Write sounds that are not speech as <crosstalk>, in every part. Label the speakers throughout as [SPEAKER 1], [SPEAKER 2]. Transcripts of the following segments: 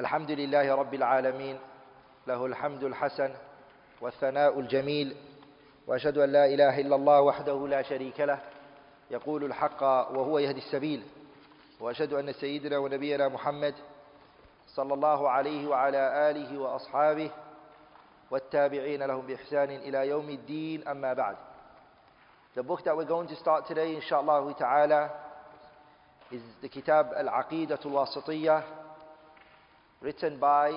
[SPEAKER 1] الحمد لله رب العالمين له الحمد الحسن والثناء الجميل وأشهد أن لا إله إلا الله وحده لا شريك له يقول الحق وهو يهدي السبيل وأشهد أن سيدنا ونبينا محمد صلى الله عليه وعلى آله وأصحابه والتابعين لهم بإحسان إلى يوم الدين أما بعد The book that we're going to start today, inshallah ta'ala, is the kitab Al-Aqidatul Wasitiyah written by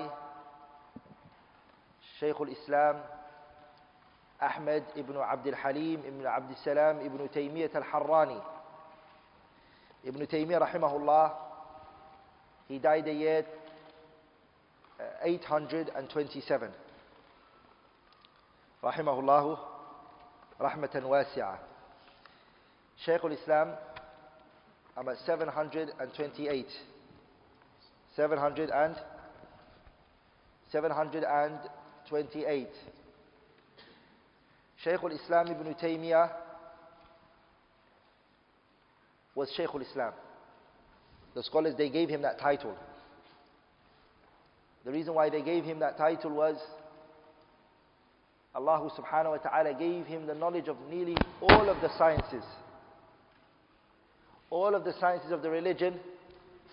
[SPEAKER 1] Shaykh al-Islam Ahmed ibn Abdul Halim ibn Abdul Salam ibn Taymiyyah al-Harrani. Ibn Taymiyyah rahimahullah, he died the year uh, 827. Rahimahullah, rahmatan wasi'ah. Shaykh al-Islam, I'm at 728. 700 and 728. Shaykh al-Islam ibn Taymiyyah was Shaykh al-Islam. The scholars, they gave him that title. The reason why they gave him that title was Allah subhanahu wa ta'ala gave him the knowledge of nearly all of the sciences. All of the sciences of the religion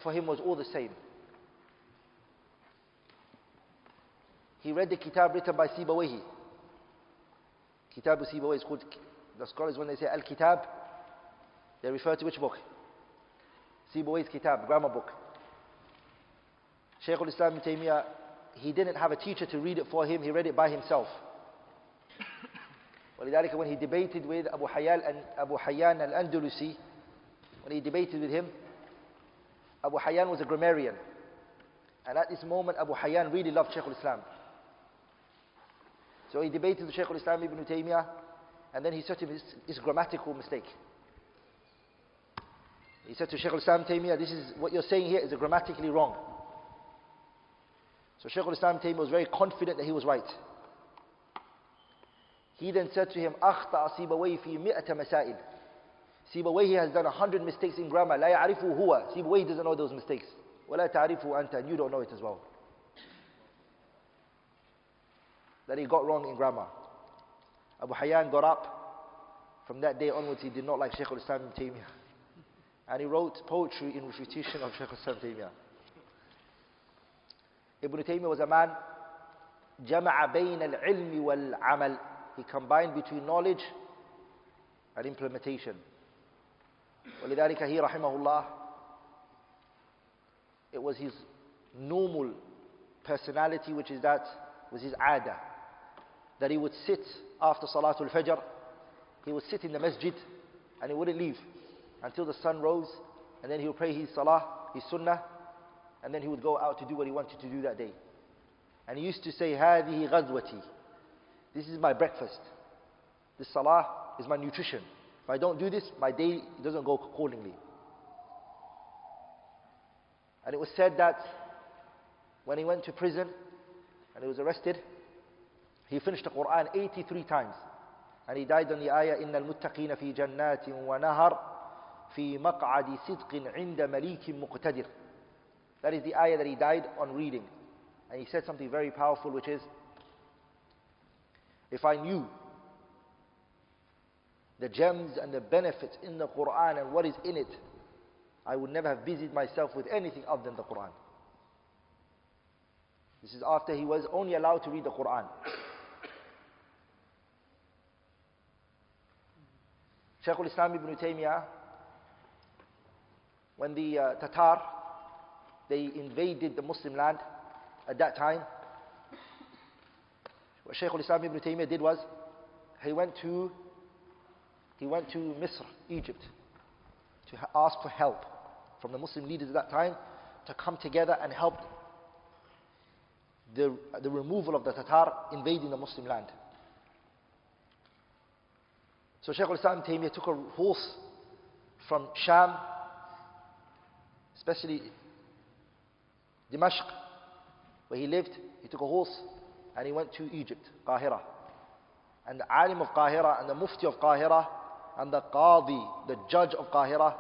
[SPEAKER 1] for him was all the same. He read the kitab written by Sibawayhi. Kitab of is called, the scholars when they say Al-Kitab, they refer to which book? Sibawayhi's Kitab, grammar book. Shaykh al-Islam ibn Taymiyyah, he didn't have a teacher to read it for him, he read it by himself. when he debated with Abu Hayyan and Abu Hayyan al-Andalusi, when he debated with him, Abu Hayyan was a grammarian. And at this moment, Abu Hayyan really loved Shaykh al-Islam. So he debated the Shaykh al-Islam ibn Taymiyyah and then he said to him, it's, grammatical mistake. He said to Shaykh al-Islam Taymiyyah, this is what you're saying here is grammatically wrong. So Shaykh al-Islam Taymiyyah was very confident that he was right. He then said to him, أخطأ سيبويه في مئة مسائل. Sibawayhi has done a hundred mistakes in grammar. لا يعرفه هو. Sibawayhi doesn't know those mistakes. ولا تعرفه أنت. And you don't know it as well. that he got wrong in grammar. Abu Hayyan got up. From that day onwards, he did not like Shaykh al-Islam ibn Taymiyyah. And he wrote poetry in refutation of Shaykh al-Islam ibn Taymiyyah. Ibn Taymiyyah was a man, جَمَعَ بَيْنَ الْعِلْمِ وَالْعَمَلِ He combined between knowledge and implementation. ولذلك he رحمه الله it was his normal personality which is that was his adah that he would sit after Salatul Fajr. He would sit in the masjid and he wouldn't leave until the sun rose and then he would pray his salah, his sunnah, and then he would go out to do what he wanted to do that day. And he used to say, هذه غزوتي. This is my breakfast. This salah is my nutrition. If I don't do this, my day doesn't go accordingly. And it was said that when he went to prison and he was arrested, he finished the Quran 83 times. And he died on the ayah, إِنَّ الْمُتَّقِينَ فِي جَنَّاتٍ وَنَهَرٍ فِي مَقْعَدِ صِدْقٍ عِنْدَ مَلِيكٍ مُقْتَدِرٍ That is the ayah that he died on reading. And he said something very powerful, which is, if I knew the gems and the benefits in the Quran and what is in it, I would never have busied myself with anything other than the Quran. This is after he was only allowed to read the Quran. Shaykh al-Islam ibn Taymiyyah, when the uh, Tatar, they invaded the Muslim land at that time, what Shaykh al-Islam ibn Taymiyyah did was, he went to, he went to Misr, Egypt, to ask for help from the Muslim leaders at that time to come together and help the, the removal of the Tatar invading the Muslim land. So Shaykh al-Islam Taymiyyah took a horse from Sham, especially Dimashq, where he lived. He took a horse and he went to Egypt, Qahira. And the alim of Qahira and the mufti of Qahira and the qadi, the judge of Qahira,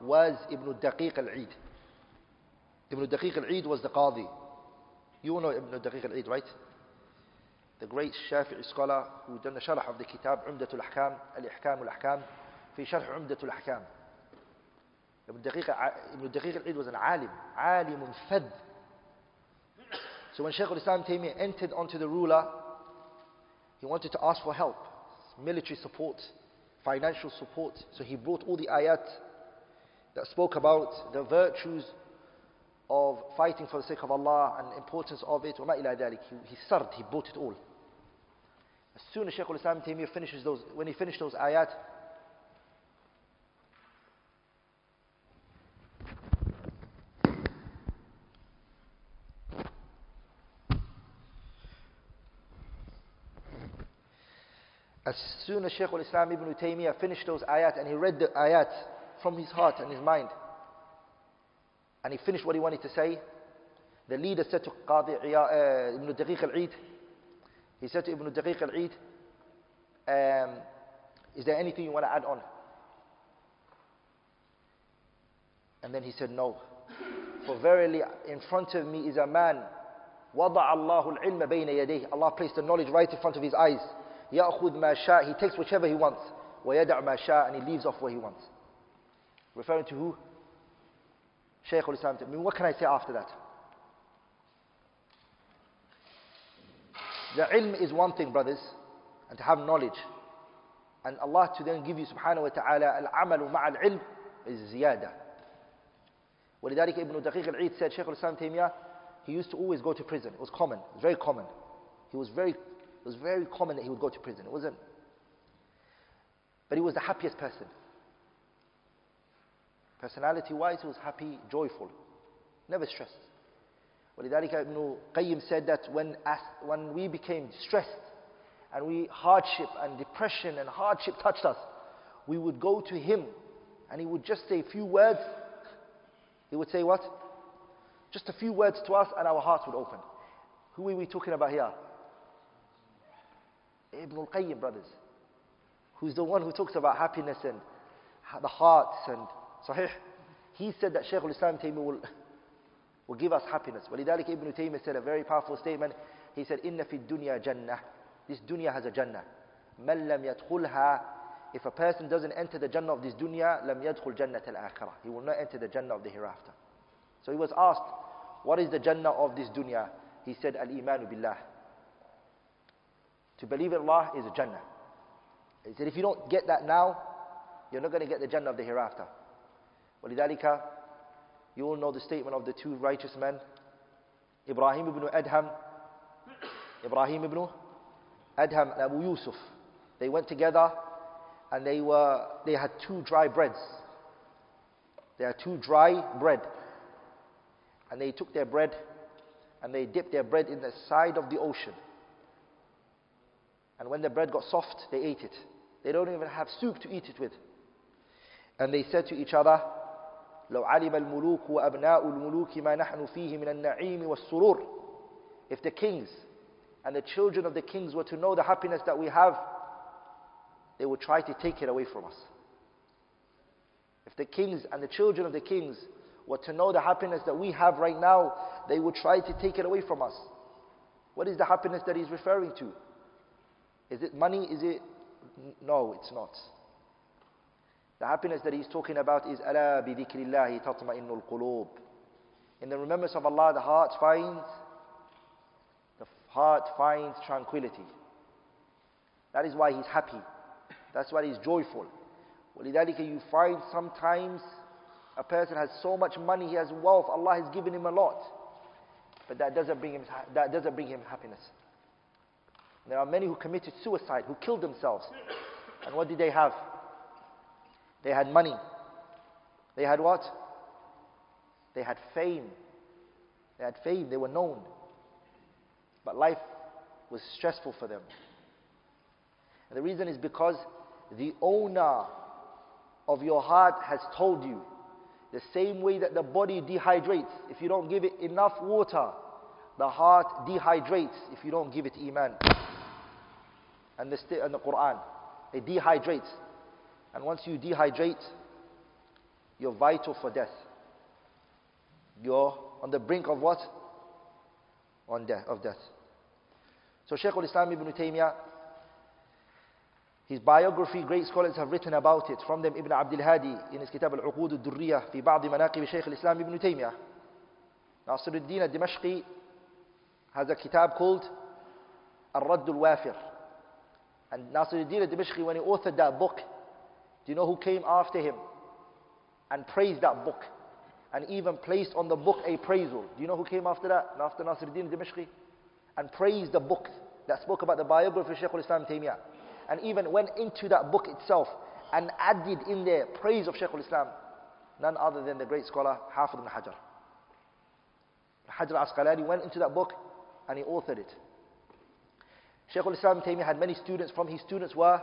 [SPEAKER 1] was Ibn Daqiq al-Eid. Ibn Daqiq al-Eid was the qadi. You know Ibn Daqiq al-Eid, right? the great Shafi'i scholar who done the sharh of the kitab Umdatul Ahkam, Al-Ihkam Al-Ahkam, في شرح عمدة الأحكام ابن دقيق ابن دقيق was an alim, alim fad. So when Shaykh al-Islam Taymiyyah entered onto the ruler, he wanted to ask for help, military support, financial support. So he brought all the ayat that spoke about the virtues of fighting for the sake of Allah and importance of it. He, he served, he brought it all. As soon as Shaykh al-Islam Taymiyyah finishes those, when he finished those ayat, As soon as Shaykh al-Islam Ibn Taymiyyah finished those ayat and he read the ayat from his heart and his mind, and he finished what he wanted to say, the leader said to Qadi uh, Ibn Daqiq al-Eid, he said to Ibn Daqiq al-Eid, um, is there anything you want to add on? And then he said, no. For verily in front of me is a man, وَضَعَ اللَّهُ الْعِلْمَ بَيْنَ Allah placed the knowledge right in front of his eyes. He takes whichever he wants. وَيَدَعْ مَا شَاء And he leaves off where he wants. Referring to who? Shaykh al-Islam. I mean, what can I say after that? The ilm is one thing, brothers, and to have knowledge. And Allah to then give you subhanahu wa ta'ala al-amalu ma'al ilm is ziyada. ولذلك Ibn Daqiq al said, Shaykh al-Islam he used to always go to prison. It was common, it was very common. He was very, it was very common that he would go to prison. It wasn't. But he was the happiest person. Personality-wise, he was happy, joyful, never stressed. ولذلك Ibn Qayyim said that when, when we became distressed and we hardship and depression and hardship touched us, we would go to him and he would just say a few words. He would say what? Just a few words to us and our hearts would open. Who are we talking about here? Ibn al-Qayyim brothers. Who's the one who talks about happiness and the hearts and sahih. He said that Shaykh al-Islam Taymiyyah will will give us happiness. وَلِذَلِكَ Ibn Taymiyyah said a very powerful statement. He said, "Inna fi dunya jannah." This dunya has a jannah. مَنْ لَمْ يَدْخُلْهَا If a person doesn't enter the jannah of this dunya, لَمْ يَدْخُلْ جَنَّةَ الْآخِرَةِ He will not enter the jannah of the hereafter. So he was asked, what is the jannah of this dunya? He said, al-imanu billah. To believe in Allah is a jannah. He said, if you don't get that now, you're not going to get the jannah of the hereafter. وَلِذَلِكَ you all know the statement of the two righteous men, Ibrahim ibn Adham, Ibrahim ibn Adham and Abu Yusuf. They went together and they, were, they had two dry breads. They had two dry bread. And they took their bread and they dipped their bread in the side of the ocean. And when the bread got soft, they ate it. They don't even have soup to eat it with. And they said to each other, لو علم الملوك وأبناء الملوك ما نحن فيه من النعيم والسرور If the kings and the children of the kings were to know the happiness that we have, they would try to take it away from us. If the kings and the children of the kings were to know the happiness that we have right now, they would try to take it away from us. What is the happiness that he's referring to? Is it money? Is it. No, it's not. The happiness that he's talking about is أَلَا بِذِكْرِ اللَّهِ تَطْمَئِنُّ In the remembrance of Allah, the heart finds the heart finds tranquility. That is why he's happy. That's why he's joyful. وَلِذَلِكَ you find sometimes a person has so much money, he has wealth, Allah has given him a lot. But that doesn't bring him, that doesn't bring him happiness. There are many who committed suicide, who killed themselves. And what did they have? They had money. They had what? They had fame. They had fame. They were known. But life was stressful for them. And the reason is because the owner of your heart has told you the same way that the body dehydrates. If you don't give it enough water, the heart dehydrates if you don't give it Iman. And the, and the Quran, it dehydrates. And once you dehydrate, you're vital for death. You're on the brink of what? On death, of death. So Shaykh al-Islam ibn Taymiyyah, his biography, great scholars have written about it. From them, Ibn Abdul Hadi in his kitab Al-Uqud al-Durriyah sheik بعض al-Islam Ibn الإسلام ابن تيمية. ناصر al-Dimashqi. has a kitab called الرد Wafir And Nasir al-Din al-Dimashqi, when he authored that book, do you know who came after him and praised that book and even placed on the book a praisal? Do you know who came after that? After Nasiruddin Dimashqi? And praised the book that spoke about the biography of Shaykh al-Islam Taymiyyah. And even went into that book itself and added in there praise of Shaykh al-Islam. None other than the great scholar Hafid ibn Hajar. Hajar Asqalani went into that book and he authored it. Shaykh al-Islam Taymiyyah had many students. From his students were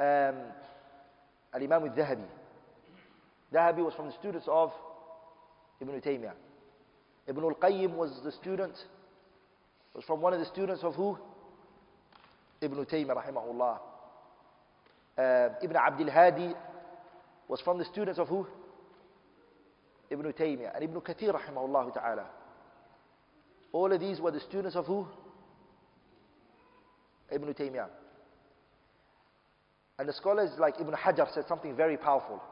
[SPEAKER 1] um, Al-Imam al-Dhahabi. Dhahabi was from the students of Ibn Taymiyyah. Ibn al-Qayyim was the student, was from one of the students of who? Ibn Taymiyyah rahimahullah. Uh, Ibn Abdul Hadi was from the students of who? Ibn Taymiyyah and Ibn Kathir rahimahullah ta'ala. All of these were the students of who? Ibn Taymiyyah. And the scholars like Ibn Hajar said something very powerful.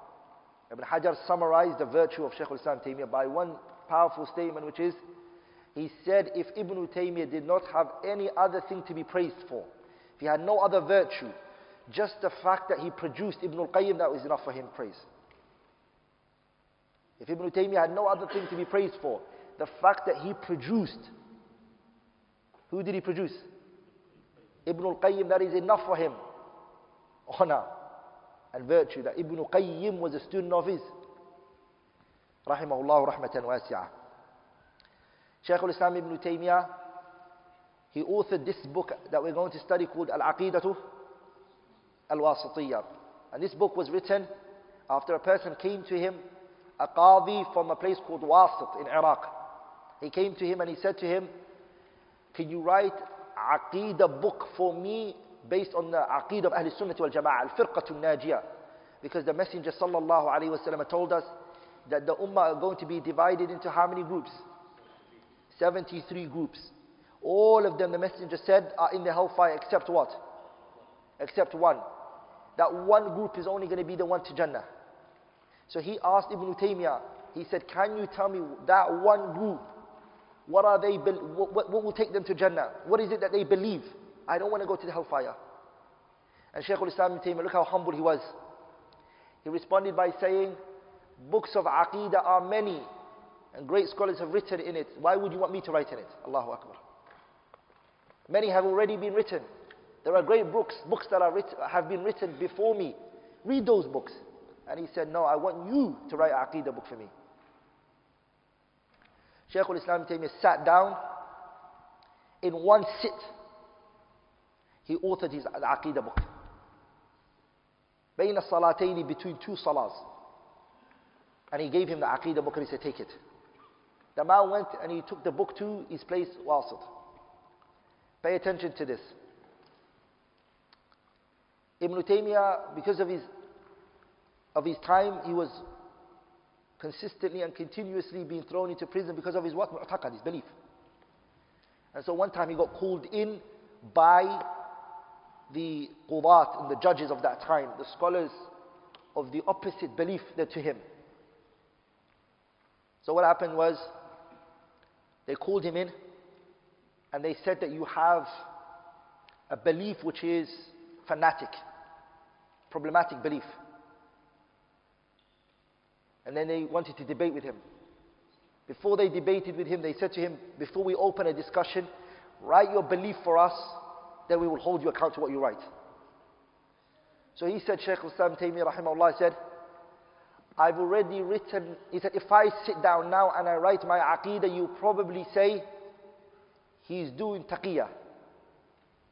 [SPEAKER 1] Ibn Hajar summarized the virtue of Shaykh al-Islam Taymiyyah by one powerful statement which is, he said if Ibn Taymiyyah did not have any other thing to be praised for, if he had no other virtue, just the fact that he produced Ibn al-Qayyim, that was enough for him praise. If Ibn Taymiyyah had no other thing to be praised for, the fact that he produced, who did he produce? Ibn al-Qayyim, that is enough for him honor and virtue that Ibn Qayyim was a student of his. Rahimahullah rahmatan wasi'ah. Shaykh al-Islam Ibn Taymiyyah, he authored this book that we're going to study called Al-Aqidatu Al-Wasitiyah. And this book was written after a person came to him, a qadi from a place called Wasit in Iraq. He came to him and he said to him, can you write Aqidah book for me based on the aqid of Ahl Sunnah wal Jama'ah, al-firqatun najiyah. Because the Messenger sallallahu alayhi wasallam told us that the ummah are going to be divided into how many groups? 73 groups. All of them, the Messenger said, are in the hellfire except what? Except one. That one group is only going to be the one to Jannah. So he asked Ibn Taymiyyah, he said, Can you tell me that one group, what are they, what, what will take them to Jannah? What is it that they believe? I don't want to go to the hellfire. And Shaykh al-Islam Ibn look how humble he was. He responded by saying, books of aqidah are many and great scholars have written in it. Why would you want me to write in it? Allahu Akbar. Many have already been written. There are great books, books that are writ- have been written before me. Read those books. And he said, no, I want you to write a aqidah book for me. Shaykh al-Islam Taymiyyah sat down in one sit he authored his Aqidah book. بين الصلاتين between two salahs. And he gave him the Aqidah book and he said, take it. The man went and he took the book to his place, Wasit. Pay attention to this. Ibn Taymiyyah, because of his, of his time, he was consistently and continuously being thrown into prison because of his what? Mu'taqad, his belief. And so one time he got called in by the qudat and the judges of that time, the scholars of the opposite belief to him. So what happened was they called him in and they said that you have a belief which is fanatic, problematic belief. And then they wanted to debate with him. Before they debated with him, they said to him, Before we open a discussion, write your belief for us then we will hold you account to what you write. So he said, Shaykh Islam Taymiyyah rahimahullah said, I've already written, he said, if I sit down now and I write my aqidah, you probably say, he's doing taqiyah.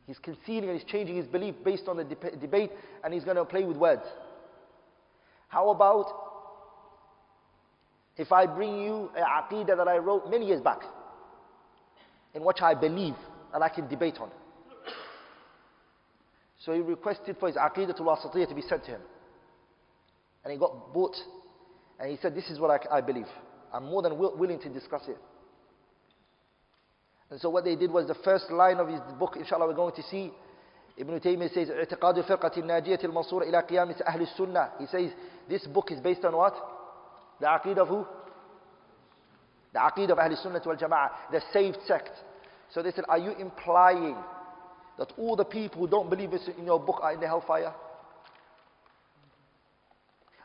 [SPEAKER 1] He's concealing and he's changing his belief based on the de- debate and he's going to play with words. How about if I bring you an aqidah that I wrote many years back, in which I believe and I can debate on? So he requested for his Aqidatul Wasatiyah to be sent to him. And he got bought. And he said, This is what I, I believe. I'm more than willing to discuss it. And so what they did was the first line of his book, inshallah, we're going to see. Ibn Taymiyyah says, اعتقاد فرقة الناجية المنصورة إلى قيام أهل Sunnah." He says, this book is based on what? The aqidah of who? The aqidah of Ahl Sunnah wal Jama'ah, the saved sect. So they said, are you implying that all the people who don't believe in your book are in the hellfire?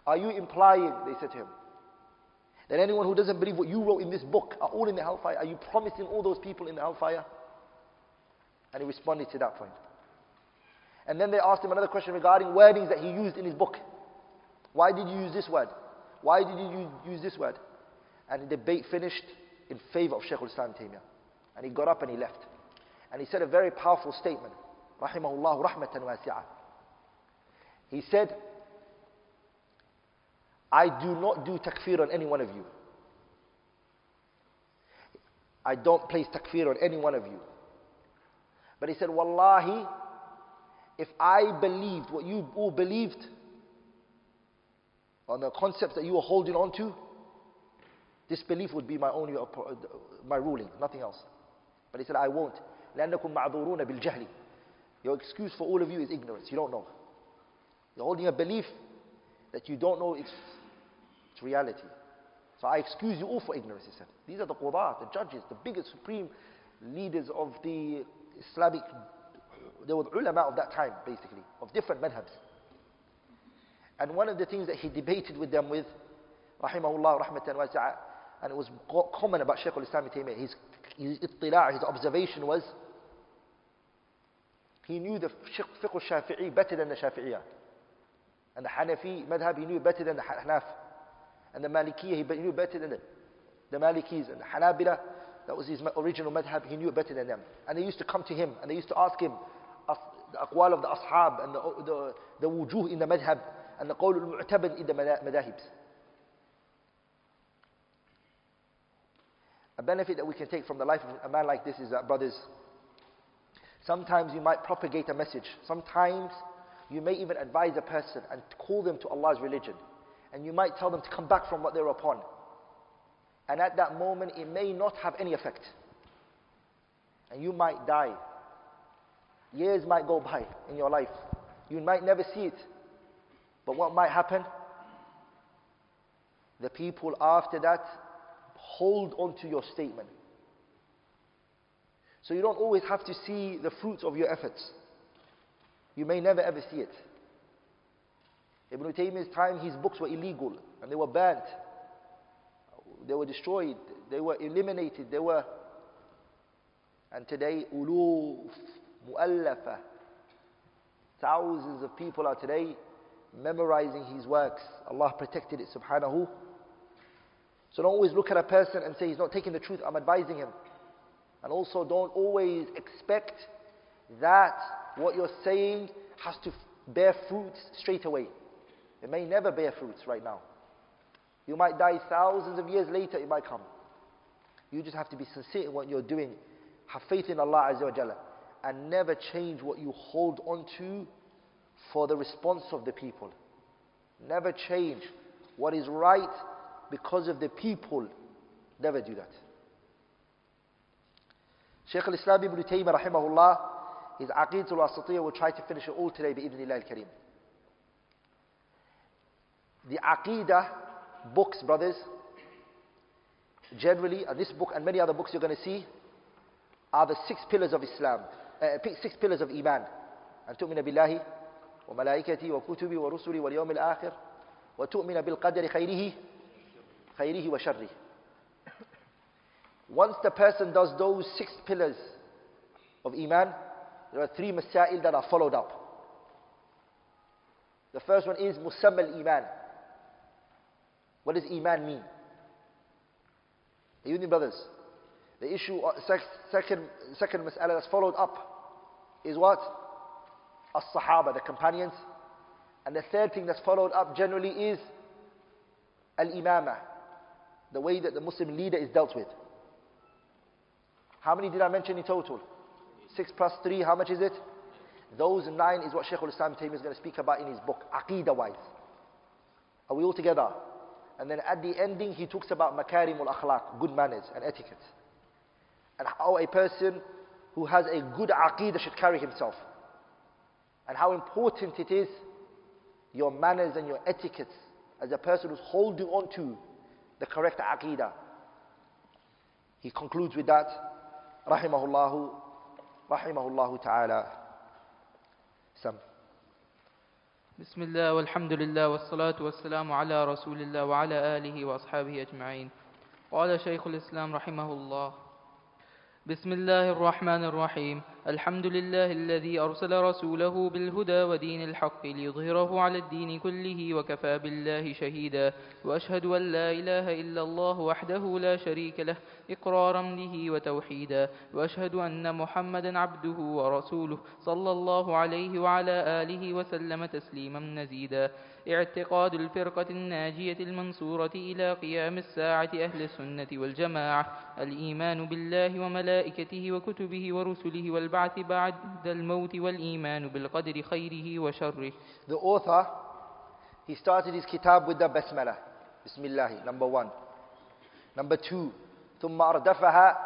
[SPEAKER 1] Are you implying, they said to him, that anyone who doesn't believe what you wrote in this book are all in the hellfire? Are you promising all those people in the hellfire? And he responded to that point. And then they asked him another question regarding wordings that he used in his book. Why did you use this word? Why did you use this word? And the debate finished in favor of Shaykh al-Islam Taymiyyah. And he got up and he left. And he said a very powerful statement. Rahimahullah rahmatan wasi'ah. He said, I do not do takfir on any one of you. I don't place takfir on any one of you. But he said, Wallahi, if I believed what you all believed on the concept that you were holding on to, this belief would be my only my ruling, nothing else. But he said, I won't. لأنكم معذورون بالجهل Your excuse for all of you is ignorance. You don't know. You're holding a belief that you don't know its, its reality. So I excuse you all for ignorance, he said. These are the qudat, the judges, the biggest supreme leaders of the Islamic, they were the ulama of that time, basically, of different madhabs. And one of the things that he debated with them with, rahimahullah rahmatan wasi'a, and it was common about Shaykh al-Islam his, his his observation was, he knew the fiqh al-Shafi'i better than the Shafi'iyah. And the Hanafi madhab, he knew better than the Hanaf. And the Malikiyah, he knew better than the, the Malikis. And the Hanabila, that was his original madhab, he knew better than them. And they used to come to him, and they used to ask him the aqwal of the ashab, and the, the, the wujuh in the madhab, and the qawl al-mu'tamad in the madahibs. A benefit that we can take from the life of a man like this is that, brothers, Sometimes you might propagate a message. Sometimes you may even advise a person and call them to Allah's religion. And you might tell them to come back from what they're upon. And at that moment, it may not have any effect. And you might die. Years might go by in your life. You might never see it. But what might happen? The people after that hold on to your statement. So you don't always have to see the fruits of your efforts. You may never ever see it. Ibn Taymiyyah's time, his books were illegal and they were banned. They were destroyed. They were eliminated. They were. And today, uluf, mu'allafa. Thousands of people are today memorizing his works. Allah protected it, subhanahu. So don't always look at a person and say he's not taking the truth, I'm advising him. And also don't always expect that what you're saying has to bear fruit straight away. It may never bear fruits right now. You might die thousands of years later, it might come. You just have to be sincere in what you're doing. Have faith in Allah Azza wa Jalla. And never change what you hold on to for the response of the people. Never change what is right because of the people. Never do that. Shaykh al-Islam ibn Taymiyyah rahimahullah, is Aqeedah al wasatiyah We'll try to finish it all today bi'idhnillah al-Kareem. The Aqeedah books, brothers, generally, and this book and many other books you're going to see, are the six pillars of Islam, uh, six pillars of Iman. أن تؤمن بالله وملائكته وكتبه ورسله واليوم الآخر وتؤمن بالقدر خيره خيره وشره Once the person does those six pillars of Iman, there are three masail that are followed up. The first one is musammal Iman. What does Iman mean? The Union brothers, the issue, uh, second, second mas'ala that's followed up is what? As-Sahaba, the companions. And the third thing that's followed up generally is Al-Imamah, the way that the Muslim leader is dealt with. How many did I mention in total? Six plus three, how much is it? Those nine is what Shaykh al-Islam Taymiyyah is going to speak about in his book, Aqidah-wise. Are we all together? And then at the ending, he talks about makarim al-akhlaq, good manners and etiquette. And how a person who has a good aqidah should carry himself. And how important it is, your manners and your etiquettes, as a person who's holding on to the correct aqidah. He concludes with that, رحمه الله رحمه الله تعالى سم
[SPEAKER 2] بسم الله والحمد لله والصلاة والسلام على رسول الله وعلى آله وأصحابه أجمعين قال شيخ الإسلام رحمه الله بسم الله الرحمن الرحيم الحمد لله الذي أرسل رسوله بالهدى ودين الحق ليظهره على الدين كله وكفى بالله شهيدا وأشهد أن لا إله إلا الله وحده لا شريك له إقرارا به وتوحيدا وأشهد أن محمدا عبده ورسوله صلى الله عليه وعلى آله وسلم تسليما مزيدا اعتقاد الفرقة الناجية المنصورة إلى قيام الساعة أهل السنة والجماعة الإيمان بالله وملائكته
[SPEAKER 1] وكتبه
[SPEAKER 2] ورسله والبعث بعد الموت والإيمان
[SPEAKER 1] بالقدر خيره وشره The author, he started his kitab with the basmala. بسم الله, number one. Number two, ثم أردفها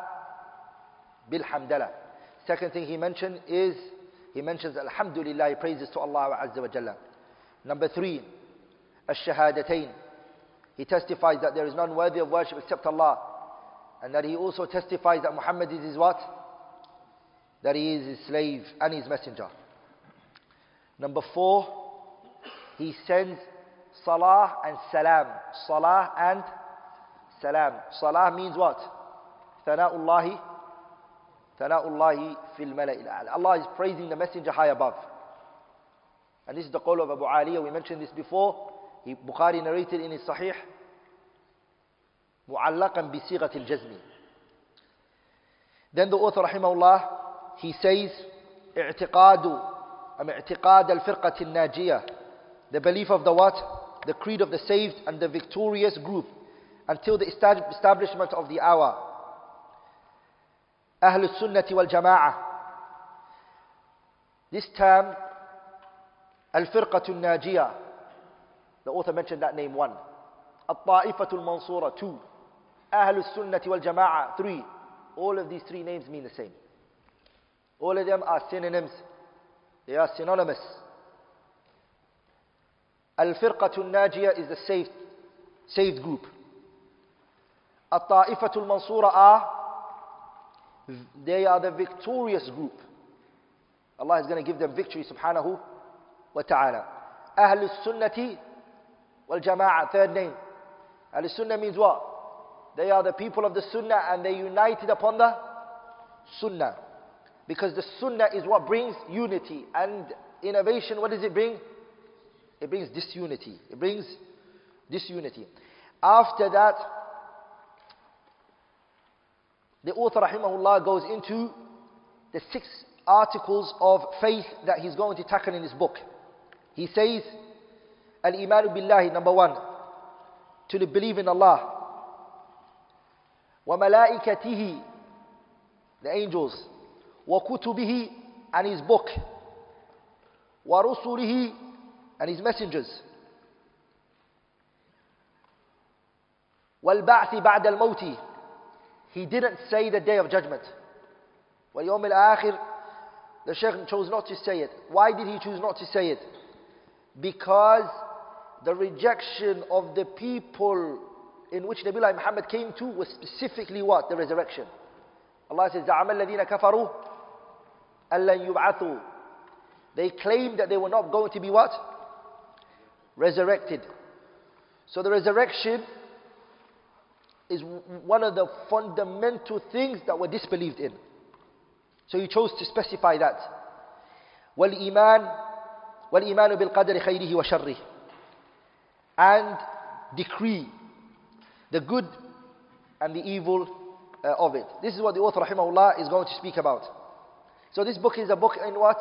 [SPEAKER 1] بالحمدلة. Second thing he mentioned is, he mentions Alhamdulillah, he praises to Allah Azza wa Jalla. Number three, ash-shahadatain. He testifies that there is none worthy of worship except Allah. And that he also testifies that Muhammad is his what? That he is his slave and his messenger. Number four, he sends salah and salam. Salah and salam. Salah means what? Thana'ullahi. Thana'ullahi fil mala'il Allah is praising the messenger high above. And this is the call of Abu Ali. We mentioned this before. He, Bukhari narrated in his Sahih. معلقا بصيغة الجزم. Then the author رحمه الله he says اعتقاد أم اعتقاد الفرقة الناجية the belief of the what the creed of the saved and the victorious group until the establishment of the hour أهل السنة والجماعة This term Al-Firqatul Najiyah. The author mentioned that name, one. Al-Ta'ifatul Mansura, two. Ahlul Sunnati wal Jama'ah, three. All of these three names mean the same. All of them are synonyms. They are synonymous. Al-Firqatul Najiyah is the saved, saved group. Al-Ta'ifatul Mansura are they are the victorious group. Allah is going to give them victory subhanahu wa أَهْلُ Ahlul Sunnati wal third name. al Sunnah means what? They are the people of the Sunnah and they united upon the Sunnah. Because the Sunnah is what brings unity and innovation, what does it bring? It brings disunity. It brings disunity. After that, the author rahimahullah goes into the six articles of faith that he's going to tackle in his book. He says, Al-Imanu Billahi, number one, to believe in Allah. وَمَلَائِكَتِهِ The angels. وَكُتُبِهِ And his book. وَرُسُلِهِ And his messengers. وَالْبَعْثِ بَعْدَ الْمَوْتِ He didn't say the day of judgment. al الْآخِرِ The Shaykh chose not to say it. Why did he choose not to say it? Because the rejection of the people in which Nabi Muhammad came to was specifically what? The resurrection. Allah says, الَّذِينَ كَفَرُوا أَلَّنْ يُبْعَثُوا They claimed that they were not going to be what? Resurrected. So the resurrection is one of the fundamental things that were disbelieved in. So he chose to specify that. وَالْإِيمَانِ والإيمان بالقدر خيره وشره and decree the good and the evil uh, of it. This is what the author rahimahullah is going to speak about. So this book is a book in what?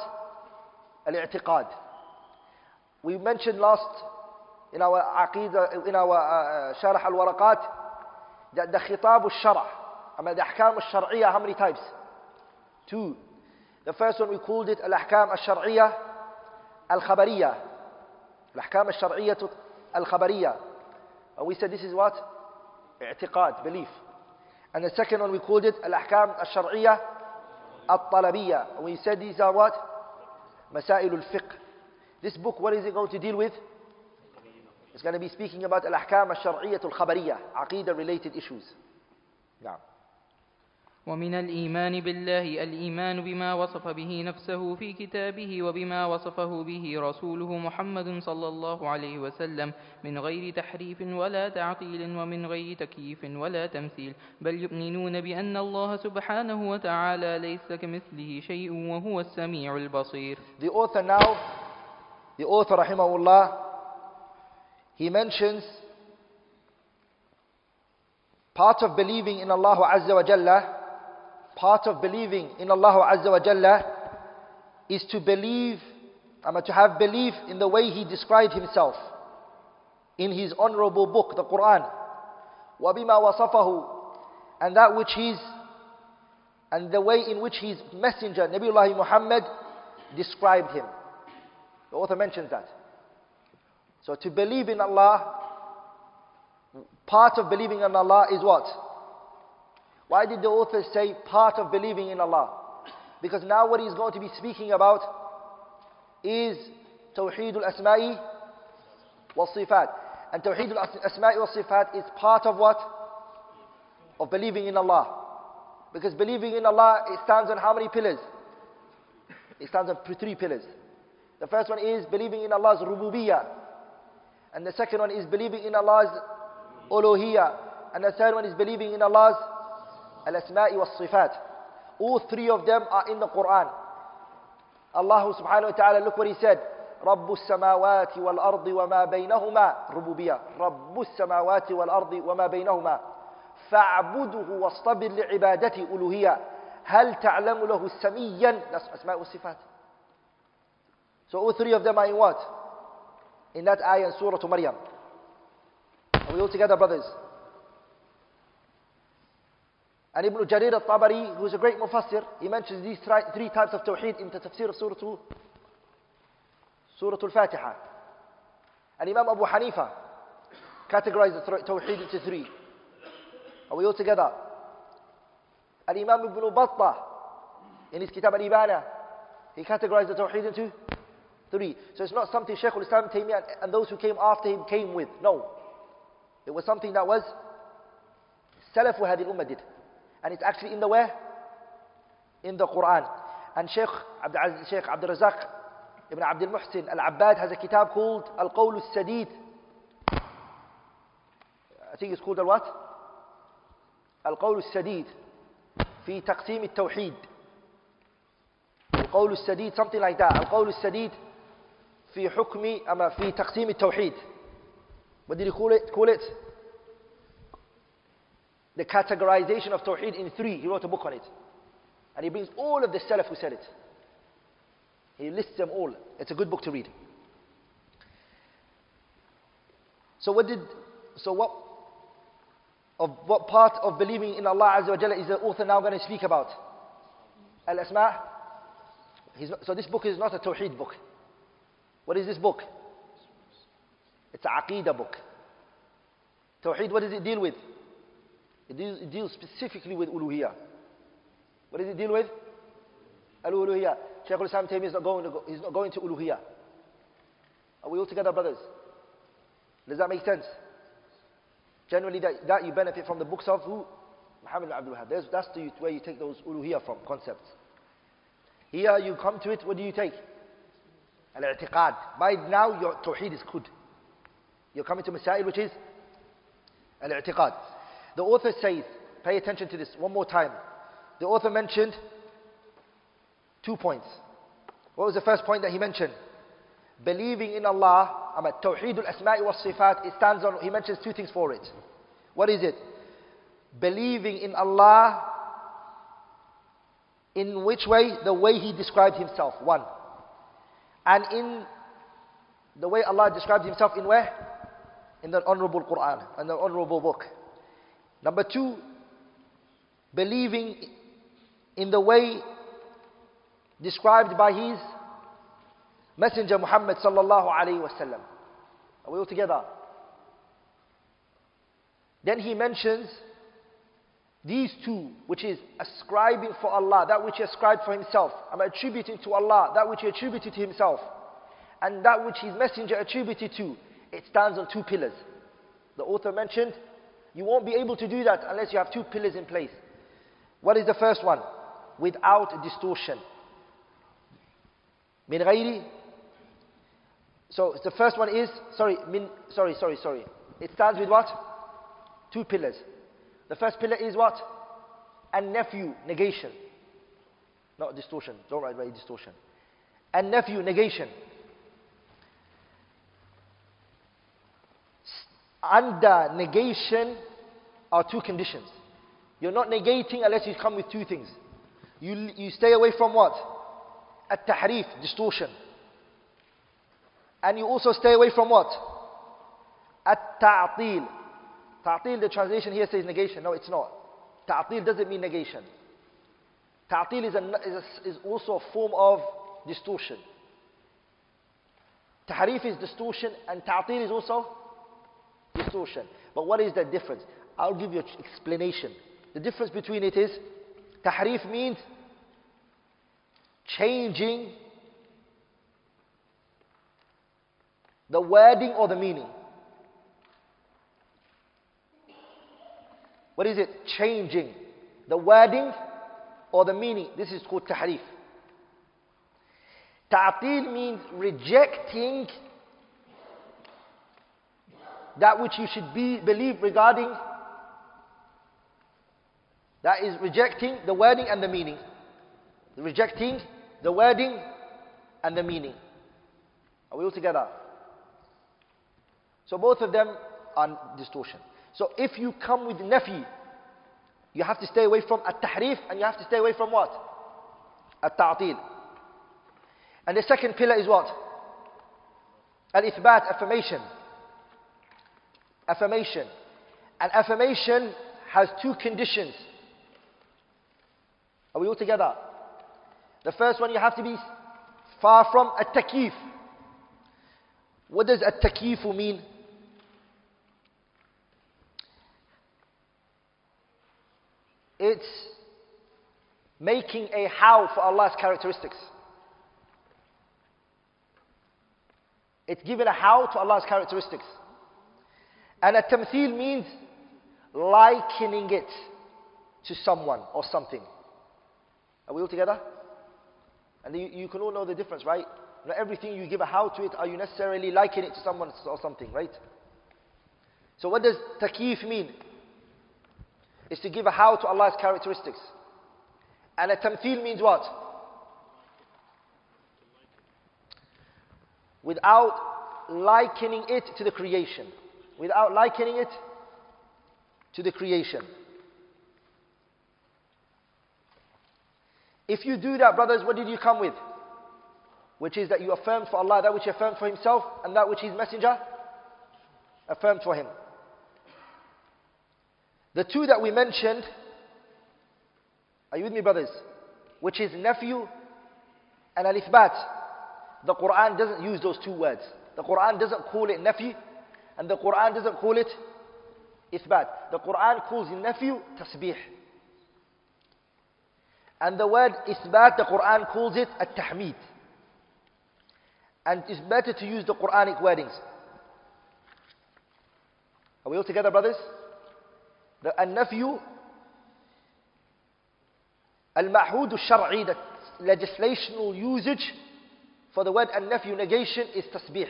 [SPEAKER 1] Al-i'tiqad. We mentioned last in our aqidah, in our uh, al-waraqat that the khitab al shara I mean the ahkam al how many types? Two. The first one we called it al-ahkam al sharaiyah الخبرية الأحكام الشرعية الخبرية we said this is what اعتقاد belief and the second one we called it الأحكام الشرعية الطلبية and we said these are what مسائل الفقه this book what is it going to deal with it's going to be speaking about الأحكام الشرعية الخبرية عقيدة related issues نعم
[SPEAKER 2] ومن الإيمان بالله الإيمان بما وصف به نفسه في كتابه وبما وصفه به رسوله محمد صلى الله عليه وسلم من غير تحريف ولا تعطيل ومن غير تكييف ولا تمثيل بل يؤمنون بأن
[SPEAKER 1] الله
[SPEAKER 2] سبحانه وتعالى ليس كمثله شيء وهو السميع البصير
[SPEAKER 1] The author now, the author رحمه الله, he mentions part of believing in Allah Azza wa Jalla Part of believing in Allah Azza wa Jalla is to believe, I uh, mean, to have belief in the way He described Himself in His honorable book, the Quran. وَبِمَا وَصَفَهُ And that which He's, and the way in which His messenger, Nabiullah Muhammad, described Him. The author mentions that. So to believe in Allah, part of believing in Allah is what? Why did the author say part of believing in Allah? Because now what he's going to be speaking about is Tawheed al-Asma'i wa Sifat. And Tawheed al-Asma'i wa Sifat is part of what? Of believing in Allah. Because believing in Allah, it stands on how many pillars? It stands on three pillars. The first one is believing in Allah's rububiyyah. And the second one is believing in Allah's uluhiyyah. And the third one is believing in Allah's الأسماء والصفات all three of them are in the Quran Allah subhanahu wa ta'ala look what he said رب السماوات والأرض وما بينهما ربوبية رب السماوات والأرض وما بينهما فاعبده واصطبر لعبادته ألوهية هل تعلم له سميا أسماء والصفات So all three of them are in what? In that ayah in Surah Maryam. Are we all together brothers? And Ibn Jarir al-Tabari, who is a great mufassir, he mentions these three types of tawheed in the tafsir of Surah, Surah Al-Fatiha. And Imam Abu Hanifa categorized the tawheed into three. Are we all together? And Imam Ibn Battah, in his Kitab al-Ibana, he categorized the tawheed into three. So it's not something Shaykh al-Islam Taymiyyah and those who came after him came with. No. It was something that was salafu hadi الأمة did. And it's actually in the where? In the Quran. And Sheikh Abdul, Sheikh Abdul Razak Ibn Abdul Muhsin Al-Abbad has a kitab called Al-Qawl al I think it's called Al-What? Al-Qawl al في تقسيم التوحيد. القول السديد something like that. القول السديد في حكم أما في تقسيم التوحيد. What did he call it? Call it? the categorization of Tawheed in three. He wrote a book on it. And he brings all of the Salaf who said it. He lists them all. It's a good book to read. So what did, so what, of what part of believing in Allah Azza wa Jalla is the author now going to speak about? Al-Asma' so this book is not a Tawheed book. What is this book? It's a Aqidah book. Tawheed, what does it deal with? It deals, it deals specifically with uluhiya. What does it deal with? Al-uluhiyah. Shaykh al-Islam Taymi is not going to, go, he's not going to uluhiyah. Are we all together, brothers? Does that make sense? Generally, that, that you benefit from the books of who? Muhammad Abdul Wahab. That's, the, where you take those uluhiya from, concepts. Here you come to it, what do you take? Al-i'tiqad. By now your tawheed is good. You're coming to masail which is al-i'tiqad. The author says, pay attention to this one more time. The author mentioned two points. What was the first point that he mentioned? Believing in Allah, I'm at Tawheedul Asma'i wa Sifat, it stands on, he mentions two things for it. What is it? Believing in Allah in which way? The way he described himself, one. And in the way Allah described himself in where? In the honorable Quran, and the honorable book. Number two, believing in the way described by his messenger Muhammad sallallahu alayhi wasallam. Are we all together? Then he mentions these two, which is ascribing for Allah, that which he ascribed for himself. and attributing to Allah, that which he attributed to himself. And that which his messenger attributed to, it stands on two pillars. The author mentioned you won't be able to do that unless you have two pillars in place. What is the first one? Without distortion. Min So the first one is, sorry, min, sorry, sorry, sorry. It starts with what? Two pillars. The first pillar is what? An-nafy, negation. Not distortion. Don't write, right, distortion. An-nafy, negation. under negation are two conditions. You're not negating unless you come with two things. You, you stay away from what? At tahrif, distortion. And you also stay away from what? At ta'atil. Ta'atil, the translation here says negation. No, it's not. Ta'atil doesn't mean negation. Ta'atil is, a, is, a, is also a form of distortion. Tahrif is distortion and ta'atil is also distortion. But what is the difference? I'll give you an explanation. The difference between it is tahrif means changing the wording or the meaning. What is it? Changing the wording or the meaning. This is called tahrif. Ta'til means rejecting that which you should be, believe regarding, that is rejecting the wording and the meaning. Rejecting the wording and the meaning. Are we all together? So both of them are distortion. So if you come with nafi, you have to stay away from at-tahrif and you have to stay away from what? At-ta'til. And the second pillar is what? Al-ithbat, affirmation affirmation. And affirmation has two conditions. Are we all together? The first one, you have to be far from a takif. What does a takif mean? It's making a how for Allah's characteristics. It's giving a how to Allah's characteristics. And a tamthil means likening it to someone or something. Are we all together? And you, you can all know the difference, right? Not everything you give a how to it, are you necessarily liking it to someone or something, right? So what does takif mean? It's to give a how to Allah's characteristics. And a tamthil means what? Without likening it to the creation without likening it to the creation. If you do that, brothers, what did you come with? Which is that you affirmed for Allah that which He affirmed for Himself and that which His Messenger affirmed for Him. The two that we mentioned, are you with me, brothers? Which is nafy and al The Quran doesn't use those two words. The Quran doesn't call it nafy and the Quran doesn't call it isbat. The Quran calls it nafy tasbih. And the word isbat, the Quran calls it at-tahmid. And it's better to use the Quranic wordings. Are we all together, brothers? The nafy Al-Mahud shari the legislational usage for the word and nafy negation, is tasbih.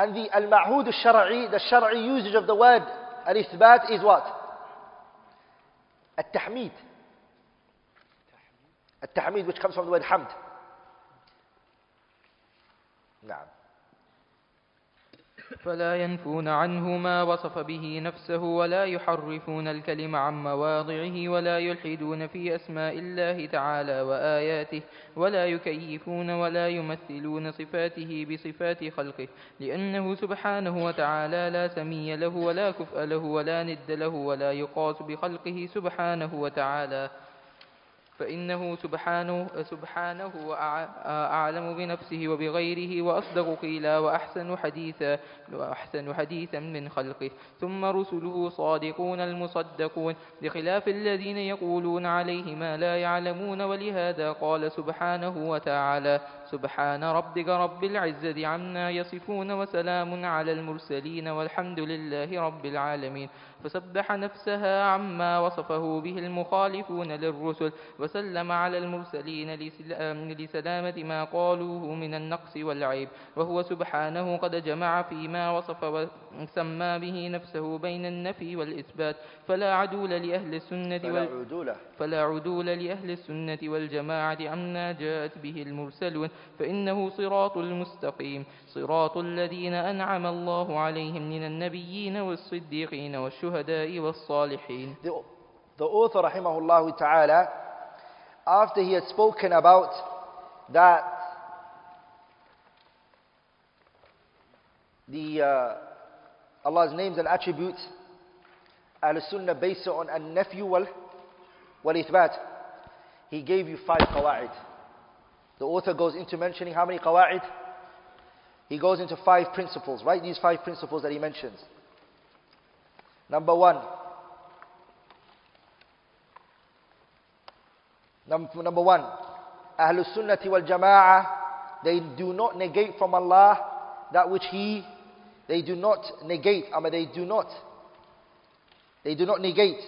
[SPEAKER 1] And the al-ma'hud al-shar'i, the shar'i usage of the word al-ithbat is what? al tahmid al tahmid which comes from the word hamd. نعم.
[SPEAKER 2] فلا ينفون عنه ما وصف به نفسه ولا يحرفون الكلم عن مواضعه ولا يلحدون في أسماء الله تعالى وآياته ولا يكيفون ولا يمثلون صفاته بصفات خلقه لأنه سبحانه وتعالى لا سمي له ولا كفء له ولا ند له ولا يقاس بخلقه سبحانه وتعالى فإنه سبحانه, سبحانه أعلم بنفسه وبغيره وأصدق قيلا وأحسن حديثا, وأحسن حديثا من خلقه ثم رسله صادقون المصدقون بخلاف الذين يقولون عليه ما لا يعلمون ولهذا قال سبحانه وتعالى سبحان ربك رب العزة عما يصفون وسلام على المرسلين والحمد لله رب العالمين فسبح نفسها عما وصفه به المخالفون للرسل وسلم على المرسلين لسلامة ما قالوه من النقص والعيب وهو سبحانه قد جمع فيما وصف وسمى به نفسه بين النفي والإثبات فلا عدول لأهل السنة فلا عدول, عدولة فلا عدول لأهل السنة والجماعة عما جاءت به المرسلون فإنه صراط المستقيم صراط
[SPEAKER 1] الذين أنعم
[SPEAKER 2] الله عليهم
[SPEAKER 1] من النبيين والصديقين والشهداء والصالحين The, the author الله تعالى after he had spoken about that the uh, Allah's names and attributes Al-Sunnah based on An-Nafyu wal, wal-Ithbat He gave you five qawa'id The author goes into mentioning how many qawa'id He goes into five principles, right? These five principles that he mentions. Number one. number one. Ahlul Sunnati wal Jama'ah. They do not negate from Allah that which He. They do not negate. I mean, they do not. They do not negate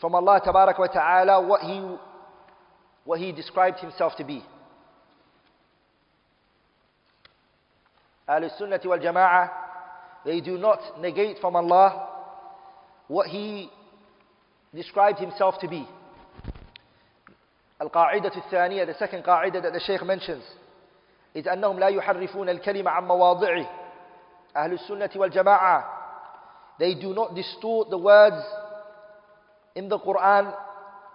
[SPEAKER 1] from Allah wa Ta'ala what He, what he described Himself to be. Ahlul Sunnah wal Jama'ah, they do not negate from Allah what He described Himself to be. al الثانية, the second qa'idah that the Shaykh mentions, is أنهم لا يحرفون الكلمة عن مواضعه. they do not distort the words in the Quran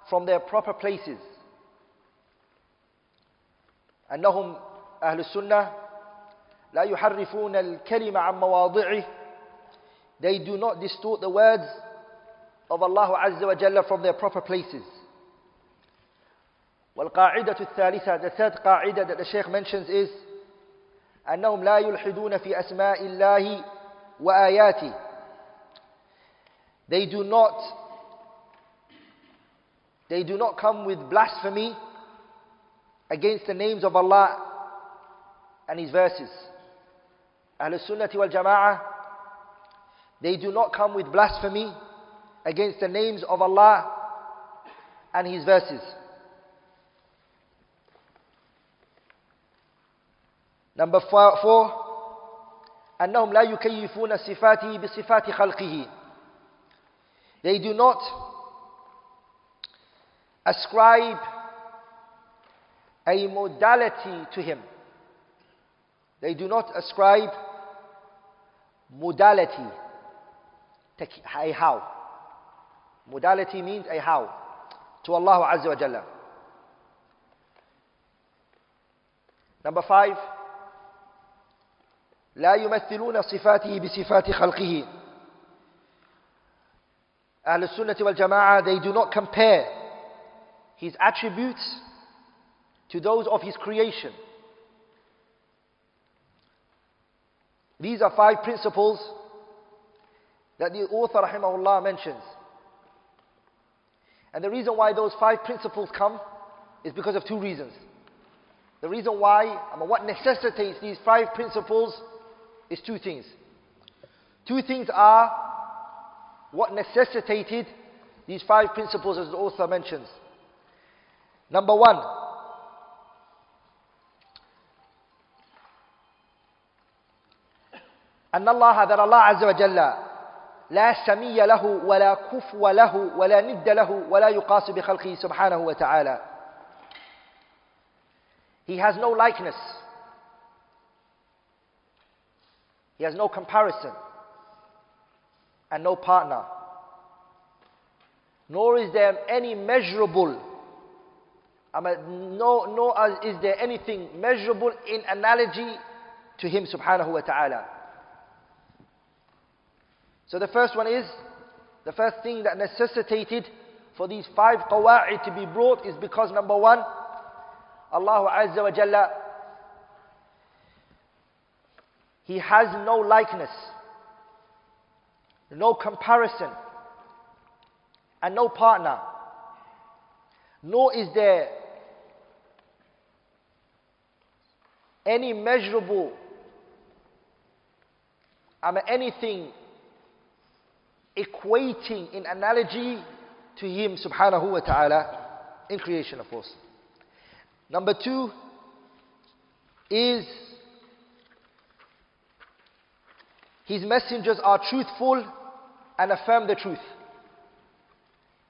[SPEAKER 1] from their proper places. أنهم أهل السنة لا يحرفون الكلمة عن مواضعه They do not distort the words of Allah Azza wa Jalla from their proper places. والقاعدة الثالثة The third قاعدة that the Shaykh mentions is أنهم لا يلحدون في أسماء الله وآياته They do not They do not come with blasphemy against the names of Allah and His verses. Ahlul Sunnah wal Jama'ah, they do not come with blasphemy against the names of Allah and His verses. Number four, four أنهم لا يكيفون صفاته بصفات خلقه. They do not ascribe a modality to Him. They do not ascribe modality a how. Modality means a how to Allah Azza wa Jalla. Number five, لا يمثلون صفاته بصفات خلقه. Ahl Sunnah wal Jama'ah, they do not compare his attributes to those of his creation. These are five principles that the author rahimahullah mentions. And the reason why those five principles come is because of two reasons. The reason why, I mean, what necessitates these five principles is two things. Two things are what necessitated these five principles as the author mentions. Number one, أن الله that Allah عز وجل لا سمي له ولا كفو له ولا ند له ولا يقاس بخلقه سبحانه وتعالى He has no likeness. He has no comparison and no partner. Nor is there any measurable, I mean, no, nor is there anything measurable in analogy to Him subhanahu wa ta'ala. So the first one is, the first thing that necessitated for these five qawa'id to be brought is because number one, Allah Azza wa Jalla, He has no likeness, no comparison, and no partner. Nor is there any measurable, I mean anything equating in analogy to Him subhanahu wa ta'ala in creation, of course. Number two is His messengers are truthful and affirm the truth.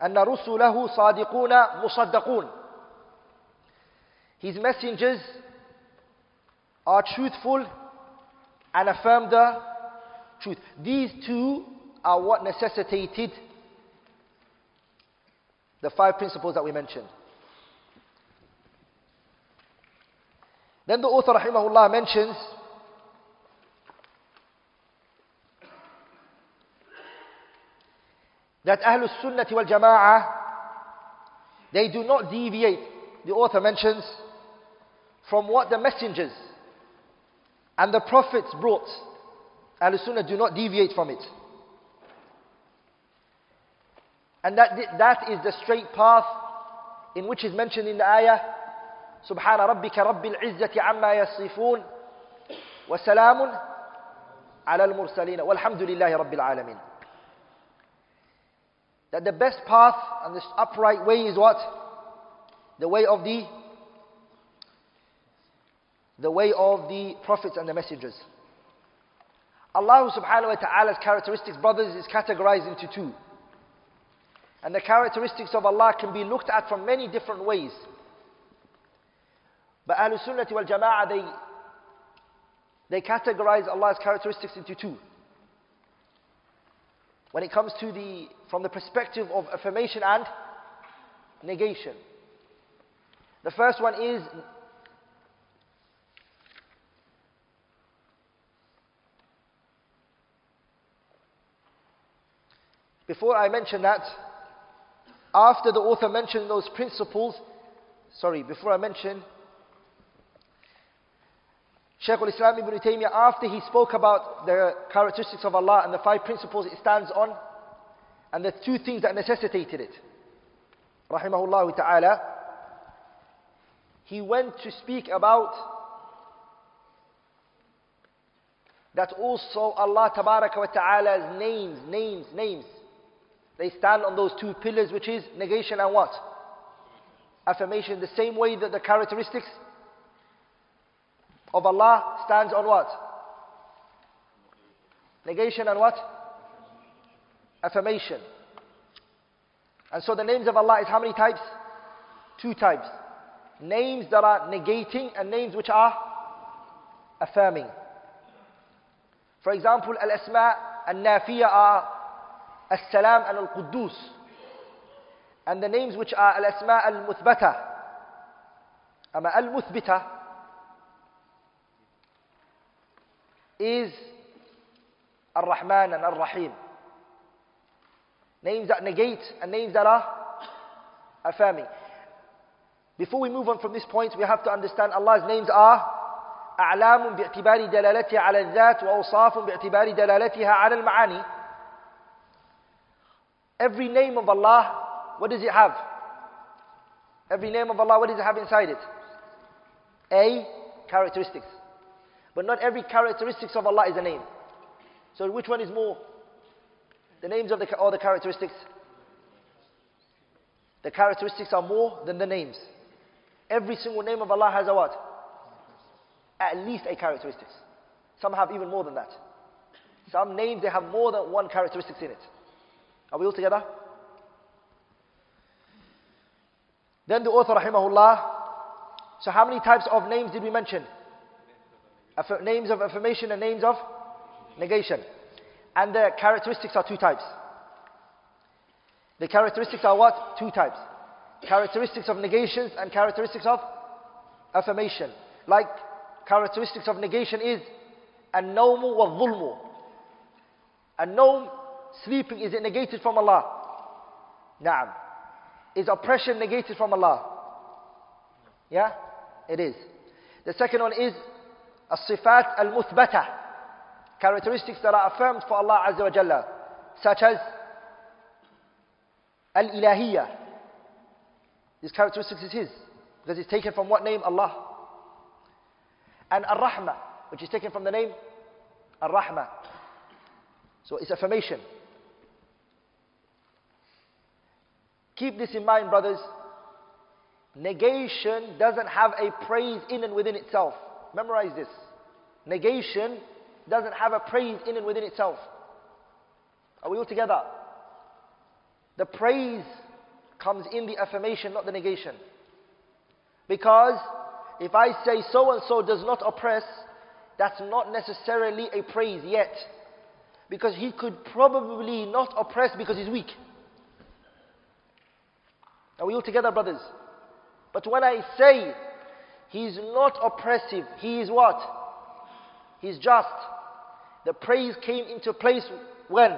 [SPEAKER 1] أن rusulahu صادقون مصدقون His messengers are truthful and affirm the truth. These two are what necessitated the five principles that we mentioned. Then the author rahimahullah mentions that Ahlul Sunnah wal Jama'ah they do not deviate, the author mentions, from what the messengers and the prophets brought. Ahlul Sunnah do not deviate from it. And that, that is the straight path in which is mentioned in the ayah, سبحان ربك رب العزة عما يصفون وسلام على المرسلين والحمد لله رب العالمين. That the best path and the upright way is what? The way of the the way of the prophets and the messengers. Allah subhanahu wa ta'ala's characteristics, brothers, is categorized into two. And the characteristics of Allah can be looked at from many different ways. But Ahlul Sunnah wal Jama'ah, they, they categorize Allah's characteristics into two. When it comes to the, from the perspective of affirmation and negation. The first one is Before I mention that, after the author mentioned those principles, sorry, before I mention, Shaykh al-Islam ibn Taymiyyah, after he spoke about the characteristics of Allah and the five principles it stands on, and the two things that necessitated it, rahimahullah ta'ala, he went to speak about that also Allah tabaraka wa ta'ala's names, names, names. They stand on those two pillars, which is negation and what? Affirmation. The same way that the characteristics of Allah stands on what? Negation and what? Affirmation. And so the names of Allah is how many types? Two types. Names that are negating and names which are affirming. For example, al-asma and nafiya are as-Salam and Al-Quddus. And the names which are Al-Asma Al-Muthbata. Ama Al-Muthbita is Ar-Rahman and Ar-Rahim. Names that negate and names that are affirming. Before we move on from this point, we have to understand Allah's names are أعلام باعتبار دلالتها على الذات وأوصاف باعتبار دلالتها على المعاني Every name of Allah, what does it have? Every name of Allah, what does it have inside it? A, characteristics. But not every characteristics of Allah is a name. So which one is more? The names of the, or the characteristics? The characteristics are more than the names. Every single name of Allah has a what? At least a characteristics. Some have even more than that. Some names, they have more than one characteristics in it. Are we all together? Then the author, rahimahullah, so how many types of names did we mention? Aff- names of affirmation and names of negation. And the characteristics are two types. The characteristics are what? Two types. Characteristics of negations and characteristics of affirmation. Like characteristics of negation is wa النوم A النوم Sleeping, is it negated from Allah? Naam. Is oppression negated from Allah? Yeah? It is. The second one is الصفات المثبتة characteristics that are affirmed for Allah Azza wa Jalla such as al-ilahiyya these characteristics is his because it's taken from what name Allah and ar-rahma which is taken from the name ar-Rahman so it's affirmation Keep this in mind, brothers. Negation doesn't have a praise in and within itself. Memorize this. Negation doesn't have a praise in and within itself. Are we all together? The praise comes in the affirmation, not the negation. Because if I say so and so does not oppress, that's not necessarily a praise yet. Because he could probably not oppress because he's weak. Are we all together, brothers? But when I say he is not oppressive, he is what? He is just. The praise came into place when?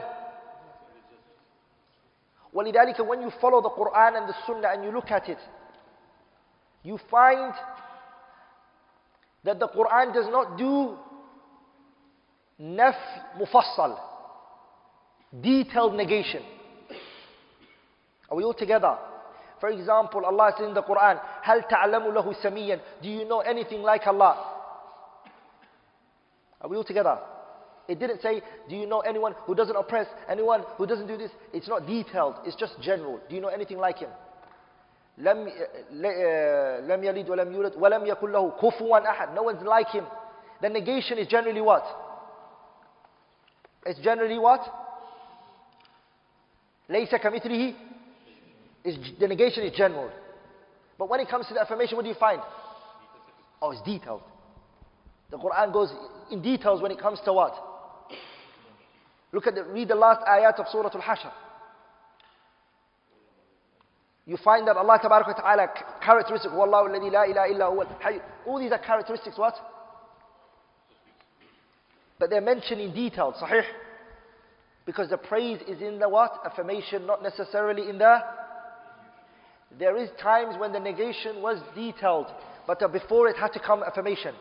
[SPEAKER 1] ولذلك when you follow the Quran and the Sunnah and you look at it, you find that the Quran does not do naf mufassal, detailed negation. Are we all together? For example, Allah says in the Quran, هَلْ تَعْلَمُ لَهُ سَمِيًّا Do you know anything like Allah? Are we all together? It didn't say, do you know anyone who doesn't oppress, anyone who doesn't do this? It's not detailed, it's just general. Do you know anything like him? لم لم يلد ولم يولد ولم يكن له كفوا أحد no one's like him the negation is generally what it's generally what ليس كمثله is, the negation is general. But when it comes to the affirmation, what do you find? Oh, it's detailed. The Quran goes in details when it comes to what? Look at the, read the last ayat of Surah Al-Hashr. You find that Allah Tabaraka Ta'ala characteristics, Wallahu la ilaha illa All these are characteristics what? But they're mentioned in detail, sahih? Because the praise is in the what? Affirmation, not necessarily in the there is times when the negation was detailed, but uh, before it had to come affirmation.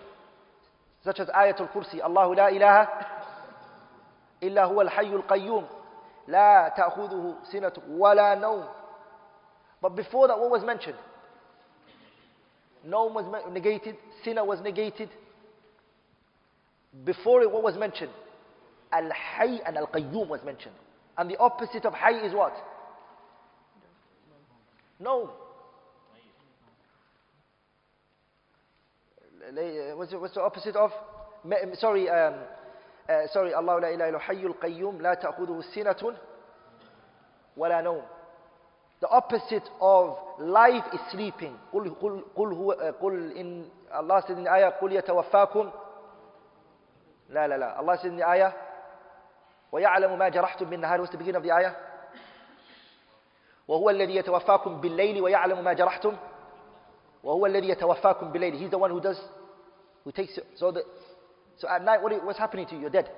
[SPEAKER 1] Such as Ayatul Kursi, Allahu la ilaha illa huwa al-hayyul qayyum, la ta'khuduhu sinatu wa la nawm. But before that, what was mentioned? Nawm was negated, sinna was negated. Before it, what was mentioned? Al-hayy and al-qayyum was mentioned. And the opposite of hayy is what? No. Uh, what's, what's the opposite of? Um, sorry, um, uh, sorry, Allah la ilaha حي القيوم لا تأخذه سنة ولا نوم. The opposite of life is sleeping. قل قل قل هو قل إن Allah said in the ayah قل يتوفاكم لا لا لا Allah said in the ayah ويعلم ما جرحتم بالنهار what's the beginning of the ayah وهو الذي يتوفاكم بالليل ويعلم ما جرحتم وهو الذي يتوفاكم بالليل he's the one who does who takes so the so at night what is, what's happening to you you're dead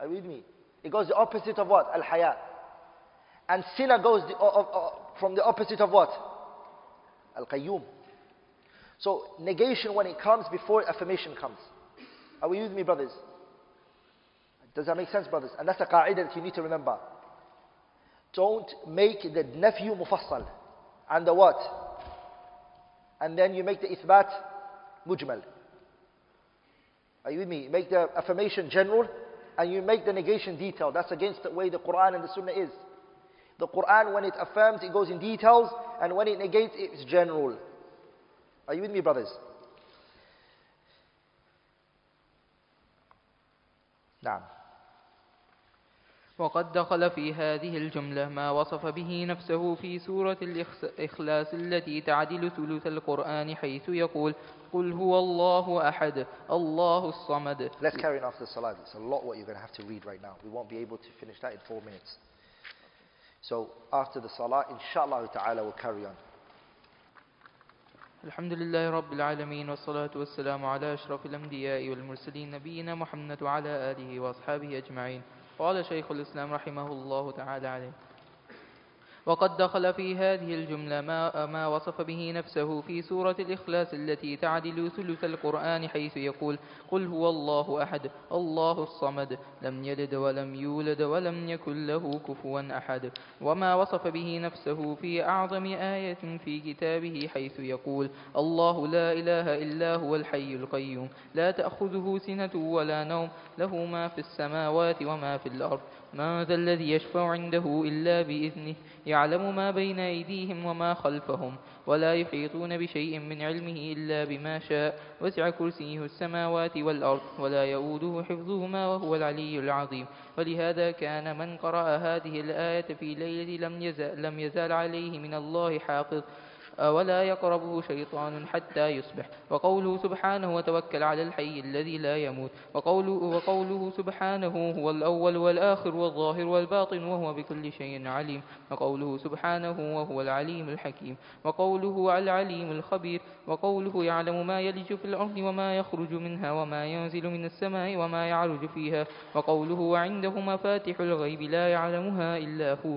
[SPEAKER 1] are you with me it goes the opposite of what al-haya and sinah goes the, from the opposite of what al-qayyum so negation when it comes before affirmation comes are we with me brothers does that make sense brothers and that's a qa'idah that you need to remember don't make the nafyu mufassal and the what? And then you make the ithbat mujmal. Are you with me? Make the affirmation general and you make the negation detailed. That's against the way the Quran and the Sunnah is. The Quran, when it affirms, it goes in details, and when it negates, it's general. Are you with me, brothers? Now.
[SPEAKER 2] وقد دخل في هذه الجملة ما وصف به نفسه في سورة الإخلاص التي تعدل ثلث القرآن حيث يقول قل هو الله أحد الله الصمد
[SPEAKER 1] Let's carry on after the salah. It's a lot what you're going to have to read right now. We won't be able to finish that in four minutes. So after the salah, inshallah ta'ala we'll carry on.
[SPEAKER 2] الحمد لله رب العالمين والصلاة والسلام على أشرف الأنبياء والمرسلين نبينا محمد وعلى آله وأصحابه أجمعين قال شيخ الإسلام رحمه الله تعالى عليه وقد دخل في هذه الجملة ما, ما وصف به نفسه في سورة الإخلاص التي تعدل ثلث القرآن حيث يقول قل هو الله أحد الله الصمد لم يلد ولم يولد ولم يكن له كفوا أحد وما وصف به نفسه في أعظم آية في كتابه حيث يقول الله لا إله إلا هو الحي القيوم لا تأخذه سنة ولا نوم له ما في السماوات وما في الأرض من ذا الذي يشفع عنده إلا بإذنه يعلم ما بين أيديهم وما خلفهم ولا يحيطون بشيء من علمه إلا بما شاء وسع كرسيه السماوات والأرض ولا يؤوده حفظهما وهو العلي العظيم ولهذا كان من قرأ هذه الآية في ليلة لم يزال, لم يزال عليه من الله حافظ ولا يقربه شيطان حتى يصبح وقوله سبحانه وتوكل على الحي الذي لا يموت وقوله, وقوله سبحانه هو الأول والآخر والظاهر والباطن وهو بكل شيء عليم وقوله سبحانه وهو العليم الحكيم وقوله العليم الخبير وقوله يعلم ما يلج في الأرض وما يخرج منها وما ينزل من السماء وما يعرج فيها وقوله وعنده مفاتح الغيب لا يعلمها إلا هو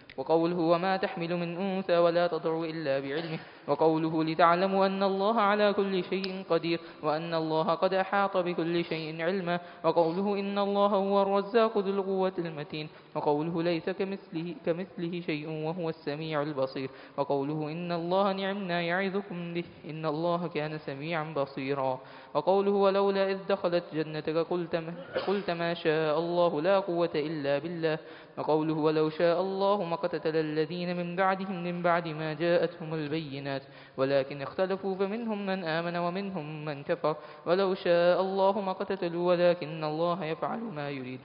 [SPEAKER 2] وقوله وما تحمل من أنثى ولا تضع إلا بعلمه وقوله لتعلموا أن الله على كل شيء قدير وأن الله قد أحاط بكل شيء علما وقوله إن الله هو الرزاق ذو القوة المتين وقوله ليس كمثله, كمثله شيء وهو السميع البصير وقوله إن الله نعمنا يعظكم به إن الله كان سميعا بصيرا وقوله ولولا إذ دخلت جنتك قلت ما, قلت ما شاء الله لا قوة إلا بالله وقوله ولو شاء الله ما قتتل الذين من بعدهم من بعد ما جاءتهم البينات ولكن اختلفوا فمنهم من آمن ومنهم من كفر ولو شاء الله ما قتتلوا ولكن الله يفعل ما يريد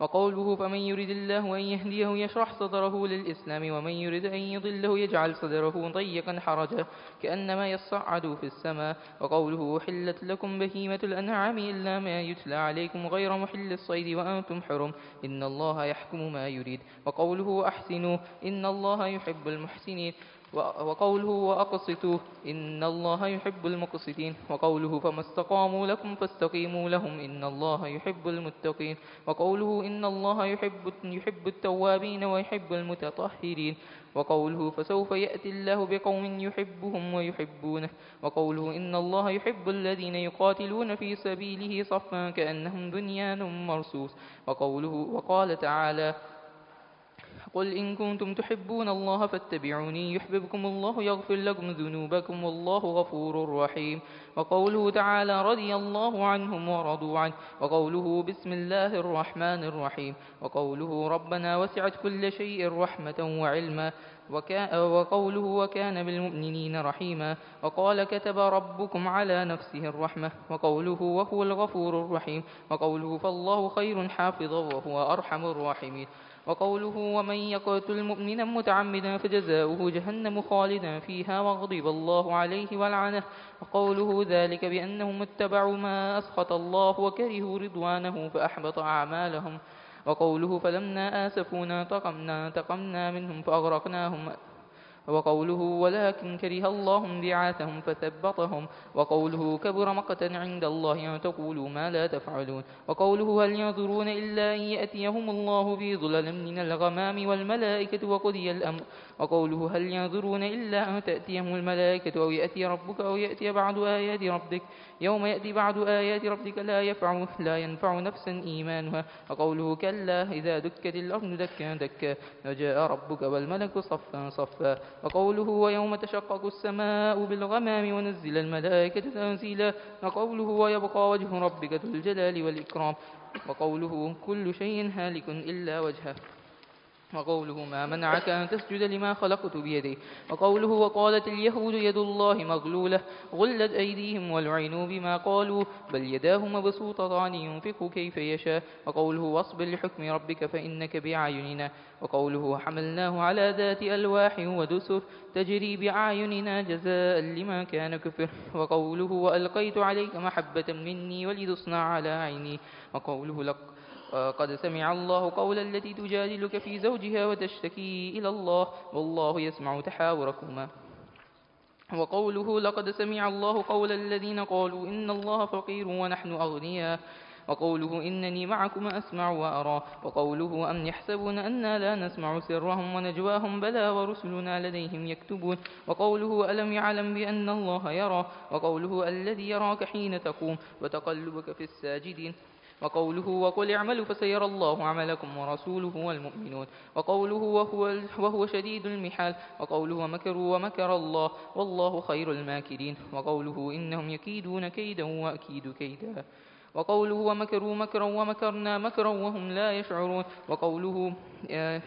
[SPEAKER 2] وقوله فمن يرد الله أن يهديه يشرح صدره للإسلام ومن يرد أن يضله يجعل صدره ضيقا حرجا كأنما يصعد في السماء وقوله حلت لكم بهيمة الأنعام إلا ما يتلى عليكم غير محل الصيد وأنتم حرم إن الله يحكم ما يريد وقوله أحسنوا إن الله يحب المحسنين وقوله وأقسطوا إن الله يحب المقسطين وقوله فما استقاموا لكم فاستقيموا لهم إن الله يحب المتقين وقوله إن الله يحب, يحب التوابين ويحب المتطهرين وقوله فسوف يأتي الله بقوم يحبهم ويحبونه وقوله إن الله يحب الذين يقاتلون في سبيله صفا كأنهم بنيان مرصوص وقوله وقال تعالى قل إن كنتم تحبون الله فاتبعوني يحببكم الله يغفر لكم ذنوبكم والله غفور رحيم وقوله تعالى رضي الله عنهم ورضوا عنه وقوله بسم الله الرحمن الرحيم وقوله ربنا وسعت كل شيء رحمة وعلما وقوله وكان بالمؤمنين رحيما وقال كتب ربكم على نفسه الرحمة وقوله وهو الغفور الرحيم وقوله فالله خير حافظا وهو أرحم الراحمين وقوله ومن يقتل مؤمنا متعمدا فجزاؤه جهنم خالدا فيها وغضب الله عليه ولعنه وقوله ذلك بأنهم اتبعوا ما أسخط الله وكرهوا رضوانه فأحبط أعمالهم وقوله فلما آسفونا تقمنا تقمنا منهم فأغرقناهم وقوله ولكن كره الله انبعاثهم فثبطهم وقوله كبر مقتا عند الله أن تقولوا ما لا تفعلون وقوله هل ينظرون إلا أن يأتيهم الله في ظلل من الغمام والملائكة وقضي الأمر وقوله هل ينظرون إلا أن تأتيهم الملائكة أو يأتي ربك أو يأتي بعض آيات ربك يوم يأتي بعض آيات ربك لا يفع لا ينفع نفسا إيمانها وقوله كلا إذا دكت الأرض دكا دكا وجاء ربك والملك صفا صفا وقوله ويوم تشقق السماء بالغمام ونزل الملائكة تنزيلا وقوله ويبقى وجه ربك ذو الجلال والإكرام وقوله كل شيء هالك إلا وجهه وقوله ما منعك أن تسجد لما خلقت بيدي وقوله وقالت اليهود يد الله مغلولة غلت أيديهم ولعنوا بما قالوا بل يداه مبسوطتان ينفق كيف يشاء وقوله واصبر لحكم ربك فإنك بأعيننا وقوله حملناه على ذات ألواح ودسر تجري بأعيننا جزاء لما كان كفر وقوله وألقيت عليك محبة مني ولتصنع على عيني وقوله لقد قد سمع الله قول التي تجادلك في زوجها وتشتكي إلى الله والله يسمع تحاوركما وقوله لقد سمع الله قول الذين قالوا إن الله فقير ونحن أغنياء وقوله إنني معكم أسمع وأرى وقوله أم يحسبون أنا لا نسمع سرهم ونجواهم بلى ورسلنا لديهم يكتبون وقوله ألم يعلم بأن الله يرى وقوله الذي يراك حين تقوم وتقلبك في الساجدين وقوله وقل اعملوا فسيرى الله عملكم ورسوله والمؤمنون وقوله وهو, وهو شديد المحال وقوله ومكروا ومكر الله والله خير الماكرين وقوله إنهم يكيدون كيدا وأكيد كيدا وقوله ومكروا مكرا ومكرنا مكرا وهم لا يشعرون وقوله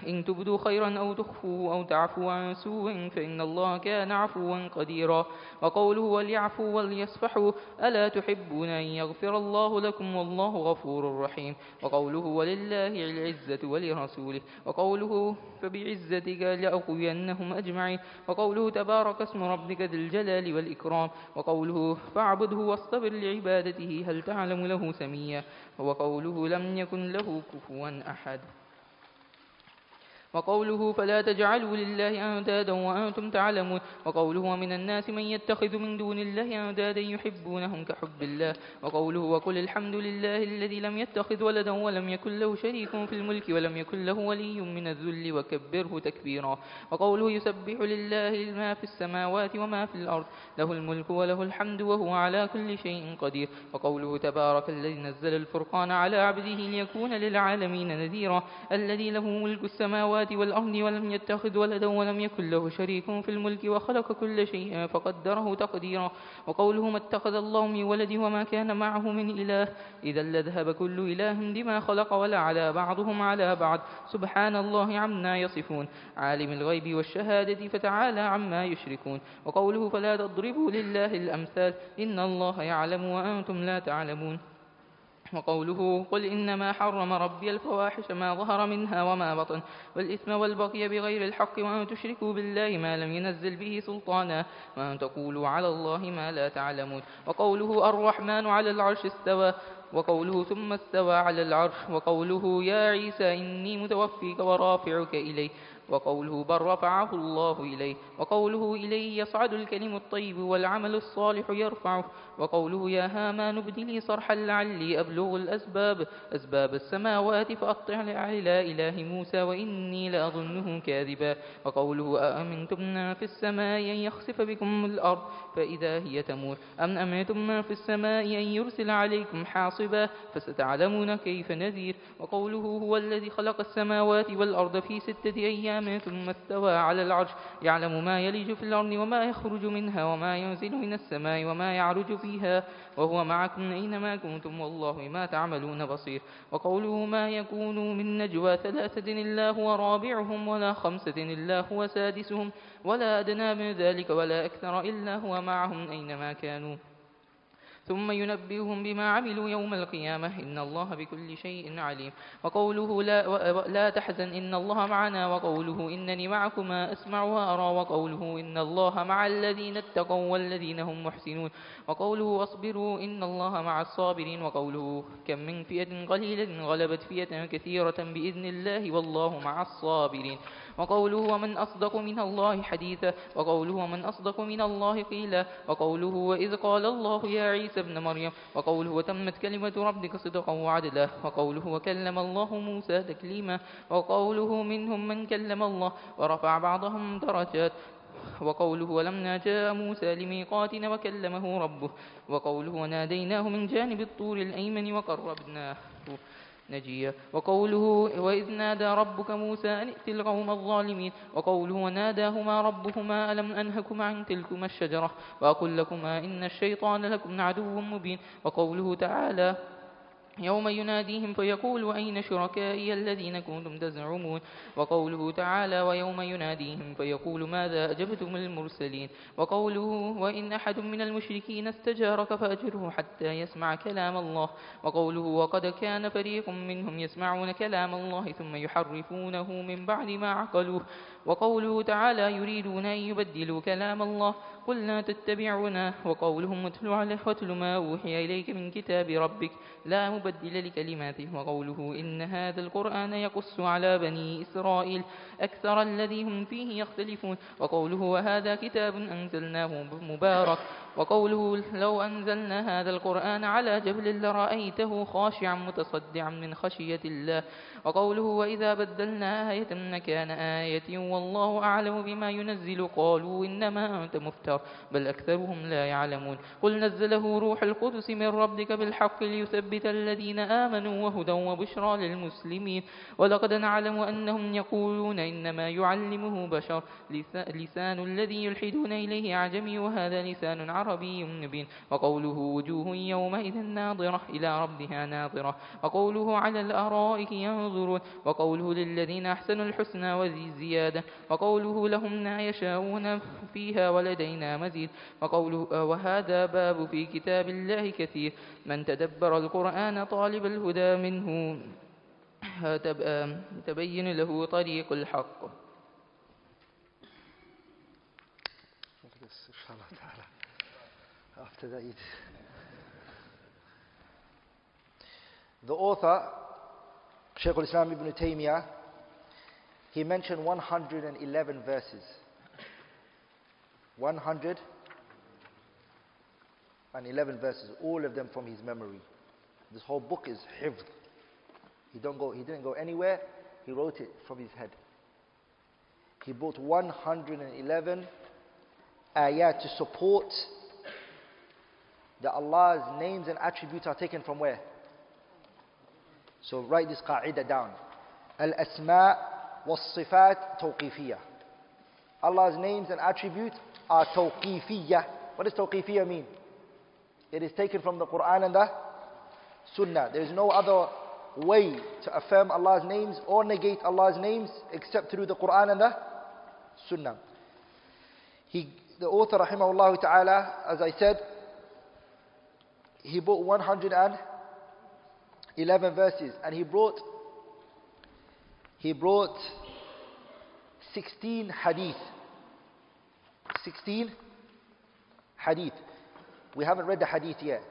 [SPEAKER 2] إن تبدوا خيرا أو تخفوه أو تعفوا عن سوء فإن الله كان عفوا قديرا وقوله وليعفوا وليصفحوا ألا تحبون أن يغفر الله لكم والله غفور رحيم وقوله ولله العزة ولرسوله وقوله فبعزتك لأقوينهم أجمعين وقوله تبارك اسم ربك ذي الجلال والإكرام وقوله فاعبده واصطبر لعبادته هل تعلم له سميا وقوله لم يكن له كفوا أحد وقوله فلا تجعلوا لله أندادا وأنتم تعلمون وقوله ومن الناس من يتخذ من دون الله أندادا يحبونهم كحب الله وقوله وقل الحمد لله الذي لم يتخذ ولدا ولم يكن له شريك في الملك ولم يكن له ولي من الذل وكبره تكبيرا وقوله يسبح لله ما في السماوات وما في الأرض له الملك وله الحمد وهو على كل شيء قدير وقوله تبارك الذي نزل الفرقان على عبده ليكون للعالمين نذيرا الذي له ملك السماوات السماوات والأرض ولم يتخذ ولدا ولم يكن له شريك في الملك وخلق كل شيء فقدره تقديرا وقوله ما اتخذ الله من ولد وما كان معه من إله إذا لذهب كل إله بما خلق ولا على بعضهم على بعض سبحان الله عما يصفون عالم الغيب والشهادة فتعالى عما يشركون وقوله فلا تضربوا لله الأمثال إن الله يعلم وأنتم لا تعلمون وقوله قل إنما حرم ربي الفواحش ما ظهر منها وما بطن والإثم والبغي بغير الحق وأن تشركوا بالله ما لم ينزل به سلطانا وأن تقولوا على الله ما لا تعلمون وقوله الرحمن على العرش استوى وقوله ثم استوى على العرش وقوله يا عيسى إني متوفيك ورافعك إليه وقوله بل رفعه الله إليه وقوله إليه يصعد الكلم الطيب والعمل الصالح يرفعه وقوله يا هامان ابدلي صرحا لعلي أبلغ الأسباب أسباب السماوات فأقطع على إله موسى وإني لأظنه كاذبا وقوله أأمنتم من في السماء أن يخسف بكم الأرض فإذا هي تموت أم أمنتم من في السماء أن يرسل عليكم حاصبا فستعلمون كيف نذير وقوله هو الذي خلق السماوات والأرض في ستة أيام ثم استوى على العرش يعلم ما يلج في الأرض وما يخرج منها وما ينزل من السماء وما يعرج في فيها وهو معكم أينما كنتم والله ما تعملون بصير وقوله ما يكون من نجوى ثلاثة إلا هو رابعهم ولا خمسة إلا هو سادسهم ولا أدنى من ذلك ولا أكثر إلا هو معهم أينما كانوا ثم ينبئهم بما عملوا يوم القيامة إن الله بكل شيء عليم وقوله لا, لا تحزن إن الله معنا وقوله إنني معكما أسمع وأرى وقوله إن الله مع الذين اتقوا والذين هم محسنون وقوله واصبروا إن الله مع الصابرين وقوله كم من فئة قليلة غلبت فئة كثيرة بإذن الله والله مع الصابرين وقوله ومن أصدق من الله حديثا وقوله ومن أصدق من الله قيلا وقوله وإذ قال الله يا عيسى ابن مريم وقوله وتمت كلمة ربك صدقا وعدلا وقوله وكلم الله موسى تكليما وقوله منهم من كلم الله ورفع بعضهم درجات وقوله ولما جاء موسى لميقاتنا وكلمه ربه وقوله وناديناه من جانب الطور الأيمن وقربناه نجيا وقوله وإذ نادى ربك موسى أن ائت القوم الظالمين وقوله وناداهما ربهما ألم أنهكما عن تلكما الشجرة وأقل لكما إن الشيطان لكم عدو مبين وقوله تعالى يوم يناديهم فيقول أين شركائي الذين كنتم تزعمون وقوله تعالى ويوم يناديهم فيقول ماذا أجبتم المرسلين وقوله وإن أحد من المشركين استجارك فأجره حتى يسمع كلام الله وقوله وقد كان فريق منهم يسمعون كلام الله ثم يحرفونه من بعد ما عقلوه وقوله تعالى يريدون أن يبدلوا كلام الله قل لا تتبعونا وقولهم اتل عليه واتل ما أوحي إليك من كتاب ربك لا مبدل مبدل لكلماته وقوله إن هذا القرآن يقص على بني إسرائيل أكثر الذي هم فيه يختلفون وقوله وهذا كتاب أنزلناه مبارك وقوله لو أنزلنا هذا القرآن على جبل لرأيته خاشعا متصدعا من خشية الله وقوله وإذا بدلنا آية كان آية والله أعلم بما ينزل قالوا إنما أنت مفتر بل أكثرهم لا يعلمون قل نزله روح القدس من ربك بالحق ليثبت الذين آمنوا وهدى وبشرى للمسلمين ولقد نعلم أنهم يقولون إنما يعلمه بشر لسان الذي يلحدون إليه عجمي وهذا لسان عربي عربي مبين وقوله وجوه يومئذ ناظرة إلى ربها ناظرة وقوله على الأرائك ينظرون وقوله للذين أحسنوا الحسنى الزيادة وقوله لهم ما يشاءون فيها ولدينا مزيد وقوله آه، وهذا باب في كتاب الله كثير من تدبر القرآن طالب الهدى منه آه، تبين له طريق الحق
[SPEAKER 1] after the Eid. The author, Shaykh al-Islam ibn Taymiyyah, he mentioned 111 verses. 111 verses, all of them from his memory. This whole book is hifd. He, don't go, he didn't go anywhere, he wrote it from his head. He brought 111 ayah to support that Allah's names and attributes are taken from where? So write this qa'idah down. Al-asma was-sifat tawqifiyah. Allah's names and attributes are tawqifiyah. What does tawqifiyah mean? It is taken from the Quran and the Sunnah. There is no other way to affirm Allah's names or negate Allah's names except through the Quran and the Sunnah. He, the author, rahimahullah ta'ala, as I said, he brought 111 verses and he brought he brought 16 hadith 16 hadith we haven't read the hadith yet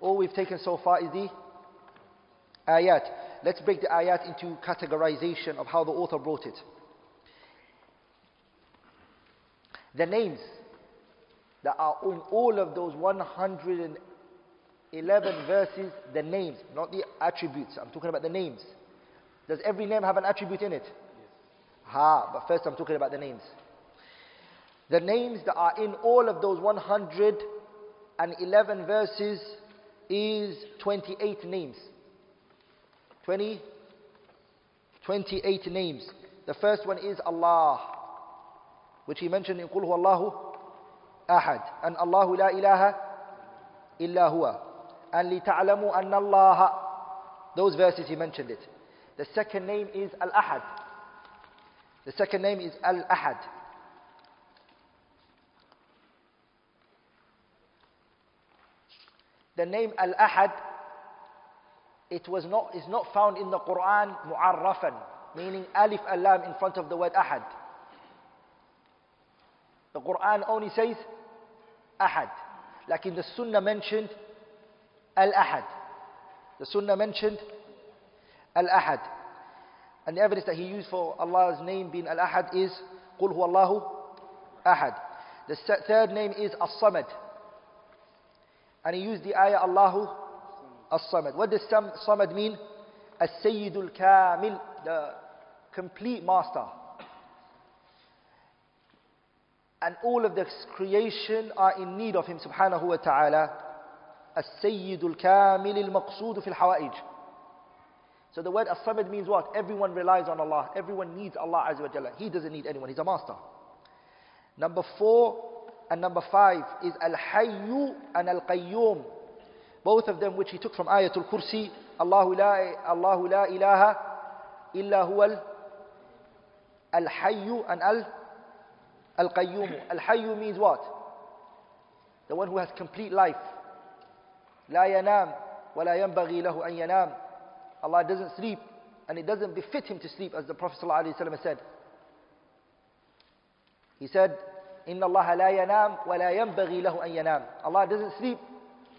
[SPEAKER 1] all we've taken so far is the ayat let's break the ayat into categorization of how the author brought it the names that are in all of those and 11 verses, the names, not the attributes. I'm talking about the names. Does every name have an attribute in it? Yes. Ha, but first I'm talking about the names. The names that are in all of those 111 verses is 28 names. 20, 28 names. The first one is Allah, which he mentioned in Qul Allahu Ahad. And Allahu la ilaha illa huwa and لِتَعْلَمُوا أَنَّ اللَّهَ Those verses he mentioned it. The second name is Al-Ahad. The second name is Al-Ahad. The name Al-Ahad, it was not, is not found in the Quran mu'arrafan, meaning alif alam in front of the word Ahad. The Quran only says Ahad. Like in the Sunnah mentioned Al-Ahad. The Sunnah mentioned Al-Ahad. And the evidence that he used for Allah's name being Al-Ahad is قُلْ هُوَ Ahad." The third name is As-Samad. And he used the ayah Allahu As-Samad. What does Samad mean? As-Sayyidul Kamil, the complete master. And all of the creation are in need of him subhanahu wa ta'ala. السيد الكامل المقصود في الحوائج. So the word as-samad means what? Everyone relies on Allah. Everyone needs Allah Azza wa Jalla. He doesn't need anyone. He's a master. Number four and number five is al-hayyu and al-qayyum. Both of them which he took from Ayatul Kursi. Allahu la, Allahu la ilaha illa huwa al-hayyu and al-qayyum. Al-hayyu means what? The one who has complete life. لا ينام ولا ينبغي له أن ينام Allah doesn't sleep and it doesn't befit him to sleep as the Prophet وسلم said he said إن الله لا ينام ولا ينبغي له أن ينام Allah doesn't sleep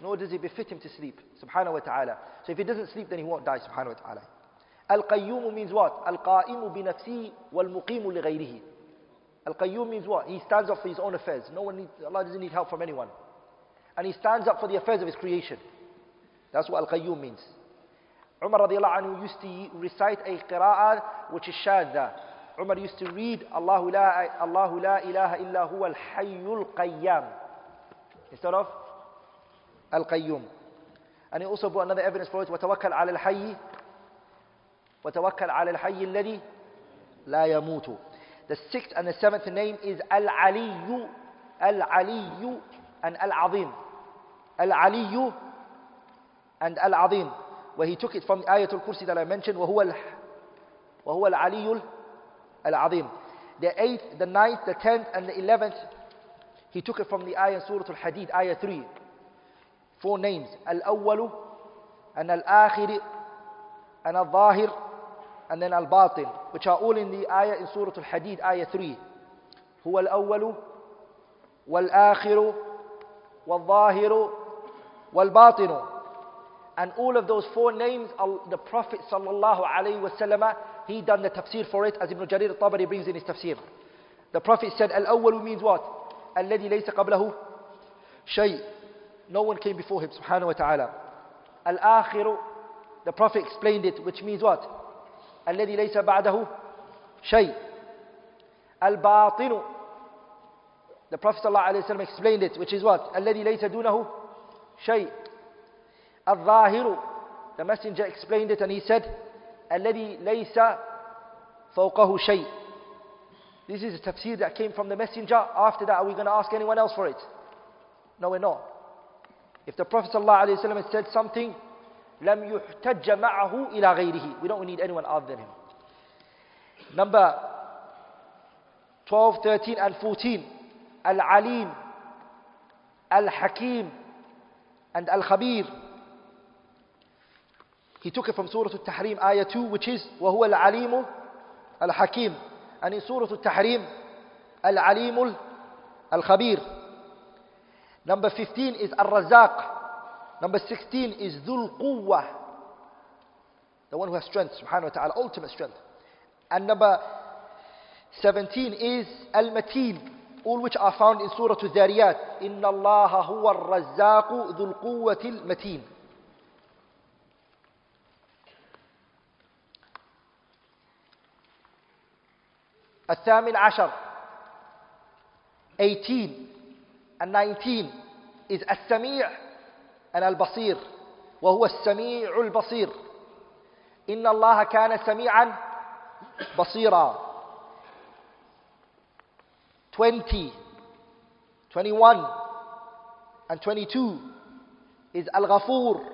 [SPEAKER 1] nor does it befit him to sleep subhanahu wa ta'ala so if he doesn't sleep then he won't die subhanahu wa ta'ala al means what? al بنفسه والمقيم لغيره القيوم al means what? He stands up for his own affairs. No one needs, Allah doesn't need help from anyone. And he stands up for the affairs of his creation. That's what Al-Qayyum means. Umar radiallahu anhu used to recite a qira'ah which is shadda. Umar used to read Allahu la, Allahu la ilaha illa huwa al-hayyul qayyam. Instead of Al-Qayyum. And he also brought another evidence for it. وَتَوَكَّلْ عَلَى الْحَيِّ وَتَوَكَّلْ عَلَى الْحَيِّ الَّذِي لَا يَمُوتُ The sixth and the seventh name is Al-Aliyu. Al-Aliyu and Al-Azim. Al-Aliyu and al Adim. Where he took it from the Ayatul Kursi that I mentioned, وَهُوَ, وهو الْعَلِيُّ الْعَظِيمُ The eighth, the ninth, the tenth, and the eleventh, he took it from the ayah Surah Al-Hadid, ayah 3. Four names, Al-Awwalu, and Al-Akhiri, and Al-Zahir, and then Al-Batin, which are all in the ayah in Surah Al-Hadid, ayah 3. هو الأول والآخر wal والباطن. And all of those four names, the Prophet sallallahu alaihi wasallam, he done the tafsir for it as Ibn Jarir al-Tabari brings in his tafsir. The Prophet said, al-awwalu means what? الذي ليس قبله شيء. No one came before him, subhanahu wa ta'ala. Al-akhiru, the Prophet explained it, which means what? الذي ليس بعده شيء. الباطن." The Prophet ﷺ explained it, which is what? الَّذِي لَيْسَ دُونَهُ شَيْءٍ الظاهر The messenger explained it and he said, الَّذِي لَيْسَ فَوْقَهُ شَيْءٍ This is the tafsir that came from the messenger. After that, are we going to ask anyone else for it? No, we're not. If the Prophet ﷺ said something, لم يحتج معه إلى غيره. We don't need anyone other than him. Number 12, 13 and 14. Al Alim, Al Hakim, and Al Khabir. He took it from Surah Al Tahrim, Ayah 2, which is وَهُوَ الْعَلِيمُ الْحَكِيمُ And in Surah Al Tahrim, Al Alimul Al Khabir. Number 15 is الرزاق. Number 16 is ذو القوة، The one who has strength, سبحانه وتعالى, ultimate strength. And number 17 is Al all which are found in Surah Al-Zariyat. إِنَّ اللَّهَ هُوَ الرَّزَّاقُ ذُو الْقُوَّةِ الْمَتِينَ الثامن عشر 18 and 19 is السميع and البصير وهو السميع البصير إن الله كان سميعا بصيرا 20, 21, and 22 is Al Ghafur,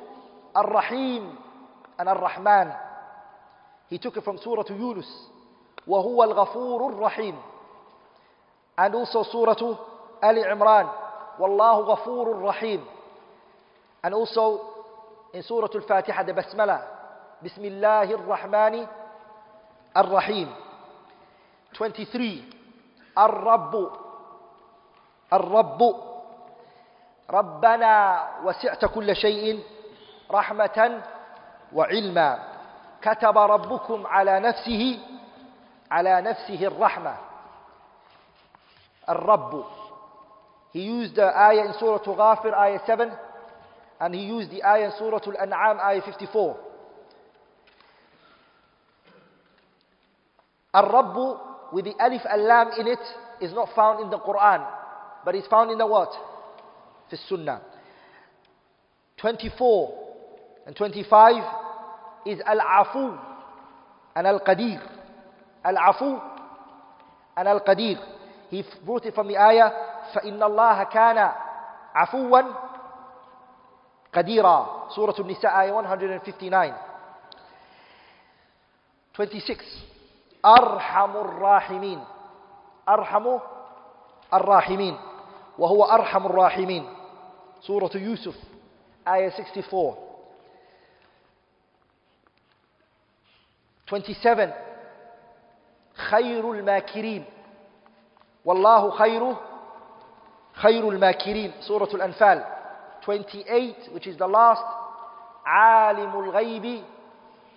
[SPEAKER 1] Al Rahim, and Al Rahman. He took it from Surah Yulus, Yunus. وهو al الرحيم and also Surah Ali Imran Wallahu al Rahim and also in Surah Al-Fatiha the Basmala al Rahmani al rahim 23 الرب الرب ربنا وسعت كل شيء رحمة وعلما كتب ربكم على نفسه على نفسه الرحمة الرب He used the ayah in Surah Ghafir, ayah 7, and he used the ayah in Surah Al-An'am, ayah 54. الرب with the alif alam lam in it is not found in the Quran, but is found in the what? The Sunnah. 24 and 25 is al-afu and al-qadir. Al-afu and al-qadir. He brought it from the ayah, فَإِنَّ اللَّهَ كَانَ عَفُوًا قَدِيرًا Surah An-Nisa, ayah 159. 26. أرحم الراحمين أرحم الراحمين وهو أرحم الراحمين سورة يوسف آية 64 27 خير الماكرين والله خير خير الماكرين سورة الأنفال 28 which is the last عالم الغيب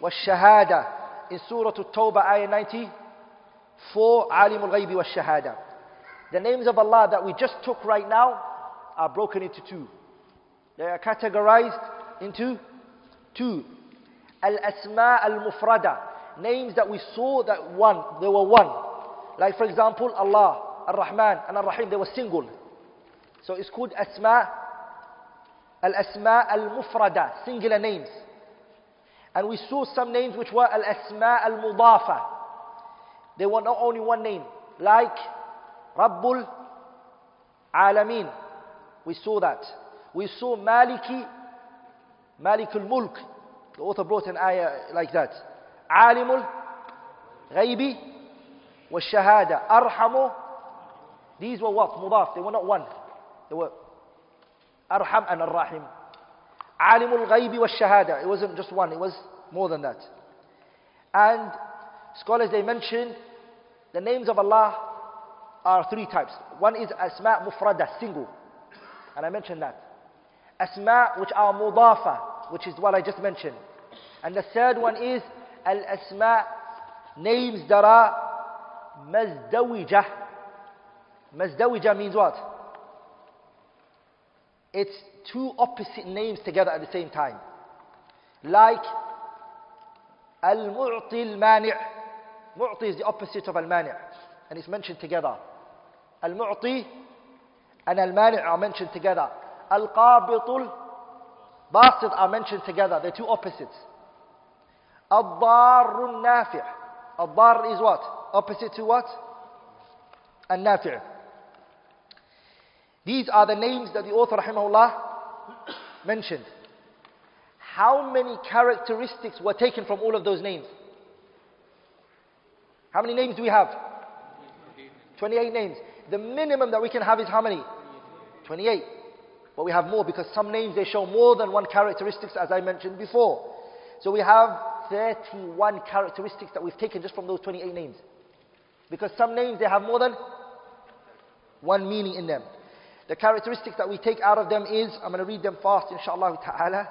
[SPEAKER 1] والشهادة in Surah At-Tawbah, ayah 94, Alimul Ghaybi wa Shahada. The names of Allah that we just took right now are broken into two. They are categorized into two. Al-Asma al-Mufrada, names that we saw that one, they were one. Like for example, Allah, Ar-Rahman and Ar-Rahim, they were single. So it's called Asma, Al-Asma al-Mufrada, singular names. And we saw some names which were al-asma al-mudafa. They were not only one name, like Rabbul Alameen. We saw that. We saw Maliki, Malikul Mulk. The author brought an ayah like that. Alimul Ghaibi was Shahada. Arhamu. These were what? Mudaf. They were not one. They were Arham and Arrahim. rahim Alimul Ghaibi was Shahada. It wasn't just one, it was more than that. And scholars they mention the names of Allah are three types. One is Asma Mufrada, single. And I mentioned that. Asma which are Mudafa, which is what I just mentioned. And the third one is Al Asma, names that are mazdawija. Mazdawija means what? It's two opposite names together at the same time. Like Al-Mu'ti Al-Mani' Mu'ti is the opposite of Al-Mani' and it's mentioned together. Al-Mu'ti and Al-Mani' are mentioned together. Al-Qabitul Basid are mentioned together. They're two opposites. Al-Darun Nafi' Al-Dar is what? Opposite to what? Al-Nafi' These are the names that the author rahimahullah mentioned. How many characteristics were taken from all of those names? How many names do we have? 28 names. The minimum that we can have is how many? 28. But we have more because some names they show more than one characteristics as I mentioned before. So we have 31 characteristics that we've taken just from those 28 names. Because some names they have more than one meaning in them. The characteristic that we take out of them is, I'm going to read them fast inshaAllah ta'ala,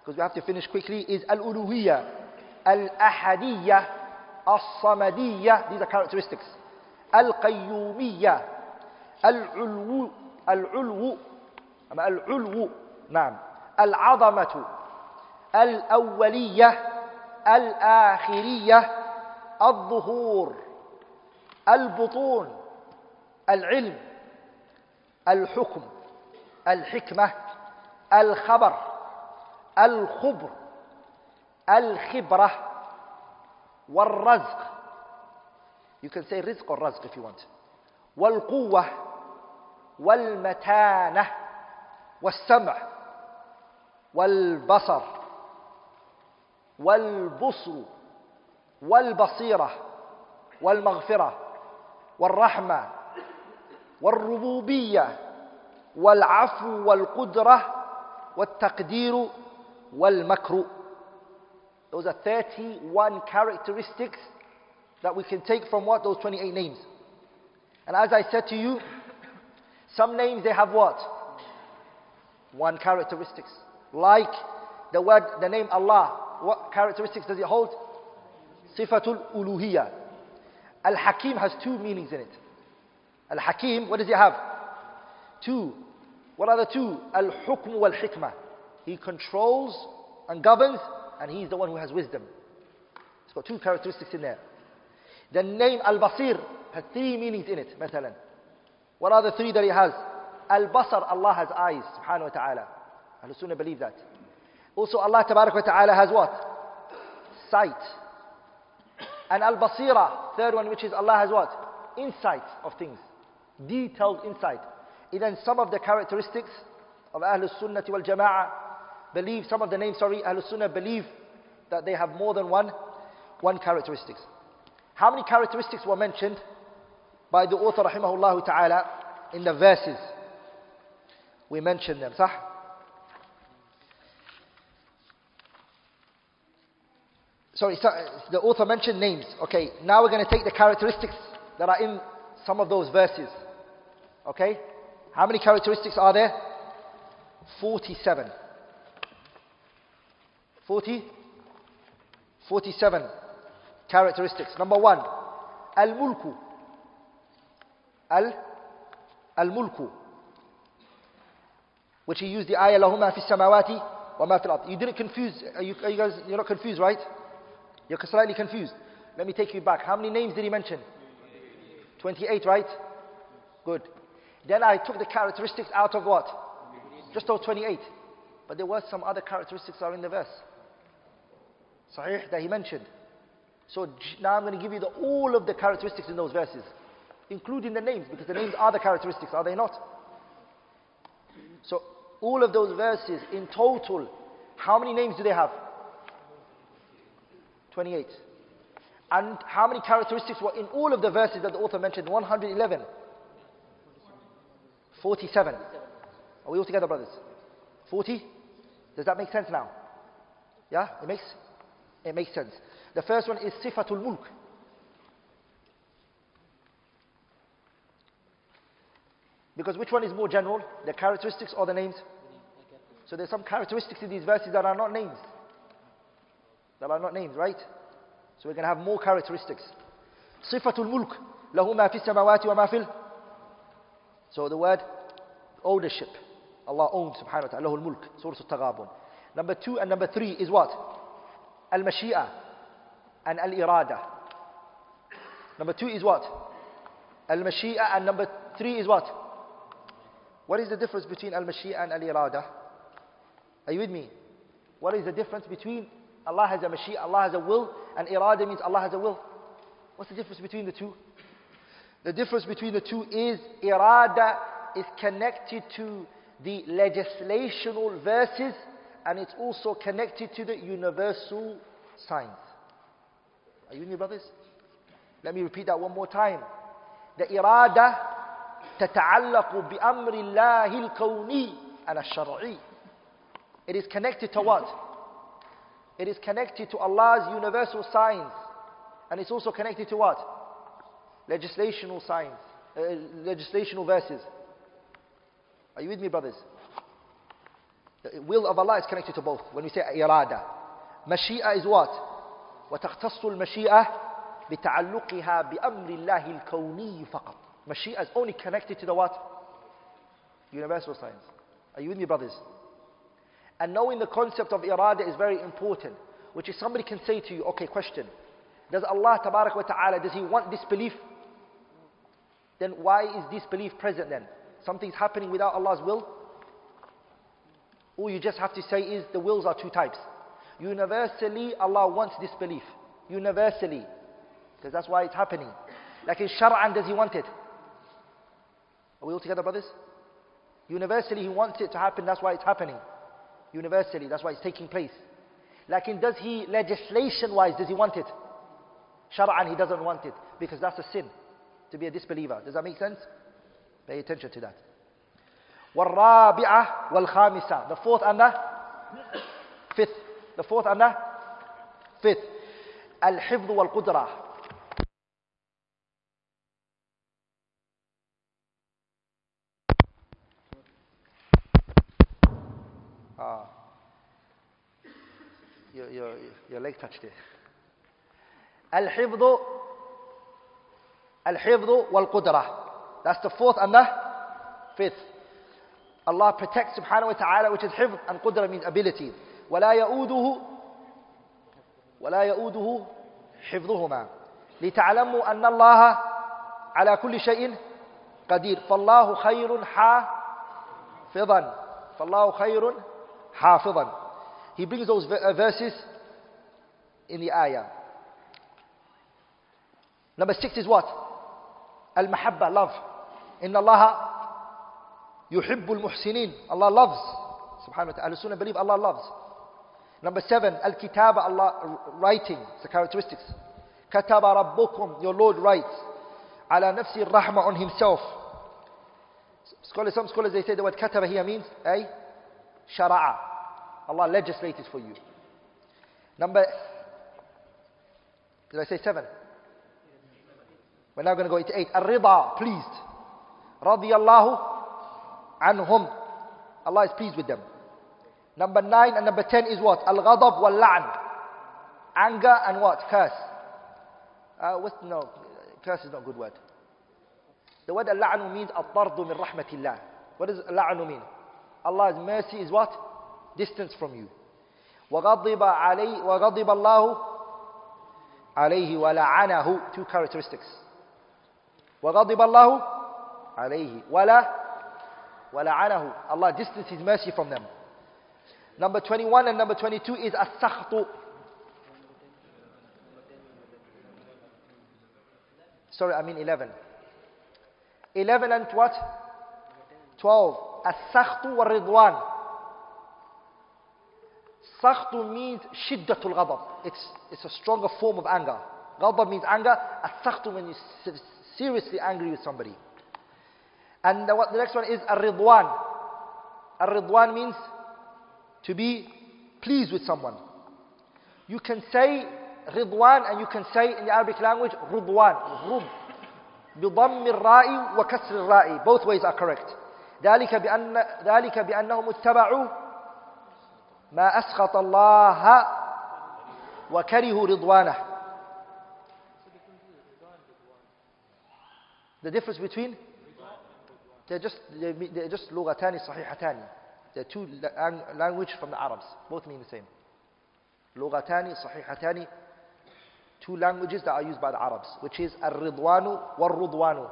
[SPEAKER 1] because we have to finish quickly, is al-uluhiyya, al-ahadiyya, as-samadiyya, these are characteristics, al-qayyumiyya, al-ulwu, al-ulwu, al-ulwu, akhiriyah العظمة الأولية الآخرية الظهور البطون العلم الحكم الحكمة الخبر الخبر الخبرة والرزق You can say رزق or رزق if you want والقوة والمتانة والسمع والبصر والبصر والبصيرة والمغفرة والرحمة والربوبية والعفو والقدرة والتقدير والمكر Those are 31 characteristics that we can take from what? Those 28 names. And as I said to you, some names they have what? One characteristics. Like the word, the name Allah. What characteristics does it hold? Sifatul uluhiyah. Al-Hakim has two meanings in it. Al-Hakim, what does he have? Two. What are the two? Al-Hukm wal-Hikmah. He controls and governs, and he's the one who has wisdom. It's got two characteristics in there. The name Al-Basir has three meanings in it, مثلا. What are the three that he has? Al-Basar, Allah has eyes, subhanahu wa ta'ala. Ahlul Sunnah believe that. Also Allah wa ta'ala has what? Sight. And Al-Basira, third one which is Allah has what? Insight of things detailed insight. Even some of the characteristics of Ahlul Sunnah wal Jama'ah believe, some of the names, sorry, Ahlul Sunnah believe that they have more than one, one characteristics. How many characteristics were mentioned by the author rahimahullah ta'ala in the verses? We mentioned them, Sorry, the author mentioned names. Okay, now we're going to take the characteristics that are in some of those verses. Okay? How many characteristics are there? 47. 40? 47 characteristics. Number one, Al Mulku. Al Al Mulku. Which he used the ayah Lahuma fi samawati wa ma fil You didn't confuse, are you, are you, guys, you're not confused, right? You're slightly confused. Let me take you back. How many names did he mention? 28, right? Good. Then I took the characteristics out of what? Just those 28. But there were some other characteristics are in the verse. Sahih that he mentioned. So now I'm going to give you the, all of the characteristics in those verses, including the names, because the names are the characteristics, are they not? So all of those verses in total, how many names do they have? 28. And how many characteristics were in all of the verses that the author mentioned? 111. 47. Are we all together, brothers? 40? Does that make sense now? Yeah? It makes, it makes sense. The first one is Sifatul Mulk. Because which one is more general? The characteristics or the names? So there's some characteristics in these verses that are not names. That are not names, right? So we're going to have more characteristics. Sifatul Mulk. له ما في السماوات وما في الأرض so the word ownership. Allah owns subhanahu wa ta'ala, Al Mulk, Surah of taghabun Number two and number three is what? Al-Mashi'a and Al-Irada. Number two is what? Al-Mashi'a and number three is what? What is the difference between Al-Mashi'a and Al-Irada? Are you with me? What is the difference between Allah has a Mashi'a, Allah has a will, and Irada means Allah has a will? What's the difference between the two? The difference between the two is irada is connected to the legislational verses and it's also connected to the universal signs. Are you with me, brothers? Let me repeat that one more time. The irada تتعلق بأمر الله الكوني على الشرعي. It is connected to what? It is connected to Allah's universal signs. And it's also connected to what? legislational signs, uh, legislational verses. Are you with me, brothers? The will of Allah is connected to both. When we say irada, mashia is what? وتختص المشيئة بتعلقها بأمر الله الكوني فقط. Mashia is only connected to the what? Universal signs. Are you with me, brothers? And knowing the concept of irada is very important, which is somebody can say to you, okay, question. Does Allah Tabarak wa Ta'ala, does He want this belief? Then why is disbelief present then? Something's happening without Allah's will? All you just have to say is the wills are two types. Universally, Allah wants disbelief. Universally. Because that's why it's happening. Like in Shar'an, does He want it? Are we all together, brothers? Universally, He wants it to happen. That's why it's happening. Universally, that's why it's taking place. Like in, does He, legislation wise, does He want it? Shar'an, He doesn't want it. Because that's a sin. to be a disbeliever. Does that make sense? Pay attention to that. والرابعة والخامسة The fourth and the fifth The fourth and the fifth الحفظ والقدرة Ah. Your, your, your leg touched it. الحفظ Al-Hifdhu wal-Qudrah. That's the fourth and the fifth. Allah protects subhanahu wa ta'ala, which is hifd and qudrah means ability. وَلَا يَؤُودُهُ وَلَا يَؤُودُهُ حِفْظُهُمَا لِتَعْلَمُوا أَنَّ اللَّهَ عَلَى كُلِّ شَيْءٍ قَدِيرٌ فَاللَّهُ خَيْرٌ حَافِظًا فَاللَّهُ خَيْرٌ حَافِظًا He brings those uh, verses in the ayah. Number six is what? المحبة love إن الله يحب المحسنين Allah loves سبحانه وتعالى أهل السنة believe Allah loves Number seven, Al-Kitaba, Allah writing, the characteristics. Kataba Rabbukum, your Lord writes. Ala nafsi rahma on himself. Scholars, some scholars, they say the word kataba here means, eh? Shara'a. Allah legislated for you. Number, did I say seven? We're now going to go into 8. Ar-Rida, pleased. Radiallahu anhum. Allah is pleased with them. Number 9 and number 10 is what? Al-Ghadab wal-La'n. Anger and what? Curse. Uh, what's, no, curse is not a good word. The word al means al-Tardu min rahmatillah. What does al mean? Allah's mercy is what? Distance from you. وغضب عليه وغضب الله عليه ولعنه two characteristics وغضب الله عليه ولا ولعنه الله distanced his mercy from them number 21 and number 22 is as-sakhtu sorry I mean 11 11 and what 12 as-sakhtu wal-ridwan Sakhtu means shiddatul ghadab. It's, it's a stronger form of anger. Ghadab means anger. As-sakhtu means Seriously angry with somebody. And the, what, the next one is Ar-Ridwan. Ar-Ridwan means to be pleased with someone. You can say Ridwan and you can say in the Arabic language Rudwan. Rub. بضم الراء وكسر الراء both ways are correct ذلك بأن ذلك بأنهم اتبعوا ما أسخط الله وكرهوا رضوانه The difference between they're just they're, they're just lughatani sahihatani. They're two language from the Arabs. Both mean the same. Lughatani sahihatani. Two languages that are used by the Arabs, which is ar-ridwanu war-ridwanu.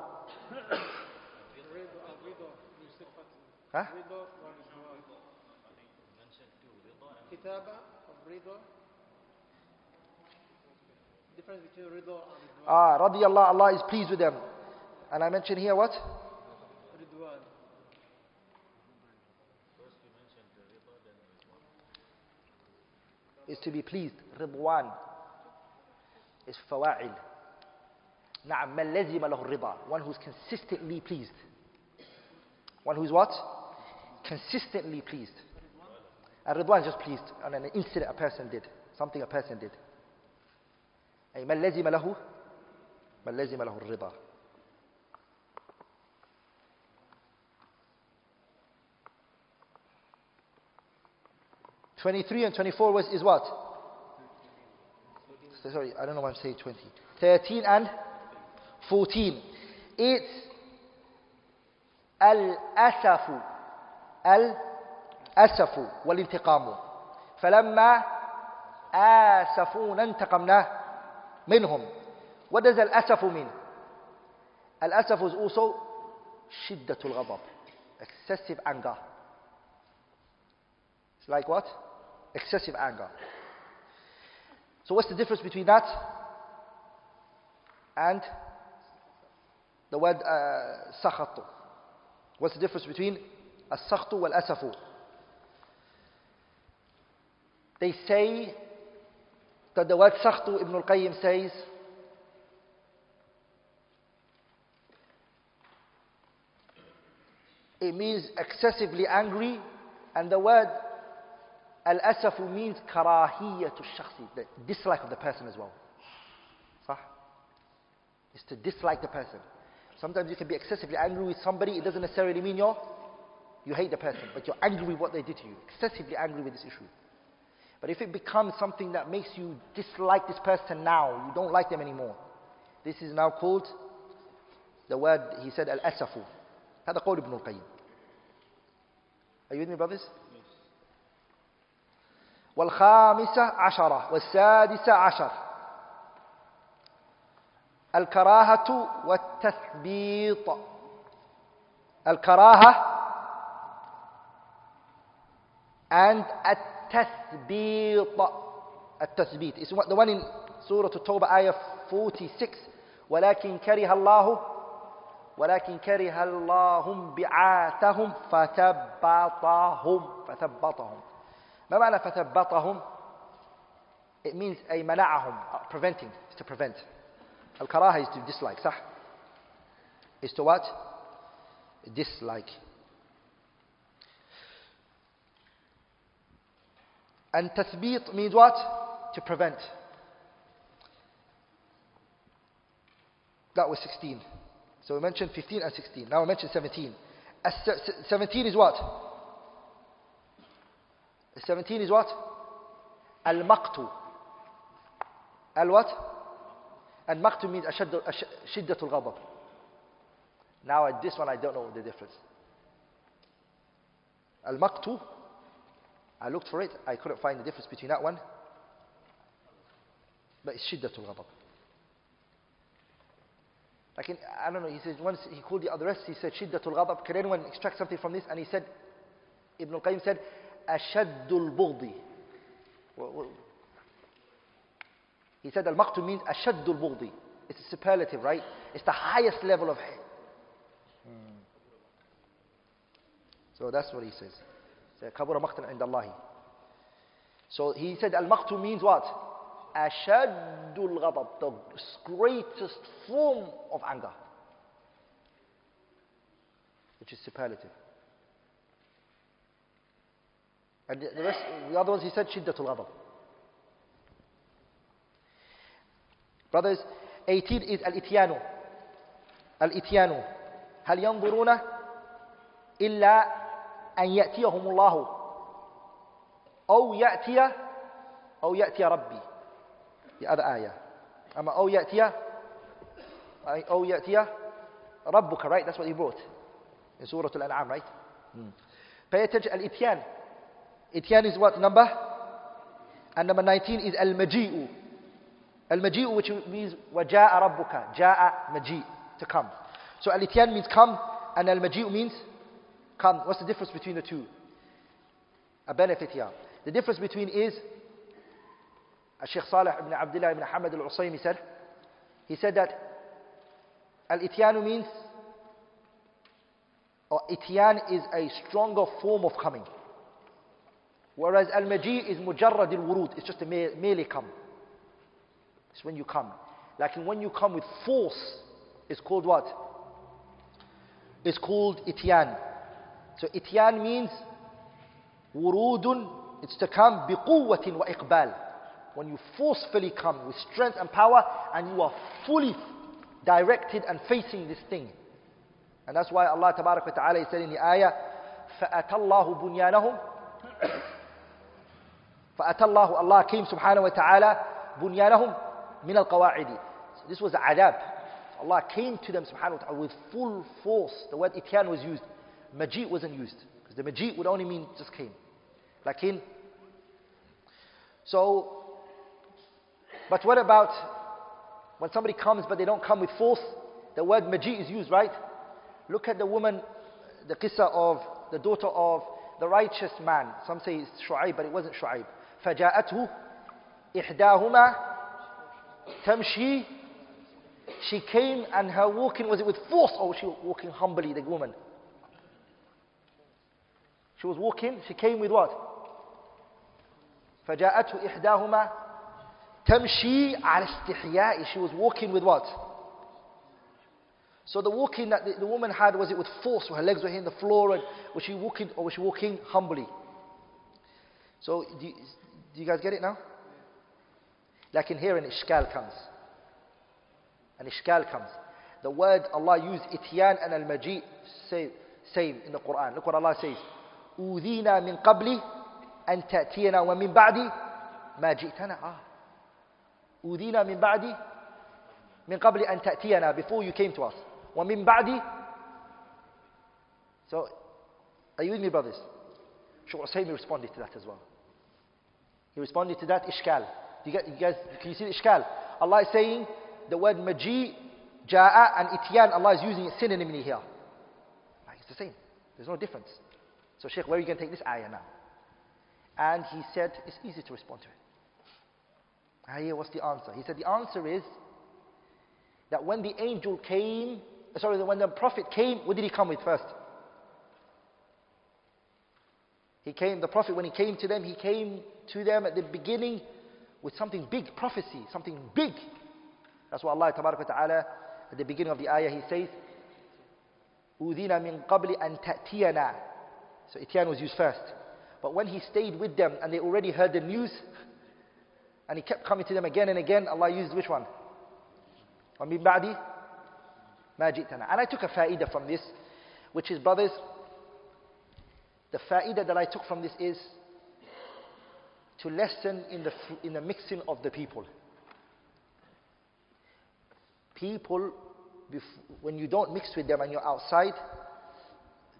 [SPEAKER 1] huh?
[SPEAKER 3] Ah,
[SPEAKER 1] radiyallah, Allah is pleased with them. And I mentioned here what? Is to be pleased. Ridwan is fawa'il. نعم من لزم له الرضا one who's consistently pleased one who's what consistently pleased and Ridwan just pleased on an incident a person did something a person did أي من لزم له من لزم له الرضا 23 and 24 was, is what? Sorry, I don't know why I'm saying 20. 13 and 14. It's al-asafu. Al-asafu wal-intiqamu. Falamma asafuna intiqamna minhum. What does al-asafu mean? Al-asafu is also shiddatul ghadab. Excessive anger. It's like what? excessive anger. So, what's the difference between that and the word uh, What's the difference between السخط "asafu"? They say that the word سخط, Ibn al-Qayyim says, it means excessively angry, and the word Al-asafu means karahiyatul shakhsi, the dislike of the person as well. Sah? It's to dislike the person. Sometimes you can be excessively angry with somebody, it doesn't necessarily mean you're, you hate the person, but you're angry with what they did to you, excessively angry with this issue. But if it becomes something that makes you dislike this person now, you don't like them anymore, this is now called the word he said al-asafu. هذا قول ابن القيم. Are you with me, brothers? والخامسة عشرة والسادسة عشر الكراهة والتثبيط الكراهة and التثبيط التثبيت is the one in سورة التوبة آية 46 ولكن كره الله ولكن كره الله بعاتهم فثبطهم فثبطهم ما معنى فثبطهم it means أي منعهم uh, preventing is to prevent الكراهة is to dislike صح is to what dislike and تثبيط means what to prevent that was 16 so we mentioned 15 and 16 now we mentioned 17 17 is what 17 is what? Al-maqtu. Al-what? Al-maqtu means shiddatul ghabab. Now at this one I don't know the difference. Al-maqtu. I looked for it. I couldn't find the difference between that one. But it's shiddatul ghadab. Like in, I don't know, he says once he called the other rest, he said shiddatul ghabab. Can anyone extract something from this? And he said, Ibn al-Qayyim said, أشد البغض He said al-maqtu means أشد البغض It's a superlative, right? It's the highest level of hate. So that's what he says. كبر مقتا عند الله So he said al-maqtu means what? أشد الغضب The greatest form of anger. Which is superlative. And the, rest, the other ones he said, Shiddatul Ghadab. Brothers, 18 is Al-Ityanu. Al-Ityanu. هل ينظرون إلا أن يأتيهم الله أو يأتي أو يأتي ربي يا هذا آية أما أو يأتي أو يأتي ربك right that's what he brought in Surah Al-An'am right al الإتيان Itian is what number? And number 19 is al-maji'u. Al-maji'u which means waja'a rabbuka. Ja'a maji' to come. So al-ityan means come and al-maji'u means come. What's the difference between the two? A benefit here. The difference between is Sheikh Saleh ibn Abdullah ibn Hamad al-Usaymi said he said that al-ityanu means or ityan is a stronger form of coming. Whereas al-maji is mujarrad al-wurud. It's just a merely come. It's when you come. Like when you come with force, it's called what? It's called ityan. So ityan means wurudun. It's to come biquwatin wa iqbal. When you forcefully come with strength and power and you are fully directed and facing this thing. And that's why Allah Ta'ala said in the ayah, فَأَتَى اللَّهُ بُنْيَانَهُمْ فأتى الله Allah came سبحانه وتعالى بنيانهم من القواعد This was عذاب. Allah came to them subhanahu wa ta'ala with full force The word إتيان was used Maji' wasn't used Because the maji' would only mean just came Like So But what about When somebody comes but they don't come with force The word maji' is used right Look at the woman The qissa of the daughter of the righteous man. Some say it's شعيب, but it wasn't شعيب. فجاءته إحداهما تمشي she came and her walking was it with force or oh, was she walking humbly the woman she was walking she came with what فجاءته إحداهما تمشي على استحياء she was walking with what so the walking that the, the woman had was it with force her legs were hitting the floor and was she walking or was she walking humbly so do you guys get it now? Like in here an ishkal comes. An ishkal comes. The word Allah used ityan and al-maji same, same in the Quran. Look what Allah says. أُوذِينَا مِن قَبْلِ أَن تَأْتِيَنَا وَمِن بَعْدِ مَا جِئْتَنَا ah. أُوذِينَا مِن بَعْدِ مِن قَبْلِ أَن تَأْتِيَنَا Before you came to us. وَمِن بَعْدِ So, are you with me brothers? Shaykh Usaymi responded to that as well. He responded to that ishkal. You guys, can you see the ishkal? Allah is saying the word maji, ja'a and ityan, Allah is using it synonymly here. It's the same. There's no difference. So Sheikh, where are you going to take this ayah now? And he said, it's easy to respond to it. Ayah, what's the answer? He said, the answer is that when the angel came, sorry, when the prophet came, what did he come with first? He came, the prophet, when he came to them, he came to them at the beginning with something big, prophecy, something big. That's why Allah Ta'ala at the beginning of the ayah he says, أُذِينَ min qabli أَن So ityan was used first. But when he stayed with them and they already heard the news, and he kept coming to them again and again, Allah used which one? وَمِن بَعْدِ مَا And I took a fa'idah from this, which is brothers, the fa'idah that I took from this is to lessen in the, in the mixing of the people. People, when you don't mix with them and you're outside,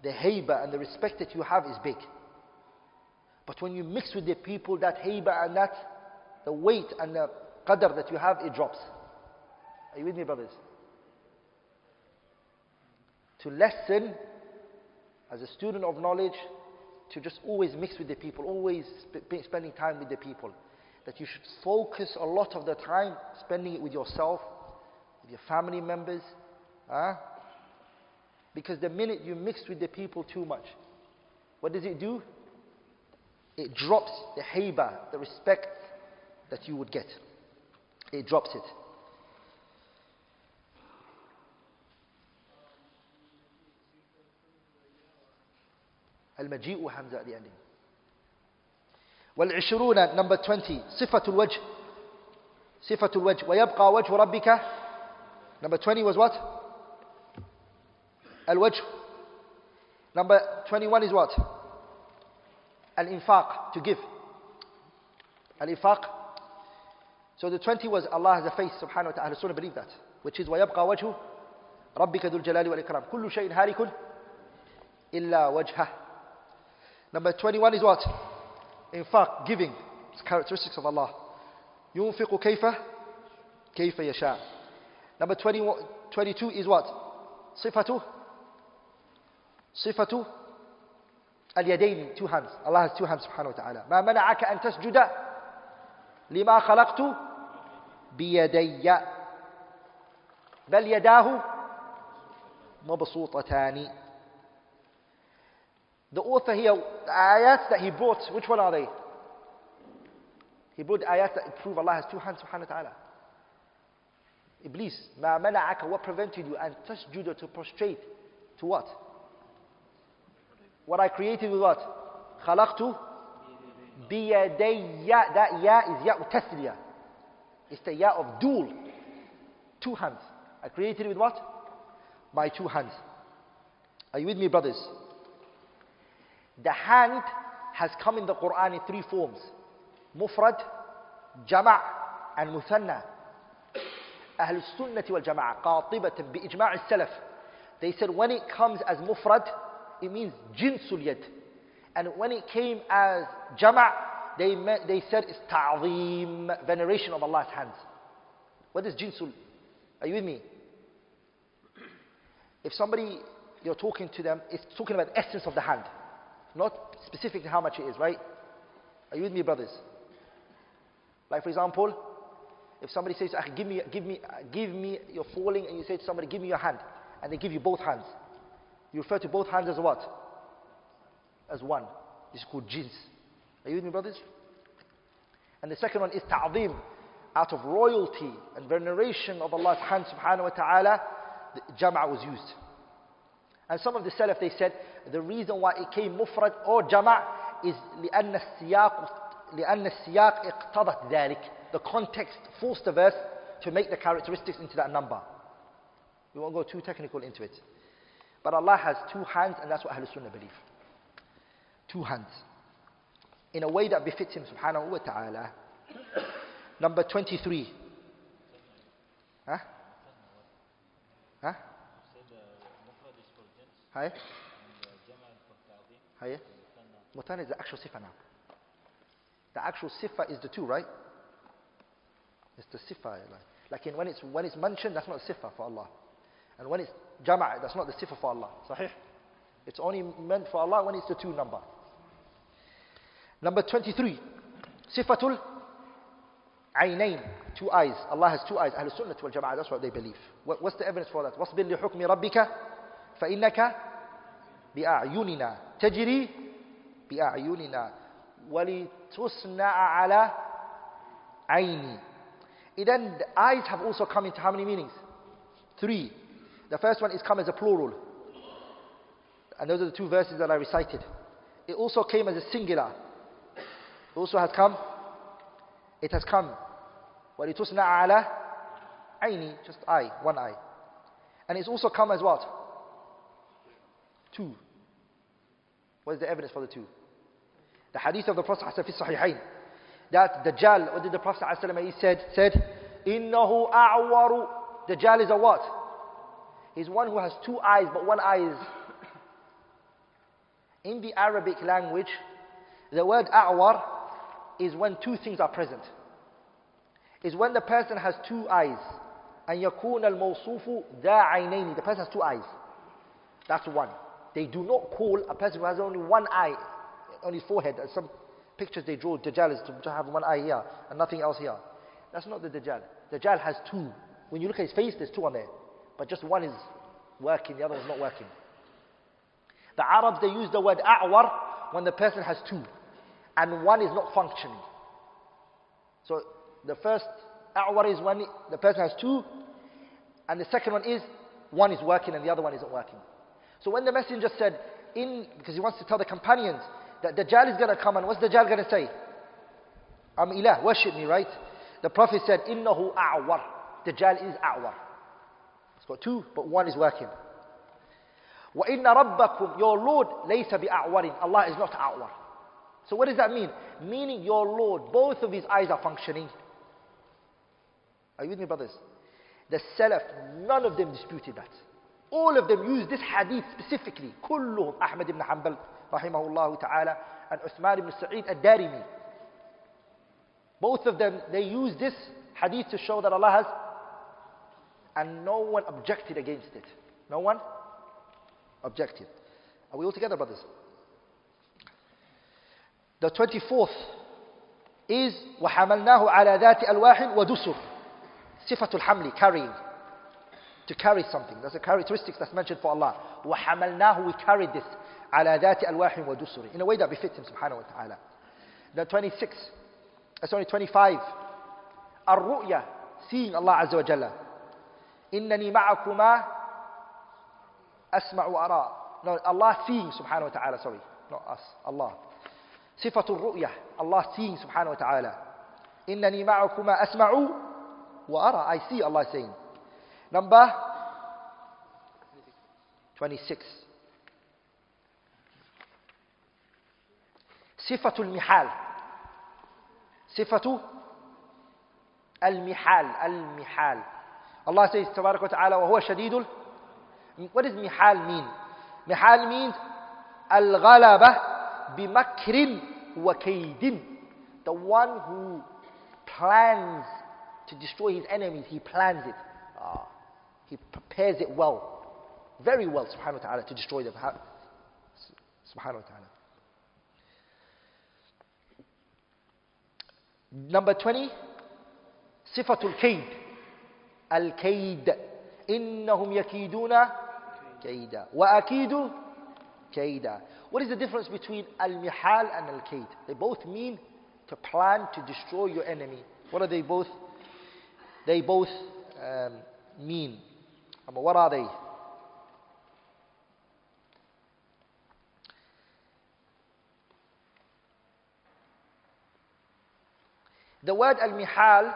[SPEAKER 1] the haiba and the respect that you have is big. But when you mix with the people, that haiba and that, the weight and the qadr that you have, it drops. Are you with me, brothers? To lessen, as a student of knowledge, to just always mix with the people, always sp spending time with the people. That you should focus a lot of the time spending it with yourself, with your family members. Huh? Because the minute you mix with the people too much, what does it do? It drops the heba, the respect that you would get. It drops it. المجيء وحمزة the ending والعشرون نمبر 20 صفة الوجه صفة الوجه ويبقى وجه ربك نمبر 20 was what الوجه نمبر 21 is what الإنفاق to give الإنفاق so the 20 was Allah has a face سبحانه وتعالى ta'ala Sunnah believe that which is ويبقى وجه ربك ذو الجلال والإكرام كل شيء هالك إلا وجهه Number 21 is what? In fact, giving. It's characteristics of Allah. Yunfiqu kayfa? Kayfa yasha. Number 20, 22 is what? Sifatu? صفته اليدين two hands. Allah has two hands subhanahu سبحانه وتعالى. ما منعك أن تسجد لما خلقت بيدي Bal yadahu mabasutatani. The author here, the ayat that he brought, which one are they? He brought ayat that prove Allah has two hands, subhanahu wa ta'ala. Iblis, ma mana'aka, what prevented you? And Judah to prostrate, to what? What I created with what? Khalaqtu biyadayya, that ya is ya utasliya. It's the ya of dual, two hands. I created with what? My two hands. Are you with me, brothers? The hand has come in the Quran in three forms. Mufrad, Jama' and Muthanna. Ahl Sunnah wal Jama'a, qatibatan bi ijma' salaf. They said when it comes as mufrad, it means jinsul yad. And when it came as jama', they, met, they said it's ta'zeem, veneration of Allah's hands. What is jinsul? Are you with me? If somebody, you're talking to them, it's talking about the essence of the hand. Not specifically how much it is, right? Are you with me, brothers? Like, for example, if somebody says, give me, give me, give me, you're falling and you say to somebody, give me your hand. And they give you both hands. You refer to both hands as what? As one. This is called jins. Are you with me, brothers? And the second one is ta'zim. Out of royalty and veneration of Allah's hand subhanahu wa ta'ala, the jam'a was used. And some of the salaf, they said, the reason why it came mufrad or jama' is لأن السياق لأن السياق اقتضت ذلك the context forced the verse to make the characteristics into that number we won't go too technical into it but Allah has two hands and that's what Ahlul Sunnah believe two hands in a way that befits him subhanahu wa ta'ala number 23 huh? Huh? Uh, Hi? Hayya? mutan is the actual sifa now. The actual sifa is the two, right? It's the sifa. Like, like when it's when it's mentioned, that's not the sifa for Allah. And when it's jama', that's not the sifa for Allah. Sahih? It's only meant for Allah when it's the two number. Number 23, sifatul aynain, two eyes. Allah has two eyes. Ahlul Sunnah wal Jama'ah, that's what they believe. What, what's the evidence for that? وَاصْبِرْ لِحُكْمِ رَبِّكَ فَإِنَّكَ بأعيننا تجري بأعيننا ولتصنع على عيني Then the eyes have also come into how many meanings? Three. The first one is come as a plural. And those are the two verses that I recited. It also came as a singular. It also has come. It has come. وَلِتُسْنَعَ عَلَى عَيْنِي Just eye, one eye. And it's also come as what? Two. What is the evidence for the two? The hadith of the Prophet في الصحيحين that Dajjal, what did the Prophet he said? Said, إِنَّهُ أَعْوَرُ Dajjal is a what? He's one who has two eyes, but one eye is. In the Arabic language, the word a'war is when two things are present. Is when the person has two eyes. And يكون al ذا عينين. The person has two eyes. That's one. They do not call a person who has only one eye on his forehead. Uh, some pictures they draw, Dajjal is to, to have one eye here and nothing else here. That's not the Dajjal. Dajjal has two. When you look at his face, there's two on there. But just one is working, the other is not working. The Arabs, they use the word a'war when the person has two. And one is not functioning. So the first a'war is when the person has two. And the second one is one is working and the other one isn't working. So when the messenger said, in, because he wants to tell the companions that Dajjal is going to come, and what's Dajjal going to say? I'm ilah, worship me, right? The Prophet said, Innahu a'war. Dajjal is a'war. It's got two, but one is working. وَإِنَّ رَبَّكُمْ Your Lord لَيْسَ بِأَعْوَرٍ Allah is not a'war. So what does that mean? Meaning your Lord, both of his eyes are functioning. Are you with me, brothers? The Salaf, none of them disputed that. All of them use this hadith specifically. كلهم أَحْمَدِ بْنِ Hanbal رحمه الله تعالى and Uthman ibn Sa'id al-Darimi. Both of them, they use this hadith to show that Allah has and no one objected against it. No one objected. Are we all together, brothers? The 24th is وَحَمَلْنَاهُ عَلَى ذَاتِ أَلْوَاحٍ وَدُسُرٍ صفة الحمل carrying to carry something. That's a characteristic that's mentioned for Allah. وَحَمَلْنَاهُ We carried this عَلَى ذَاتِ أَلْوَاحٍ وَدُسُرٍ In a way that befits Him subhanahu wa ta'ala. Then 26, that's uh, only 25. الرؤية Seeing Allah Azza wa Jalla. إِنَّنِي مَعَكُمَا أَسْمَعُ وَأَرَى No, Allah seeing subhanahu wa ta'ala, sorry. Not us, Allah. صفة الرؤية Allah seeing subhanahu wa ta'ala. إِنَّنِي مَعَكُمَا أَسْمَعُ وَأَرَى I see Allah saying. Number 26 صفة المحال صفة المحال المحال Allah says تبارك وتعالى وهو شديد What does mihal mean? Mihal means al-ghalaba bimakrin wa kaydin. The one who plans to destroy his enemies, he plans it. Ah. He prepares it well, very well, subhanahu wa ta'ala, to destroy them. Subhanahu wa ta'ala. Number 20, Sifatul Kaid. Al Kaid. Innahum yakiduna kaida. Wa akidu kaida. What is the difference between Al Mihal and Al Kaid? They both mean to plan to destroy your enemy. What are they both? They both um, mean. But what are they? The word al-mihal,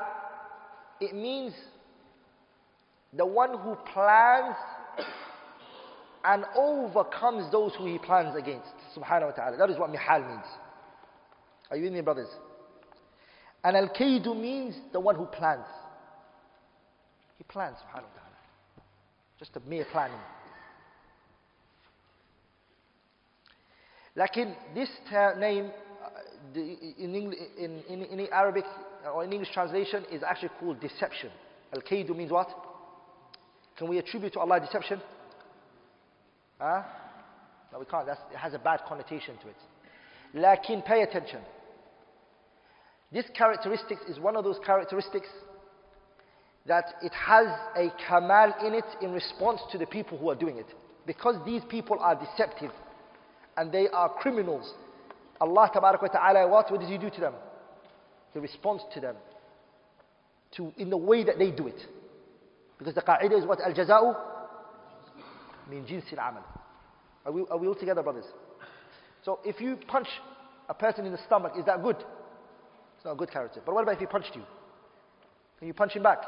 [SPEAKER 1] it means the one who plans and overcomes those who he plans against. Subhanahu wa ta'ala. That is what mihal means. Are you with me, brothers? And al-kaidu means the one who plans. He plans, subhanahu wa ta'ala. Just a mere planning. Like in this name uh, in, English, in, in, in, Arabic or in English translation is actually called deception. Al-Kaidu means what? Can we attribute to Allah deception? Huh? No, we can't. That's, it has a bad connotation to it. Lakin, pay attention. This characteristic is one of those characteristics that it has a kamal in it in response to the people who are doing it. Because these people are deceptive and they are criminals. Allah Ta'ala, what, what does He do to them? He responds to them to, in the way that they do it. Because the qa'idah is what? Al jaza'u min jinsil amal. Are we, are we all together, brothers? So if you punch a person in the stomach, is that good? It's not a good character. But what about if he punched you? Can you punch him back?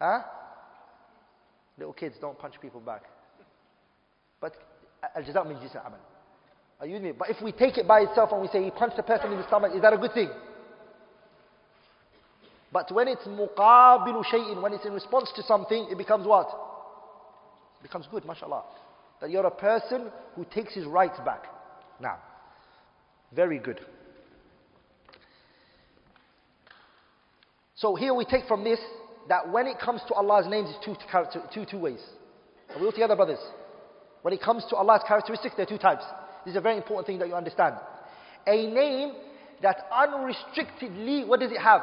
[SPEAKER 1] Huh? Little kids, don't punch people back. But al-jaza' means jinsil amal. Are you with me? But if we take it by itself and we say he punched a person in the stomach, is that a good thing? But when it's muqabilu shay'in, when it's in response to something, it becomes what? It becomes good, mashallah. That you're a person who takes his rights back. Now, very good. So here we take from this that when it comes to Allah's names, it's two, two, ways. Are we all together, brothers? When it comes to Allah's characteristics, there are two types. This is a very important thing that you understand. A name that unrestrictedly, what does it have?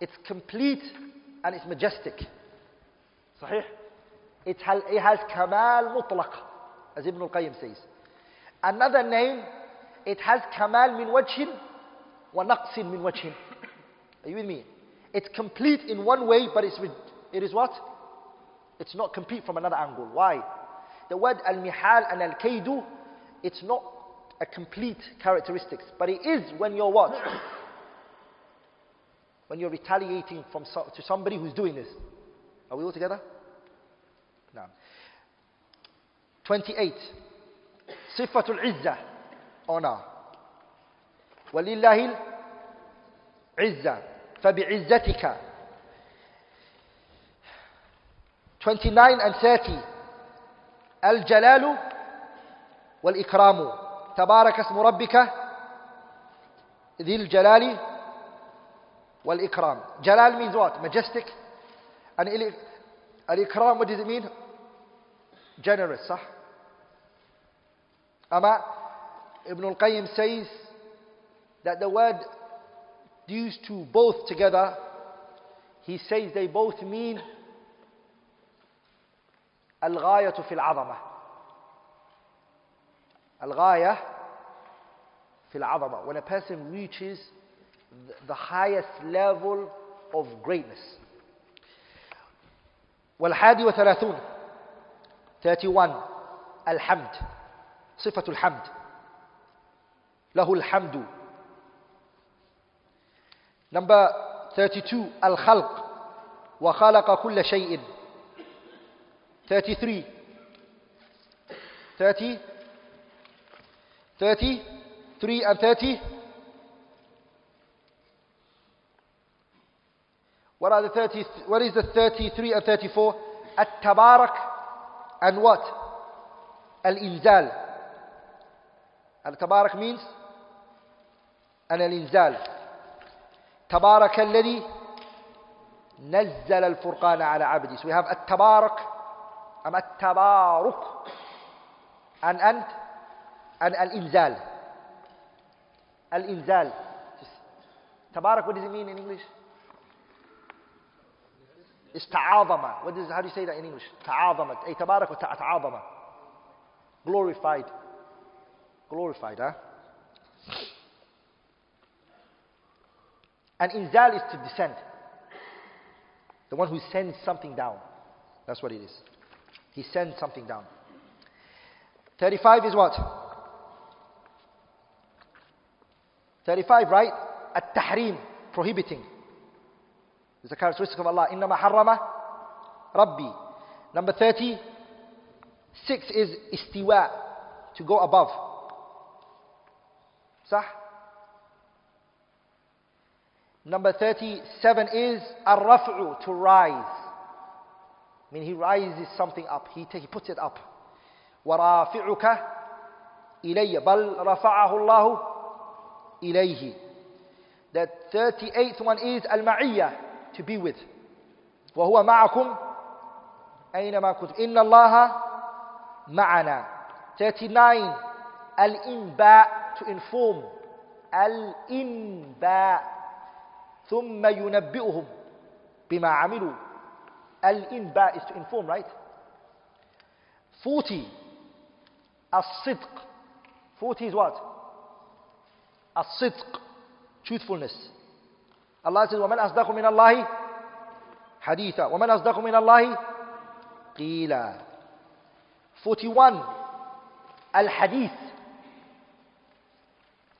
[SPEAKER 1] It's complete and it's majestic. Sahih? It, it has kamal mutlaq, as Ibn al-Qayyim says. Another name, it has kamal min wajhin wa naqsin min wajhin. Are you with me? It's complete in one way, but it's, it is what? It's not complete from another angle. Why? The word al-mihal and al-kaidu, it's not a complete characteristics, but it is when you're what? <coughs> when you're retaliating from so, to somebody who's doing this. Are we all together? No. 28. Sifatul Izzah, honor. Walillahil Izza. فبعزتك 29 and 30 الجلال والإكرام تبارك اسم ربك ذي الجلال والإكرام جلال means what? majestic and الإكرام what does it mean? generous صح? أما ابن القيم says that the word These two both together, he says they both mean الغاية في العظمة الغاية في العظمة when a person reaches the highest level of greatness والحادي وثلاثون 31 الحمد صفة الحمد له الحمد Number 32, Al-Khalq. wa khalaqa kulla shay'in. 33. 30. 30. 3 and 30. What are the 30? What is the 33 and 34? At-tabarak and what? Al-inzal. Al-tabarak means and al-inzal. تبارك الذي نزل الفرقان على عبده so we have التبارك أم التبارك and أنت أن الإنزال الإنزال تبارك what does it mean in English استعاظم what does how do you say that in English تعاظمت أي تبارك وتعاظم glorified glorified huh And inzal is to descend. The one who sends something down. That's what it is. He sends something down. 35 is what? 35, right? At-tahrim, prohibiting. It's a characteristic of Allah. Inna harrama rabbi. Number thirty-six is istiwa, to go above. Sah? Number 37 is ar-raf'u, to rise. I mean, he rises something up. He, he puts it up. وَرَافِعُكَ إِلَيَّ بَلْ رَفَعَهُ اللَّهُ إِلَيْهِ The 38th one is al-ma'iyya, to be with. وَهُوَ مَعَكُمْ أَيْنَمَا كُنْتُمْ إِنَّ اللَّهَ مَعَنَا 39 al-inba, to inform. Al-inba, ثم ينبئهم بما عملوا الإنباء is to inform right فوتي الصدق فوتي is what الصدق truthfulness الله says ومن أصدق من الله حديثا ومن أصدق من الله قيلا 41 الحديث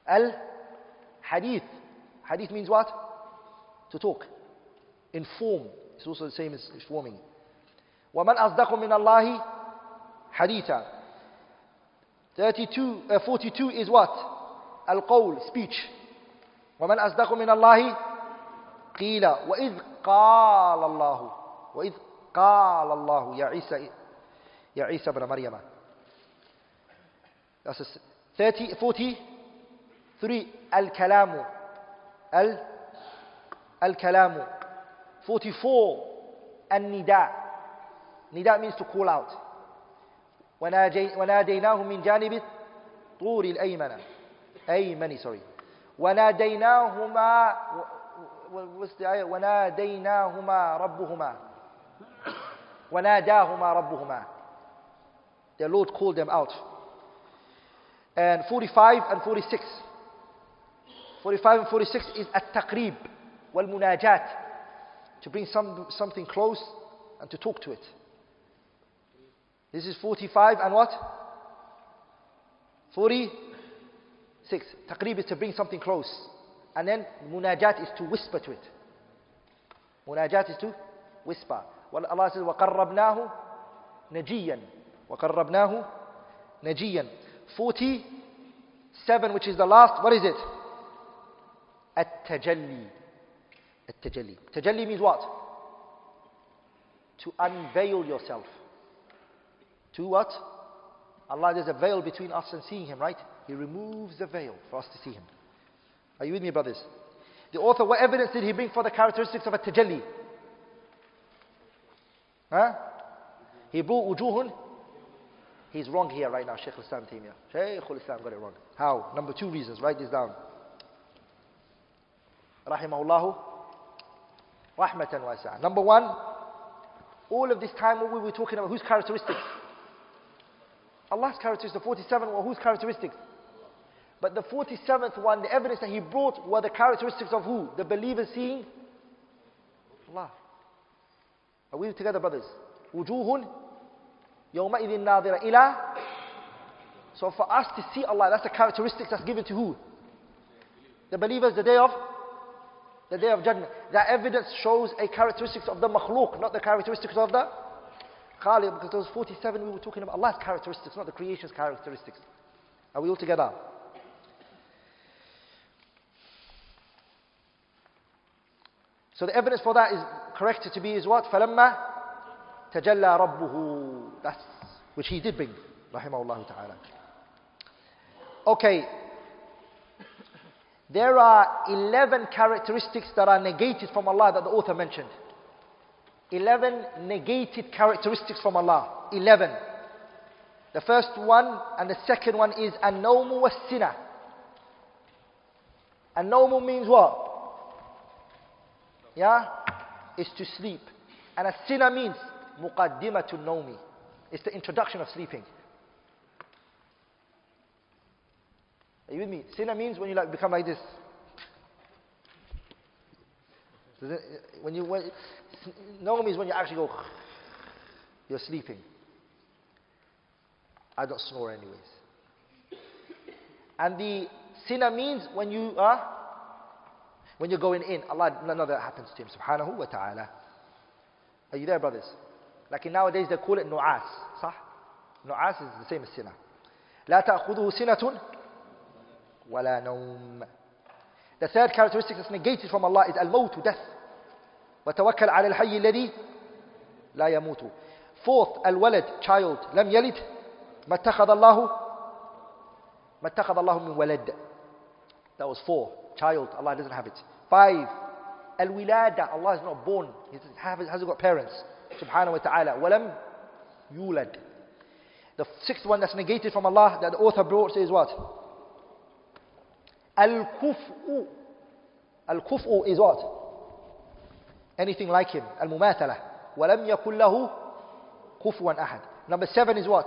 [SPEAKER 1] الحديث حديث means what to talk. In form, it's also the same as forming. وَمَنْ أَصْدَقُ مِنَ اللَّهِ حَدِيثًا 32, uh, 42 is what? القول, speech. ومن أصدق من الله قيل وإذ قال الله وإذ قال الله يا عيسى يا عيسى ابن مريم That's 30, 43 الكلام الكلام الكلام 44 النداء نداء means to call out وناديناه من جانب طور الأيمن أيمن sorry وناديناهما وناديناهما ربهما وناداهما ربهما the Lord called them out and 45 and 46 45 and 46 is التقريب والمناجات to bring some, something close and to talk to it. This is 45 and what? 46. Takrib is to bring something close. And then munajat is to whisper to it. Munajat is to whisper. Well, Allah says, وَقَرَّبْنَاهُ نَجِيًّا وَقَرَّبْنَاهُ نَجِيًّا 47, which is the last, what is it? At-tajalli. At-tajalli. Tajalli means what? To unveil yourself. To what? Allah, there's a veil between us and seeing Him, right? He removes the veil for us to see Him. Are you with me, brothers? The author, what evidence did he bring for the characteristics of a tajalli? Huh? He brought ujūhun. He's wrong here right now, Shaykh islam Taymiyyah. Shaykh islam got it wrong. How? Number two reasons, write this down. Rahimahullahu Rahmatan wasi'ah. Number one, all of this time what we were talking about, whose characteristics? Allah's characteristics, the 47 Well, whose characteristics? But the 47th one, the evidence that he brought were the characteristics of who? The believers seeing Allah. Are we together, brothers? وجوه يومئذ ناظرة ila. So for us to see Allah, that's the characteristics that's given to who? The believers the day of the day of judgment. That evidence shows a characteristics of the makhluk, not the characteristics of the khaliq. Because those 47 we were talking about Allah's characteristics, not the creation's characteristics. Are we all together? So the evidence for that is correct to be is what? فَلَمَّا تَجَلَّى رَبُّهُ That's which he did bring, rahimahullah ta'ala. Okay, there are 11 characteristics that are negated from Allah that the author mentioned. 11 negated characteristics from Allah. 11. The first one and the second one is an-nawmu was-sina. An-nawmu means what? Yeah? Is to sleep. And as-sina means muqaddimatun nawmi. It's the introduction of sleeping. Are you with me? Sina means when you like become like this. When you when, no means when you actually go. You're sleeping. I don't snore anyways. And the sina means when you are, uh, when you're going in. Allah, none of that happens to him. Subhanahu wa ta'ala. Are you there, brothers? Like nowadays they call it nu'as. صح? Nu'as is the same as sina. لا تأخذه سنة ولا نوم The third characteristic that's negated from Allah is al death. وتوكل على الحي الذي لا يموت. Fourth, الولد child. لم يلد ما اتخذ الله ما اتخذ الله من ولد. That was four. Child, Allah doesn't have it. Five, al-wilada, Allah is not born. He hasn't got parents. Subhanahu wa ta'ala. ولم يولد. The sixth one that's negated from Allah that the author brought is what? Al-Kuf'u. Al-Kuf'u is what? Anything like him. Al-Mumathala. وَلَمْ يَكُلْ لَهُ كُفْوًا أَحَدٍ Number seven is what?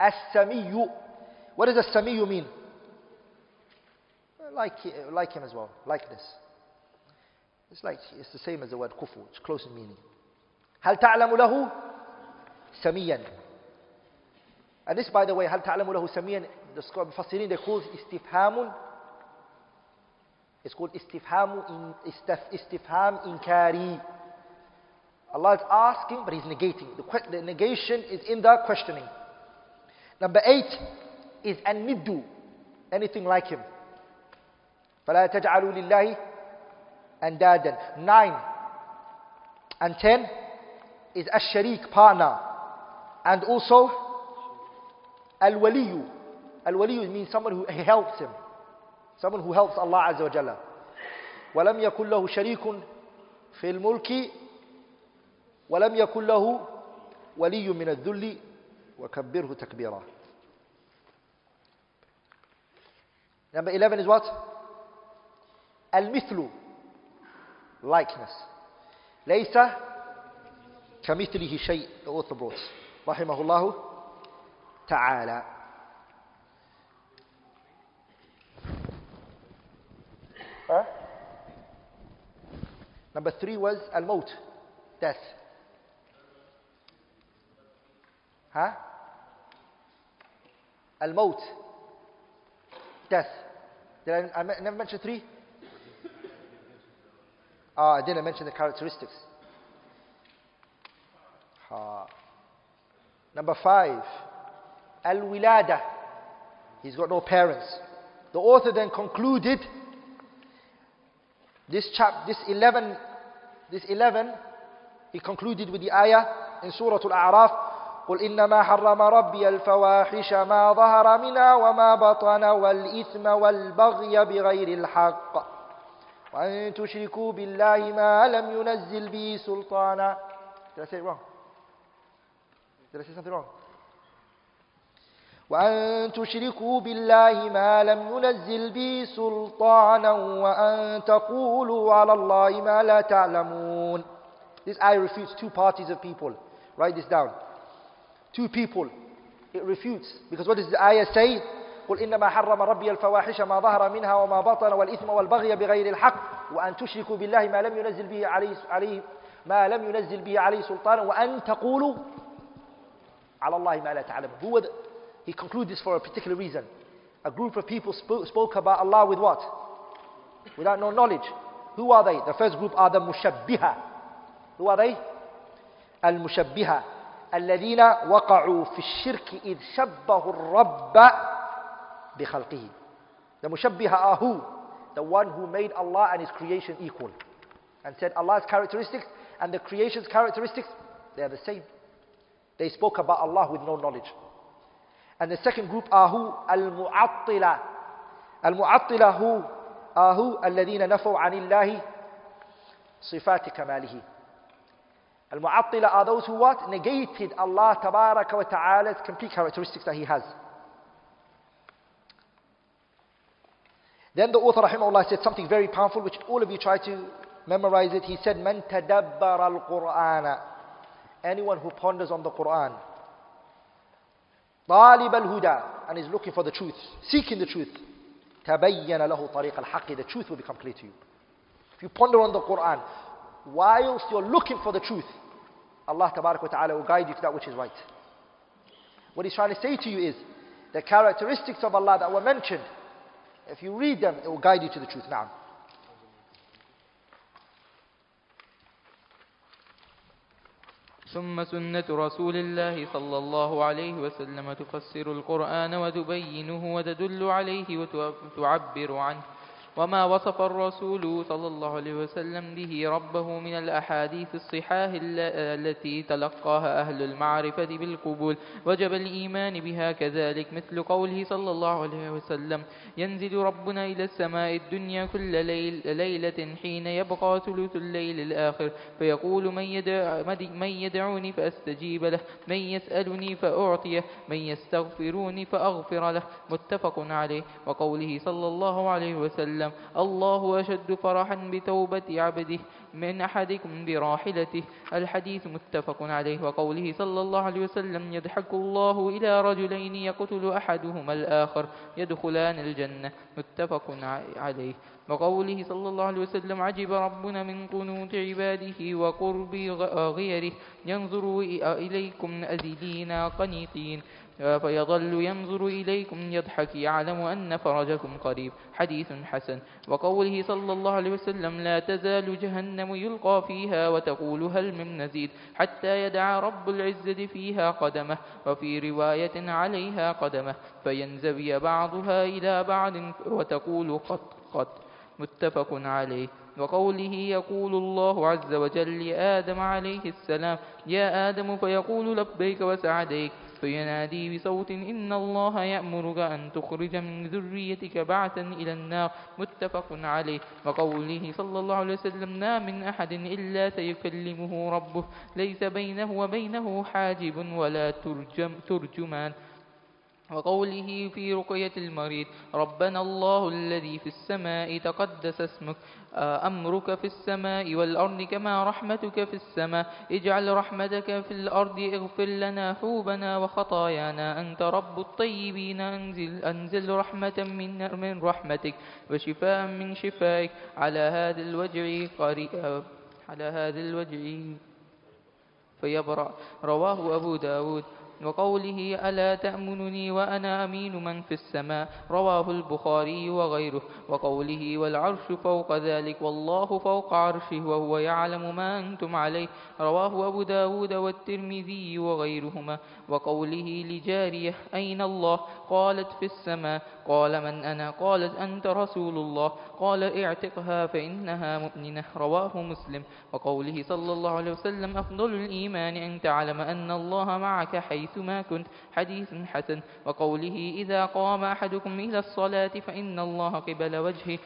[SPEAKER 1] as What does As-Samiyu mean? Like, like him as well. Like this. It's like, it's the same as the word kufu. It's close in meaning. هل تعلم له سميا and this by the way هل تعلم له سميا the scholar Mufassirin, they call istifhamun. It's called istifhamu in, istif, istifham inkari. Allah is asking, but He's negating. The, the negation is in the questioning. Number eight is an anything like him. فَلَا تَجْعَلُوا لِلَّهِ أَنْدَادًا Nine and ten is ash shariq partner. And also al-waliyu, الولي means someone who helps him. Someone who helps Allah Azza wa Jalla. ولم يكن له شريك في الملك ولم يكن له ولي من الذل وكبره تكبيرا. Number 11 is what? المثل likeness. ليس كمثله شيء the author brought. رحمه الله تعالى. Number three was al maut, death. Huh? Al maut, death. Did I, I never mention three? Oh, I didn't mention the characteristics. Uh, number five, Al Wilada. He's got no parents. The author then concluded This chapter, this 11, this 11, he concluded with the ayah in Surah Al-A'raf, قل إنما حرم ربي الفواحش ما ظهر مِنَا وما بطن والإثم والبغي بغير الحق وأن تشركوا بالله ما لم ينزل به سلطانا Did I say it wrong? Did I say something wrong? وأن تشركوا بالله ما لم ينزل به سلطانا وأن تقولوا على الله ما لا تعلمون This ayah refutes two parties of people. Write this down. Two people. It refutes. Because what does the ayah say? قل إنما حرم ربي الفواحش ما ظهر منها وما بطن والإثم والبغي بغير الحق وأن تشركوا بالله ما لم ينزل به عليه, عليه ما لم ينزل به عليه سلطانا وأن تقولوا على الله ما لا تعلمون. Who were the, He concluded this for a particular reason. A group of people spoke, spoke about Allah with what? Without no knowledge. Who are they? The first group are the mushabbiha. Who are they? Al-mushabbiha. الذين وقعوا في الشرك إذ شبَّه الرب بخلقه. The mushabbiha are who? The one who made Allah and His creation equal. And said Allah's characteristics and the creation's characteristics, they are the same. They spoke about Allah with no knowledge. And the second group are who? Al-Mu'attila. Al-Mu'attila who? Are who? الذين نفوا عن الله صفات كماله. Al-Mu'attila are those who what? Negated Allah Tabaraka wa Ta'ala's complete characteristics that He has. Then the author rahimahullah said something very powerful which all of you try to memorize it. He said, "Man tadabbar al-Qur'ana." Anyone who ponders on the Qur'an. طالب الهدى and is looking for the truth, seeking the truth. تبين له طريق الحق. The truth will become clear to you. If you ponder on the Quran, whilst you're looking for the truth, Allah Ta'ala will guide you to that which is right. What he's trying to say to you is the characteristics of Allah that were mentioned, if you read them, it will guide you to the truth. Now. ثم سنة رسول الله صلى الله عليه وسلم تفسر القرآن وتبينه وتدل عليه وتعبر عنه وما وصف الرسول صلى الله عليه وسلم به ربه من الأحاديث الصحاح التي تلقاها أهل المعرفة بالقبول وجب الإيمان بها كذلك مثل قوله صلى الله عليه وسلم ينزل ربنا إلى السماء الدنيا كل ليل ليلة حين يبقى ثلث الليل الآخر فيقول من, يدع من يدعوني فأستجيب له من يسألني فأعطيه من يستغفروني فأغفر له متفق عليه وقوله صلى الله عليه وسلم وسلم الله أشد فرحا بتوبة عبده من أحدكم براحلته الحديث متفق عليه وقوله صلى الله عليه وسلم يضحك الله إلى رجلين يقتل أحدهما الآخر يدخلان الجنة متفق عليه وقوله صلى الله عليه وسلم عجب ربنا من قنوت عباده وقرب غيره ينظر إليكم أذلين قنيطين فيظل ينظر إليكم يضحك يعلم أن فرجكم قريب حديث حسن وقوله صلى الله عليه وسلم لا تزال جهنم يلقى فيها وتقول هل من مزيد حتى يدعى رب العزة فيها قدمه وفي رواية عليها قدمه فينزوي بعضها إلى بعض وتقول قط قط متفق عليه وقوله يقول الله عز وجل لآدم عليه السلام يا آدم فيقول لبيك وسعديك فينادي بصوت إن الله يأمرك أن تخرج من ذريتك بعثا إلى النار متفق عليه وقوله صلى الله عليه وسلم لا من أحد إلا سيكلمه ربه ليس بينه وبينه حاجب ولا ترجم ترجمان وقوله في رقية المريض ربنا الله الذي في السماء تقدس اسمك أمرك في السماء والأرض كما رحمتك في السماء اجعل رحمتك في الأرض اغفر لنا حوبنا وخطايانا أنت رب الطيبين أنزل, أنزل رحمة من, من رحمتك وشفاء من شفائك على هذا الوجع على هذا الوجع فيبرأ رواه أبو داود وقوله ألا تأمنني وأنا أمين من في السماء رواه البخاري وغيره وقوله والعرش فوق ذلك والله فوق عرشه وهو يعلم ما أنتم عليه رواه أبو داود والترمذي وغيرهما وقوله لجارية أين الله قالت في السماء قال من أنا قالت أنت رسول الله قال اعتقها فإنها مؤمنة رواه مسلم وقوله صلى الله عليه وسلم أفضل الإيمان أن تعلم أن الله معك حيثما كنت حديث حسن وقوله إذا قام أحدكم إلى الصلاة فإن الله قبل وجهه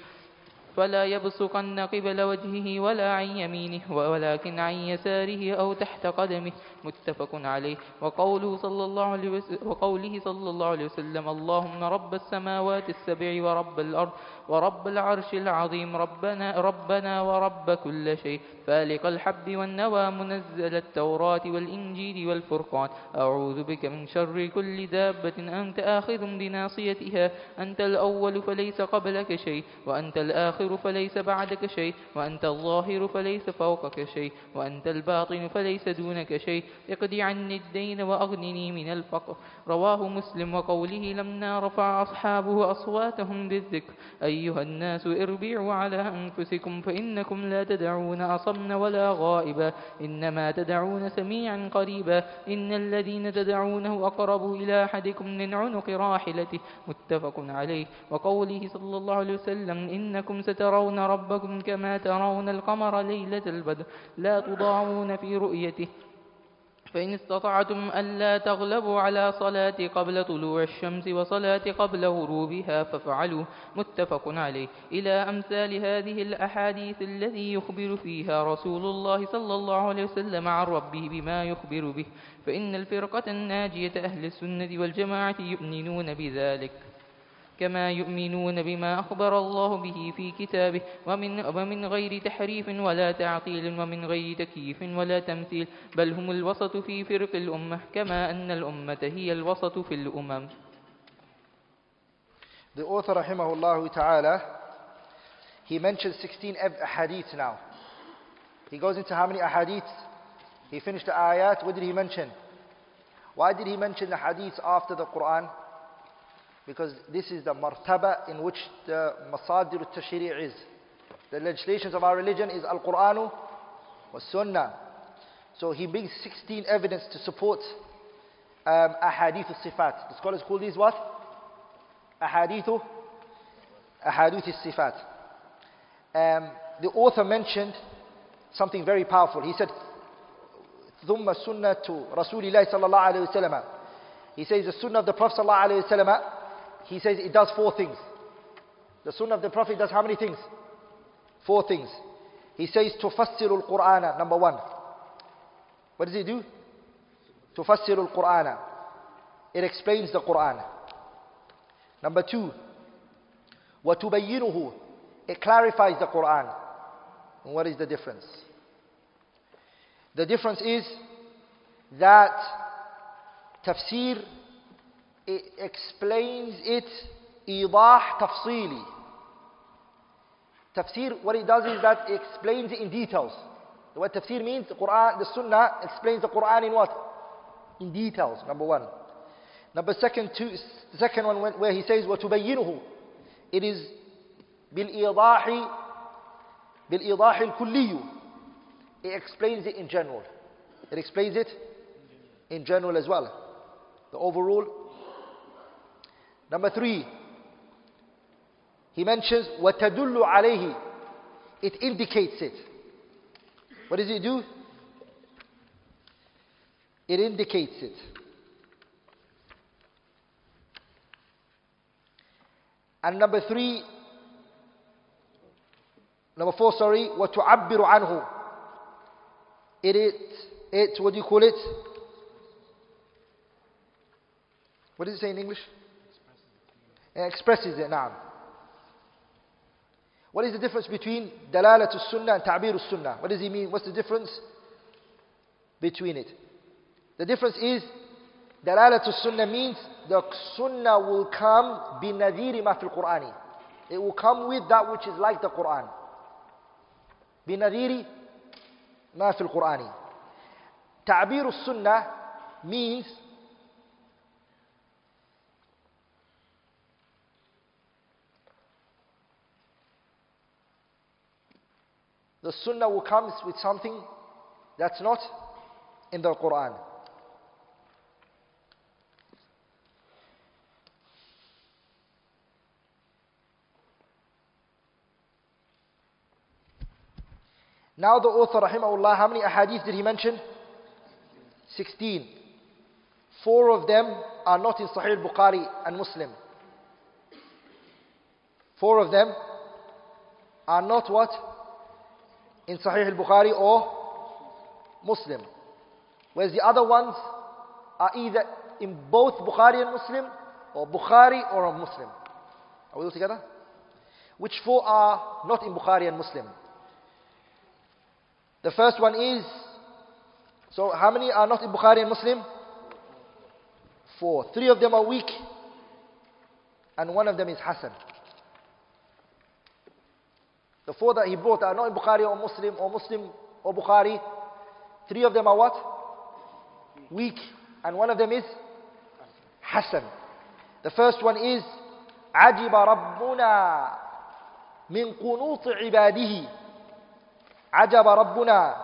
[SPEAKER 1] فلا يبصقن قبل وجهه ولا عن يمينه ولكن عن يساره أو تحت قدمه متفق عليه وقوله صلى الله عليه وسلم, وقوله صلى الله عليه وسلم اللهم رب السماوات السبع ورب الأرض ورب العرش العظيم ربنا, ربنا ورب كل شيء فالق الحب والنوى منزل التوراة والإنجيل والفرقان أعوذ بك من شر كل دابة أنت آخذ بناصيتها أنت الأول فليس قبلك شيء وأنت الآخر فليس بعدك شيء وأنت الظاهر فليس فوقك شيء وأنت الباطن فليس دونك شيء اقضي عني الدين وأغنني من الفقر رواه مسلم وقوله لما رفع أصحابه أصواتهم بالذكر أي أيها الناس اربعوا على أنفسكم فإنكم لا تدعون أصم ولا غائبا إنما تدعون سميعا قريبا إن الذين تدعونه أقرب إلى أحدكم من عنق راحلته متفق عليه وقوله صلى الله عليه وسلم إنكم سترون ربكم كما ترون القمر ليلة البدر لا تضاعون في رؤيته فإن استطعتم ألا تغلبوا على صلاة قبل طلوع الشمس وصلاة قبل غروبها ففعلوا متفق عليه إلى أمثال هذه الأحاديث الذي يخبر فيها رسول الله صلى الله عليه وسلم عن ربه بما يخبر به فإن الفرقة الناجية أهل السنة والجماعة يؤمنون بذلك كما يؤمنون بما أخبر الله به في كتابه ومن, ومن غير تحريف ولا تعطيل ومن غير تكييف ولا تمثيل بل هم الوسط في فرق الأمة كما أن الأمة هي الوسط في الأمم The author رحمه الله تعالى he mentioned 16 hadith now he goes into how many hadith he finished the ayat what did he mention why did he mention the hadith after the Quran Because this is the martaba in which the masadir tashri' is. The legislations of our religion is Al-Quranu wa Sunnah. So he brings 16 evidence to support um, ahadith sifat. The scholars call these what? Ahadithu, al sifat. Um, the author mentioned something very powerful. He said, ثم سنة رسول الله صلى الله عليه وسلم. He says the sunnah of the Prophet صلى الله عليه وسلم he says it does four things. The sunnah of the Prophet does how many things? Four things. He says to تفسر Quran. number one. What does he do? تفسر Quran. It explains the Quran. Number two, وتبينه. It clarifies the Quran. And what is the difference? The difference is that tafsir it explains it إيضاح تفصيلي Tafsir, what it does is that it explains it in details. What tafsir means, the Quran, the Sunnah explains the Quran in what? In details, number one. Number second, two, second one where he says, وَتُبَيِّنُهُ It is بِالْإِضَاحِ بِالْإِضَاحِ الْكُلِّيُّ It explains it in general. It explains it in general as well. The overall Number three, he mentions وَتَدُلُّ عَلَيْهِ It indicates it. What does it do? It indicates it. And number three, number four, sorry, وَتُعَبِّرُ عَنْهُ It, it, it, what do you call it? What does it say in English? expresses it now. What is the difference between dalalat sunnah and ta'bir sunnah? What does he mean? What's the difference between it? The difference is dalalat sunnah means the sunnah will come bi nadhiri ma fil Qur'ani. It will come with that which is like the Qur'an. Bi nadhiri ma fil Qur'ani. Ta'bir sunnah means the sunnah will come with something that's not in the Quran. Now the author, rahimahullah, how many ahadith did he mention? 16. Four of them are not in Sahih Bukhari and Muslim. Four of them are not what? in Sahih al-Bukhari or Muslim. Whereas the other ones are either in both Bukhari and Muslim or Bukhari or a Muslim. Are we all together? Which four are not in Bukhari and Muslim? The first one is, so how many are not in Bukhari and Muslim? Four. Three of them are weak and one of them is Hassan. The four that he brought are not in Bukhari or Muslim or Muslim or Bukhari. Three of them are what? Weak. And one of them is Hassan. The first one is عجب ربنا من قنوط عباده عجب ربنا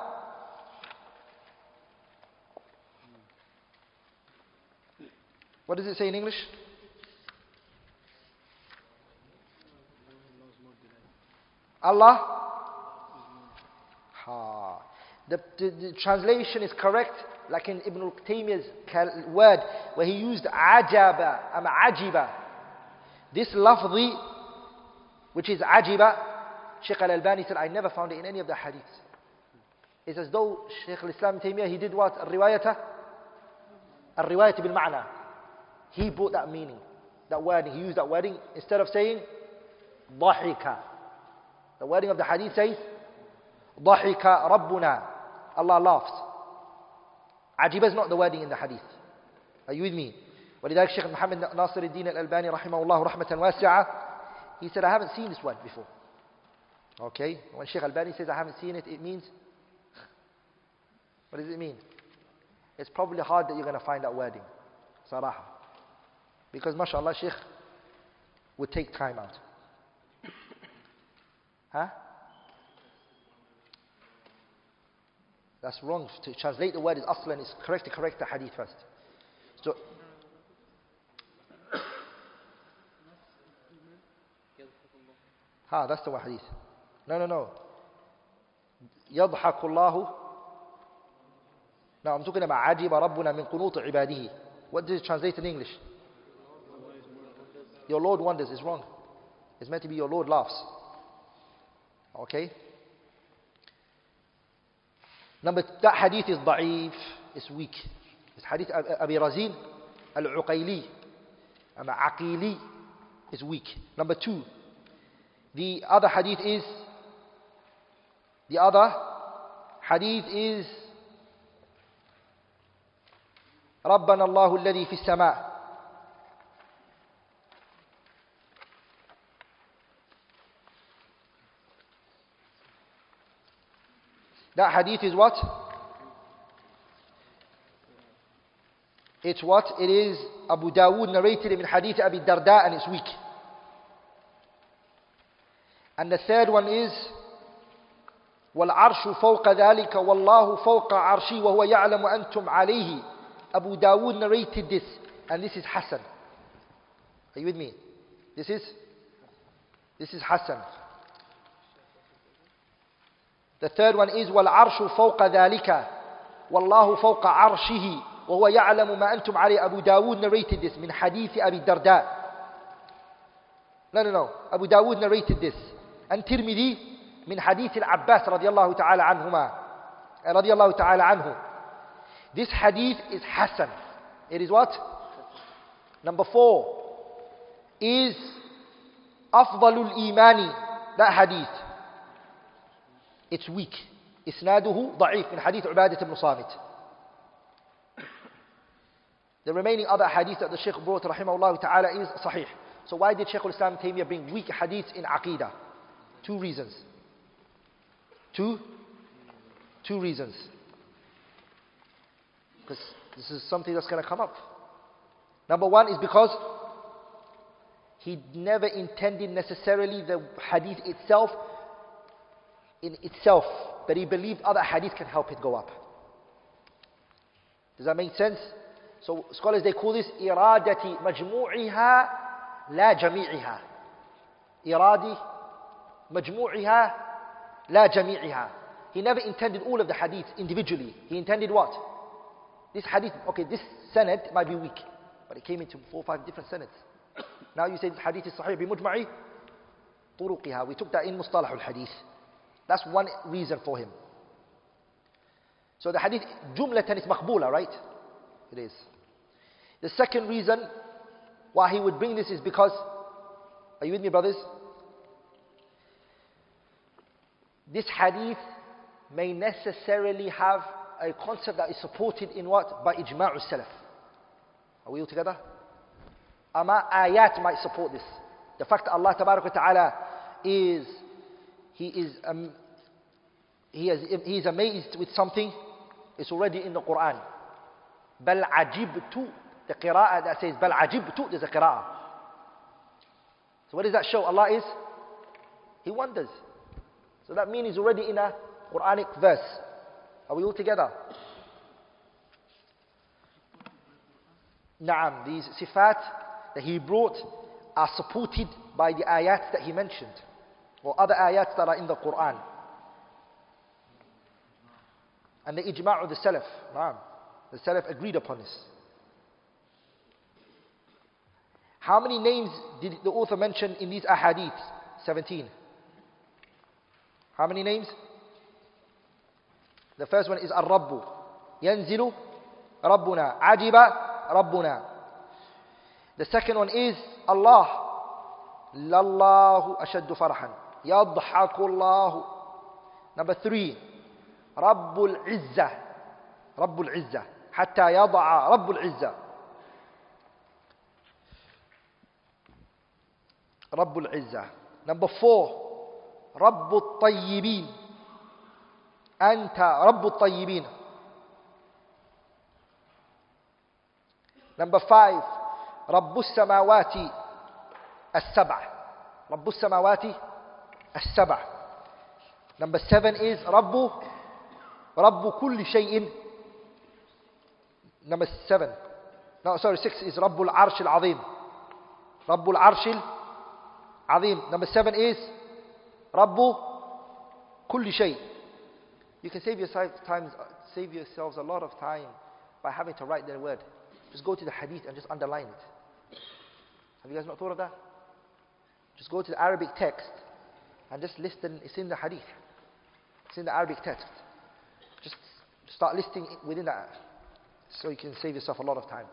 [SPEAKER 1] What does it say in English? Allah? Ha. The, the, the translation is correct, like in Ibn al-Taymiyyah's word, where he used ajaba, am um, ajiba. This lafzi, which is ajiba, Shaykh al-Albani said, I never found it in any of the hadiths. It's as though Shaykh al-Islam Taymiyyah, he did what? Al-riwayata? Al-riwayata bil-ma'na. He brought that meaning, that wording. He used that wording instead of saying, ضحكَ the wording of the hadith says, ضحك ربنا. Allah laughs. Ajib is not the wording in the hadith. Are you with me? ولذلك Sheikh Muhammad Nasir al-Din al رحمه الله رحمة واسعة he said I haven't seen this word before. Okay, when Sheikh Albani says I haven't seen it, it means what does it mean? It's probably hard that you're going to find that wording. Sarah. Because mashallah Sheikh would take time out. Huh? That's wrong. To translate the word is aslan is correct, correct the hadith first. So, ha, that's the one hadith. No, no, no. يضحك الله Now I'm talking about عجب ربنا من قنوط عباده. What does it translate in English? Your Lord wonders is wrong. It's meant to be your Lord laughs. Okay? Number, that hadith is da'if, it's weak. It's hadith Abi Razin al-Uqayli al-Aqili is weak. Number two, the other hadith is, the other hadith is ربنا الله الذي في السماء That hadith is what? It's what? It is Abu Dawood narrated in hadith Abi Darda and it's weak. And the third one is والعرش فوق ذلك والله فوق عرشي وهو يعلم أنتم عليه Abu Dawood narrated this and this is Hassan. Are you with me? This is this is Hassan. The third one is والعرش فوق ذلك والله فوق عرشه وهو يعلم ما أنتم عليه Abu Dawood narrated this من حديث أبي الدرداء No, no, no. Abu Dawood narrated this. And Tirmidhi من حديث العباس رضي الله تعالى عنهما رضي الله تعالى عنه. This hadith is Hassan. It is what? Number four is أفضل الإيمان. That hadith. It's weak. إسناده ضعيف من حديث عبادة بن صامت. The remaining other hadith that the Shaykh brought, rahimahullah ta'ala, is sahih. So why did Shaykh al-Islam Taymiyyah bring weak Hadith in aqidah? Two reasons. Two, two reasons. Because this is something that's going to come up. Number one is because he never intended necessarily the hadith itself in itself that he believed other hadith can help it go up. Does that make sense? So scholars they call this iradati majmu'iha la jami'iha. Iradi majmu'iha la jami'iha. He never intended all of the hadiths individually. He intended what? This hadith, okay, this sanad might be weak, but it came into four or five different sanads. Now you say this hadith is sahih bi mujma'i turuqiha. We took that in mustalah al-hadith. That's one reason for him. So the hadith jumlatan is maqbula, right? It is. The second reason why he would bring this is because, are you with me, brothers? This hadith may necessarily have a concept that is supported in what? By ijma'u salaf. Are we all together? Ama ayat might support this. The fact that Allah ta'ala is he is, um, he, has, he is amazed with something, it's already in the Quran. بَلْ tu The qira'ah that says بَلْ tu there's a qira'ah. So what does that show? Allah is, He wonders. So that means He's already in a Quranic verse. Are we all together? Naam, these sifat that he brought are supported by the ayat that he mentioned or other ayats that are in the Quran. And the ijma' of the Salaf, the Salaf agreed upon this. How many names did the author mention in these ahadith? 17. How many names? The first one is Ar-Rabbu. Yanzilu Rabbuna. Ajiba Rabbuna. The second one is Allah. Lallahu ashaddu farhan. يضحك الله number 3 رب العزة رب العزة حتى يضع رب العزة رب العزة number 4 رب الطيبين أنت رب الطيبين number 5 رب السماوات السبع رب السماوات As-Sabah. Number seven is Rabbu, Rabbu kulli shay'in. Number seven. No, sorry, six is Rabbul Arsh al-Azim. Rabbul Arsh al-Azim. Number seven is Rabbu kulli shay. You can save yourself times, save yourselves a lot of time by having to write that word. Just go to the hadith and just underline it. Have you guys not thought of that? Just go to the Arabic text and just listen. It's in the hadith. It's in the Arabic text. Just start listing within that. So you can save yourself a lot of time.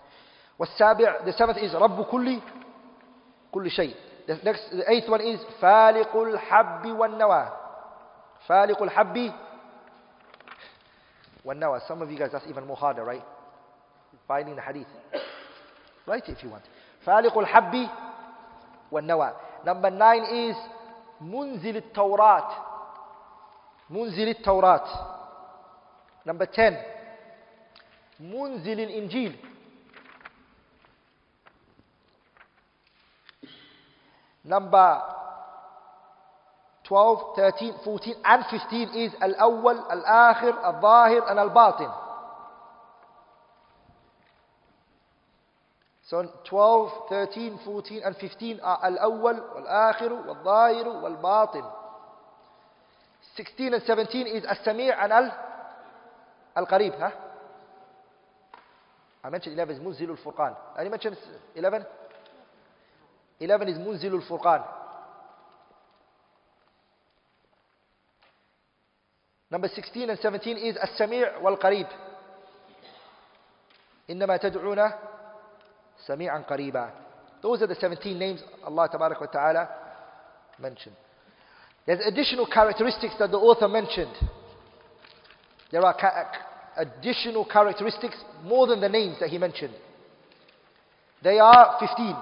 [SPEAKER 1] the seventh is رب كل كل شيء. The next, the eighth one is فالق الحب والنوى. فالق الحب والنوى. Some of you guys, that's even more harder, right? Finding the hadith. Write it if you want. فالق الحب والنوى. Number nine is منزل التوراة منزل التوراة نمبر 10 منزل الإنجيل نمبر 12 13 14 and 15 is الأول الآخر الظاهر and الباطن So 12, 13, 14 and 15 are al-awwal, wal akhiru wal-zahir, wal-batin. 16 and 17 is al sami and al-qarib. Huh? I mentioned 11 is munzilu al-furqan. I mention 11? 11 is munzilu al-furqan. Number 16 and 17 is al sami wal-qarib. إنما تدعون Sami'an Qariba. Those are the 17 names Allah wa Ta'ala mentioned. There's additional characteristics that the author mentioned. There are additional characteristics more than the names that he mentioned. They are 15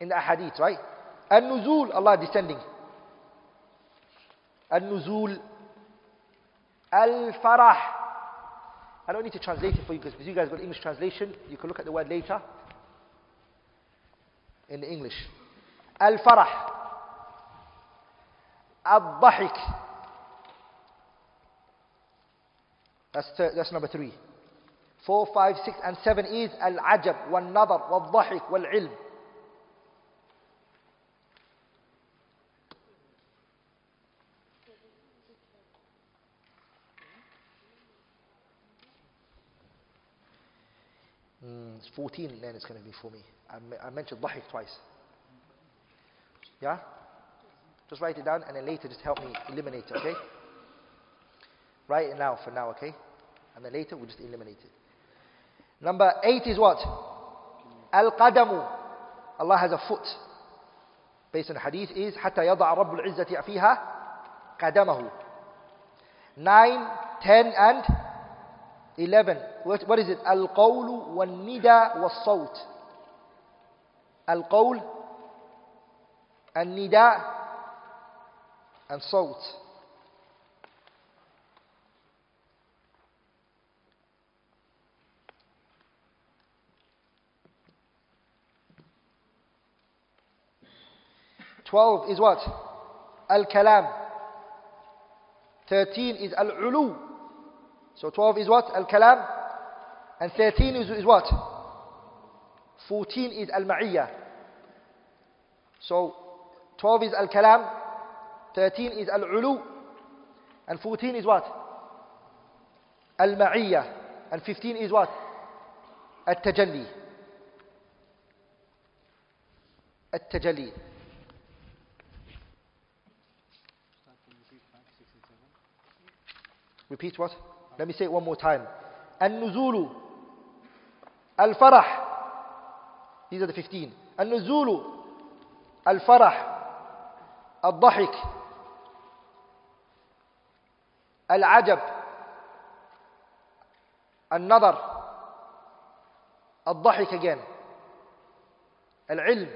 [SPEAKER 1] in the hadith, right? An Nuzul, Allah descending. An Nuzul. Al Farah. I don't need to translate it for you because you guys got English translation. You can look at the word later in the English. Al-farah. al That's, that's number three. Four, five, six, and seven is al-ajab, wal-nadar, wal wal-ilm. 14 then it's going to be for me. I, I mentioned Dhahik twice. Yeah? Just write it down and then later just help me eliminate it, okay? write it now for now, okay? And then later we'll just eliminate it. Number 8 is what? Al-Qadamu. Allah has a foot. Based on hadith is Hatta يَضَعَ Rabbul الْعِزَّةِ فِيهَا Qadamahu. 9, 10 and 11. What, what is it? Al-qawlu wal-nida wal-sawt. Al-qawl, nida and sawt. Twelve is what? Al-kalam. Thirteen is al-ulu. So 12 is what? Al-Kalam. And 13 is, is what? 14 is Al-Ma'iyya. So 12 is Al-Kalam. 13 is Al-Ulu. And 14 is what? Al-Ma'iyya. And 15 is what? Al-Tajalli. Al-Tajalli. Repeat what? Let me say it one more time. النزول الفرح These are the 15. النزول الفرح الضحك العجب النظر الضحك again العلم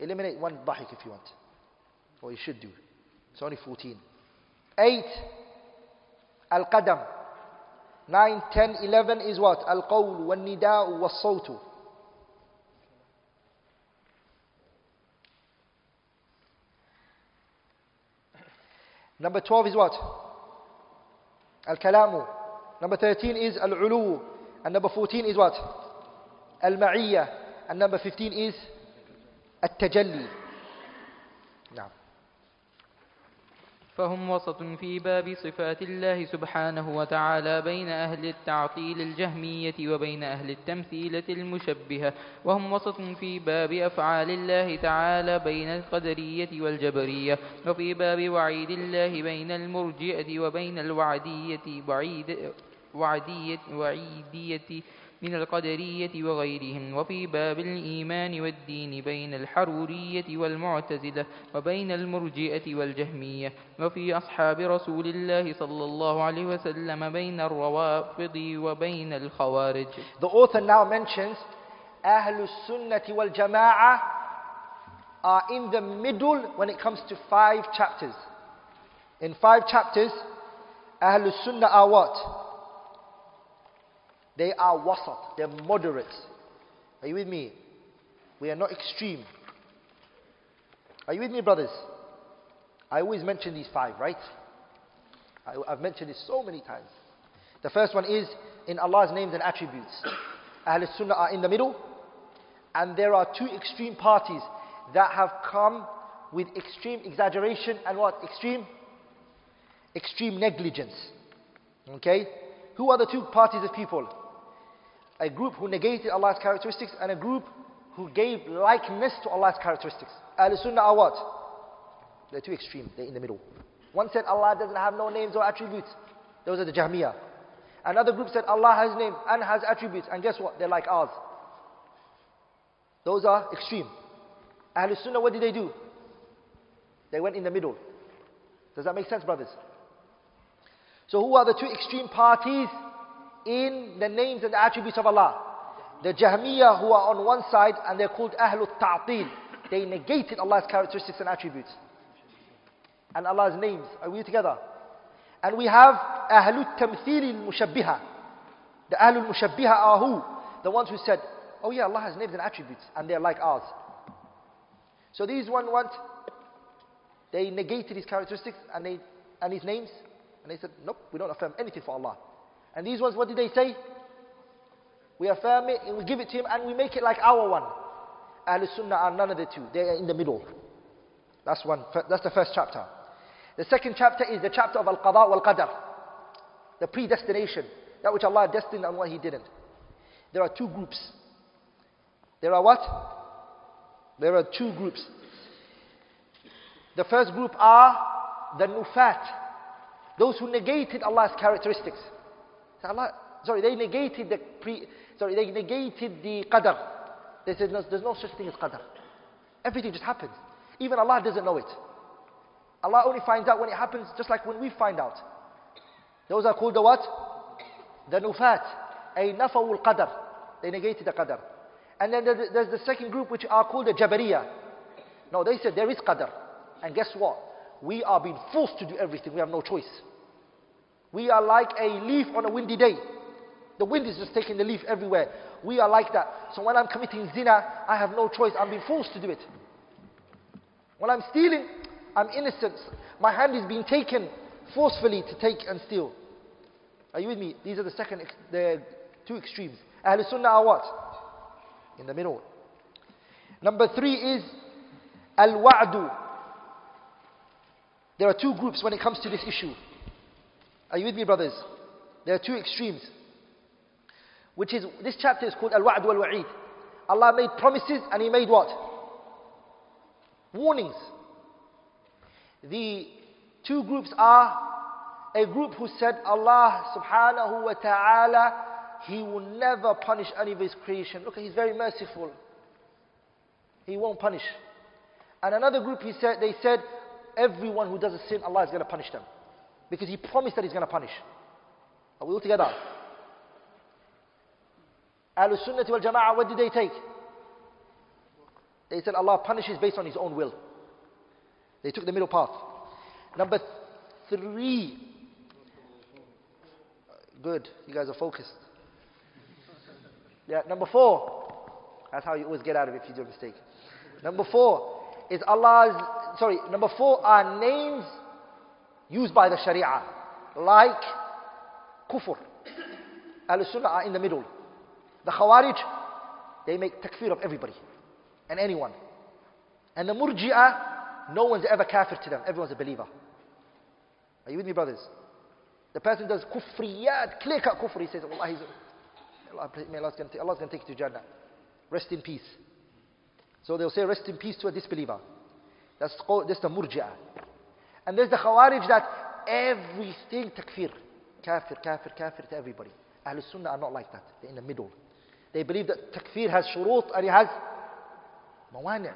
[SPEAKER 1] eliminate one ضحك if you want or you should do it's only 14 8 Al-Qadam. 9, 10, 11 is what? Al-Qawl, wal-Nida'u, wal-Sawtu. Number 12 is what? Al-Kalamu. Number 13 is Al-Ulu. And number 14 is what? Al-Ma'iyya. And number 15 is At-Tajalli. Now.
[SPEAKER 4] فهم وسط في باب صفات الله سبحانه وتعالى بين أهل التعطيل الجهمية وبين أهل التمثيلة المشبهة وهم وسط في باب أفعال الله تعالى بين القدرية والجبرية وفي باب وعيد الله بين المرجئة وبين الوعدية وعيد وعدية وعيدية من القدرية وغيرهم وفي باب الإيمان والدين بين الحرورية والمعتزلة وبين المرجئة والجهمية وفي أصحاب رسول الله صلى الله عليه وسلم بين الروافض وبين الخوارج The
[SPEAKER 1] author now mentions أهل السنة والجماعة are in the middle when it comes to five chapters. In five chapters, أهل السنة are what? They are wasat, they're moderate. Are you with me? We are not extreme. Are you with me, brothers? I always mention these five, right? I, have mentioned this so many times. The first one is in Allah's names and attributes. Ahl Sunnah are in the middle, and there are two extreme parties that have come with extreme exaggeration and what? Extreme? Extreme negligence. Okay? Who are the two parties of people? a group who negated Allah's characteristics and a group who gave likeness to Allah's characteristics. Ahl Sunnah are what? They're too extreme, they're in the middle. One said Allah doesn't have no names or attributes. Those are the Jahmiya. Another group said Allah has names and has attributes, and guess what? They're like ours. Those are extreme. Ahl Sunnah, what did they do? They went in the middle. Does that make sense, brothers? So, who are the two extreme parties in the names and the attributes of Allah. The Jahmiyyah who are on one side and they're called Ahlul Ta'til. They negated Allah's characteristics and attributes. And Allah's names. Are we together? And we have Ahlul Tamthil Mushabbiha. The Ahlul Mushabbiha are who? The ones who said, oh yeah, Allah has names and attributes and they're like ours. So these one want, they negated his characteristics and, they, and his names and they said, nope, we don't affirm anything for Allah. And these ones, what did they say? We affirm it and we give it to him and we make it like our one. Ahl Sunnah are none of the two. They are in the middle. That's one. That's the first chapter. The second chapter is the chapter of Al Qada wal Qadar, the predestination, that which Allah destined and what He didn't. There are two groups. There are what? There are two groups. The first group are the nufat, those who negated Allah's characteristics. Allah, sorry, they negated the pre, sorry, they negated the qadr. They said, no, there's no such thing as qadr. Everything just happens. Even Allah doesn't know it. Allah only finds out when it happens, just like when we find out. Those are called the what? The nufat. A nafawul qadr. They negated the qadr. And then there's the second group which are called the Jabariya. No, they said there is qadr. And guess what? We are being forced to do everything. We have no choice. We are like a leaf on a windy day. The wind is just taking the leaf everywhere. We are like that. So when I'm committing zina, I have no choice. I'm being forced to do it. When I'm stealing, I'm innocent. My hand is being taken forcefully to take and steal. Are you with me? These are the second, the two extremes. Ahl Sunnah are what? In the middle. Number three is al wadu. There are two groups when it comes to this issue. Are you with me, brothers? There are two extremes. Which is, this chapter is called Al-Wa'd wal-Wa'id. Allah made promises and He made what? Warnings. The two groups are a group who said Allah subhanahu wa ta'ala, He will never punish any of His creation. Look, He's very merciful. He won't punish. And another group, he said, they said, everyone who does a sin, Allah is going to punish them. Because he promised that he's going to punish. Are we all together? Ahlul Sunnah wal Jama'ah, what did they take? They said Allah punishes based on His own will. They took the middle path. Number three. Good, you guys are focused. Yeah, number four. That's how you always get out of it if you do a mistake. Number four is Allah's, sorry, number four are names used by the Sharia, like kufr. Al Sunnah are in the middle. The Khawarij, they make takfir of everybody and anyone. And the Murji'ah, no one's ever kafir to them, everyone's a believer. Are you with me, brothers? The person does kufriyat, clear cut kufr, he says, Allah, he's, Allah Allah's going to take you to Jannah. Rest in peace. So they'll say, rest in peace to a disbeliever. That's, that's the Murji'ah. And there's the Khawarij that everything takfir. Kafir, kafir, kafir to everybody. Ahlul Sunnah are not like that. They're in the middle. They believe that takfir has shurut and it has mawani'.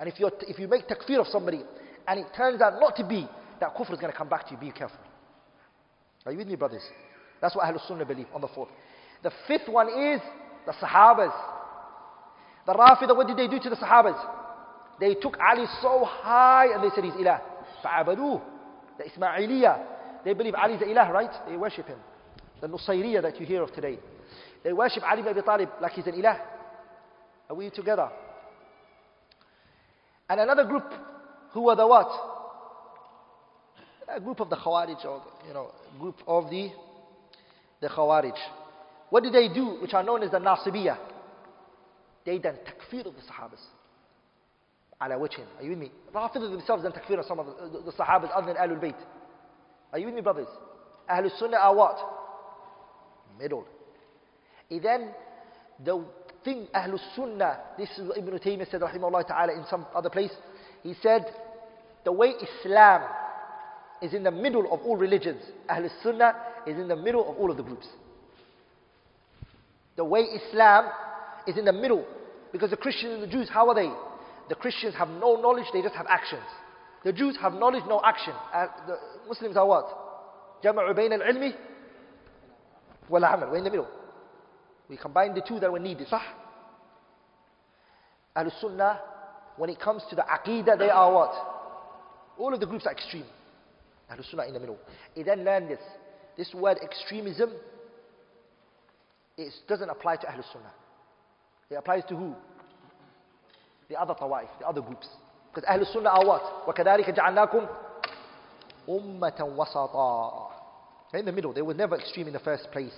[SPEAKER 1] And if, you if you make takfir of somebody and it turns out not to be, that kufr is going to come back to you. Be careful. Are you with me, brothers? That's what Ahlul Sunnah believe on the fourth. The fifth one is the Sahabas. The Rafida, what did they do to the Sahabas? They took Ali so high and they said he's ilah. فعبدوه the Ismailiyah they believe Ali is the ilah right they worship him the Nusayriyah that you hear of today they worship Ali ibn Abi Talib like he's an ilah are we together and another group who were the what a group of the Khawarij or you know group of the the Khawarij what do they do which are known as the Nasibiyah they done takfir of the Sahabas على وجههم. are you with me رافض themselves and takfir some of the, the Sahabas other than Ahlul Bayt are you with me brothers Ahlul Sunnah are what middle then the thing Ahlul Sunnah this is what Ibn Taymiyyah said rahimahullah ta'ala in some other place he said the way Islam is in the middle of all religions Ahlul Sunnah is in the middle of all of the groups the way Islam is in the middle because the Christians and the Jews how are they the Christians have no knowledge, they just have actions. The Jews have knowledge, no action. Uh, the Muslims are what? جَمَعُ بَيْنَ الْعِلْمِ وَالْعَمَلِ We're in the middle. We combine the two that were needed. صح? Al-Sunnah, when it comes to the Aqidah, they are what? All of the groups are extreme. Al-Sunnah in the middle. It then learned this. This word extremism, it doesn't apply to Ahlul Sunnah. It applies to who? the other tawaif, the other groups. Because Ahlul Sunnah are what? وَكَذَلِكَ جَعَلْنَاكُمْ أُمَّةً وَسَطًا in the middle. They were never extreme in the first place.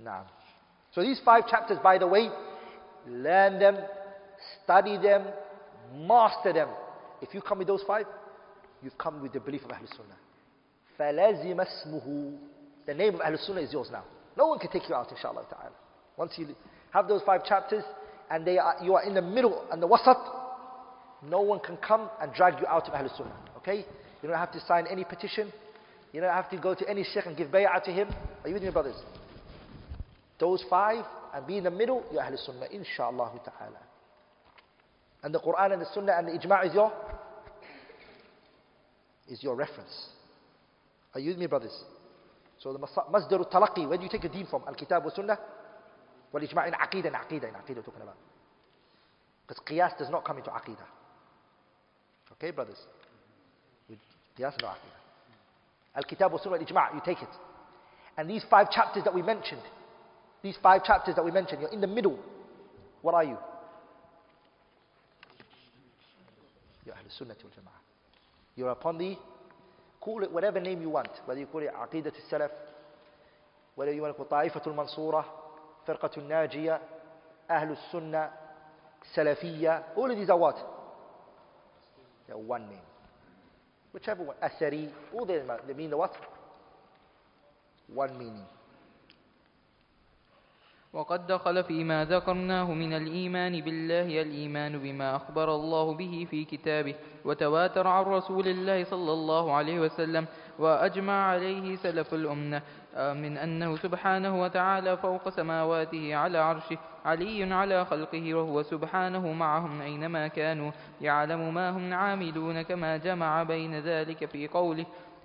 [SPEAKER 1] Nah. So these five chapters, by the way, learn them, study them, master them. If you come with those five, you've come with the belief of Ahlul Sunnah. فَلَزِمَ اسْمُهُ The name of Ahlul Sunnah is yours now. No one can take you out, inshallah ta'ala. Once you have those five chapters, and they are, you are in the middle and the wasat, no one can come and drag you out of Ahlul Sunnah. Okay? You don't have to sign any petition. You don't have to go to any sheikh and give bay'ah to him. Are you with me, brothers? Those five, and be in the middle, you're Ahlul Sunnah, inshaAllah ta'ala. And the Quran and the Sunnah and the Ijma' is your, is your reference. Are you with me, brothers? So the masdar al-talaqi, where do you take a deen from? Al-Kitab wa Sunnah? والإجماع in عقيدة in عقيدة in talking about. Because qiyas does not come into عقيدة. Okay, brothers? Qiyas no Al-Kitab wa Sunnah al-Ijma' you take it. And these five chapters that we mentioned, these five chapters that we mentioned, you're in the middle. What are you? You're Ahl Sunnah wal Jama'ah. You're upon the, call it whatever name you want, whether you call it Aqidat al-Salaf, whether you want to call it Ta'ifatul Mansurah, فرقة الناجية أهل السنة سلفية all of these are what? They're one name. Whichever one, أثري all they, they mean what? One meaning.
[SPEAKER 4] وقد دخل فيما ذكرناه من الإيمان بالله الإيمان بما أخبر الله به في كتابه وتواتر عن رسول الله صلى الله عليه وسلم وأجمع عليه سلف الأمة آه، من أنه سبحانه وتعالى فوق سماواته على عرشه علي على خلقه وهو سبحانه معهم أينما كانوا يعلم ما هم عاملون كما جمع بين ذلك في قوله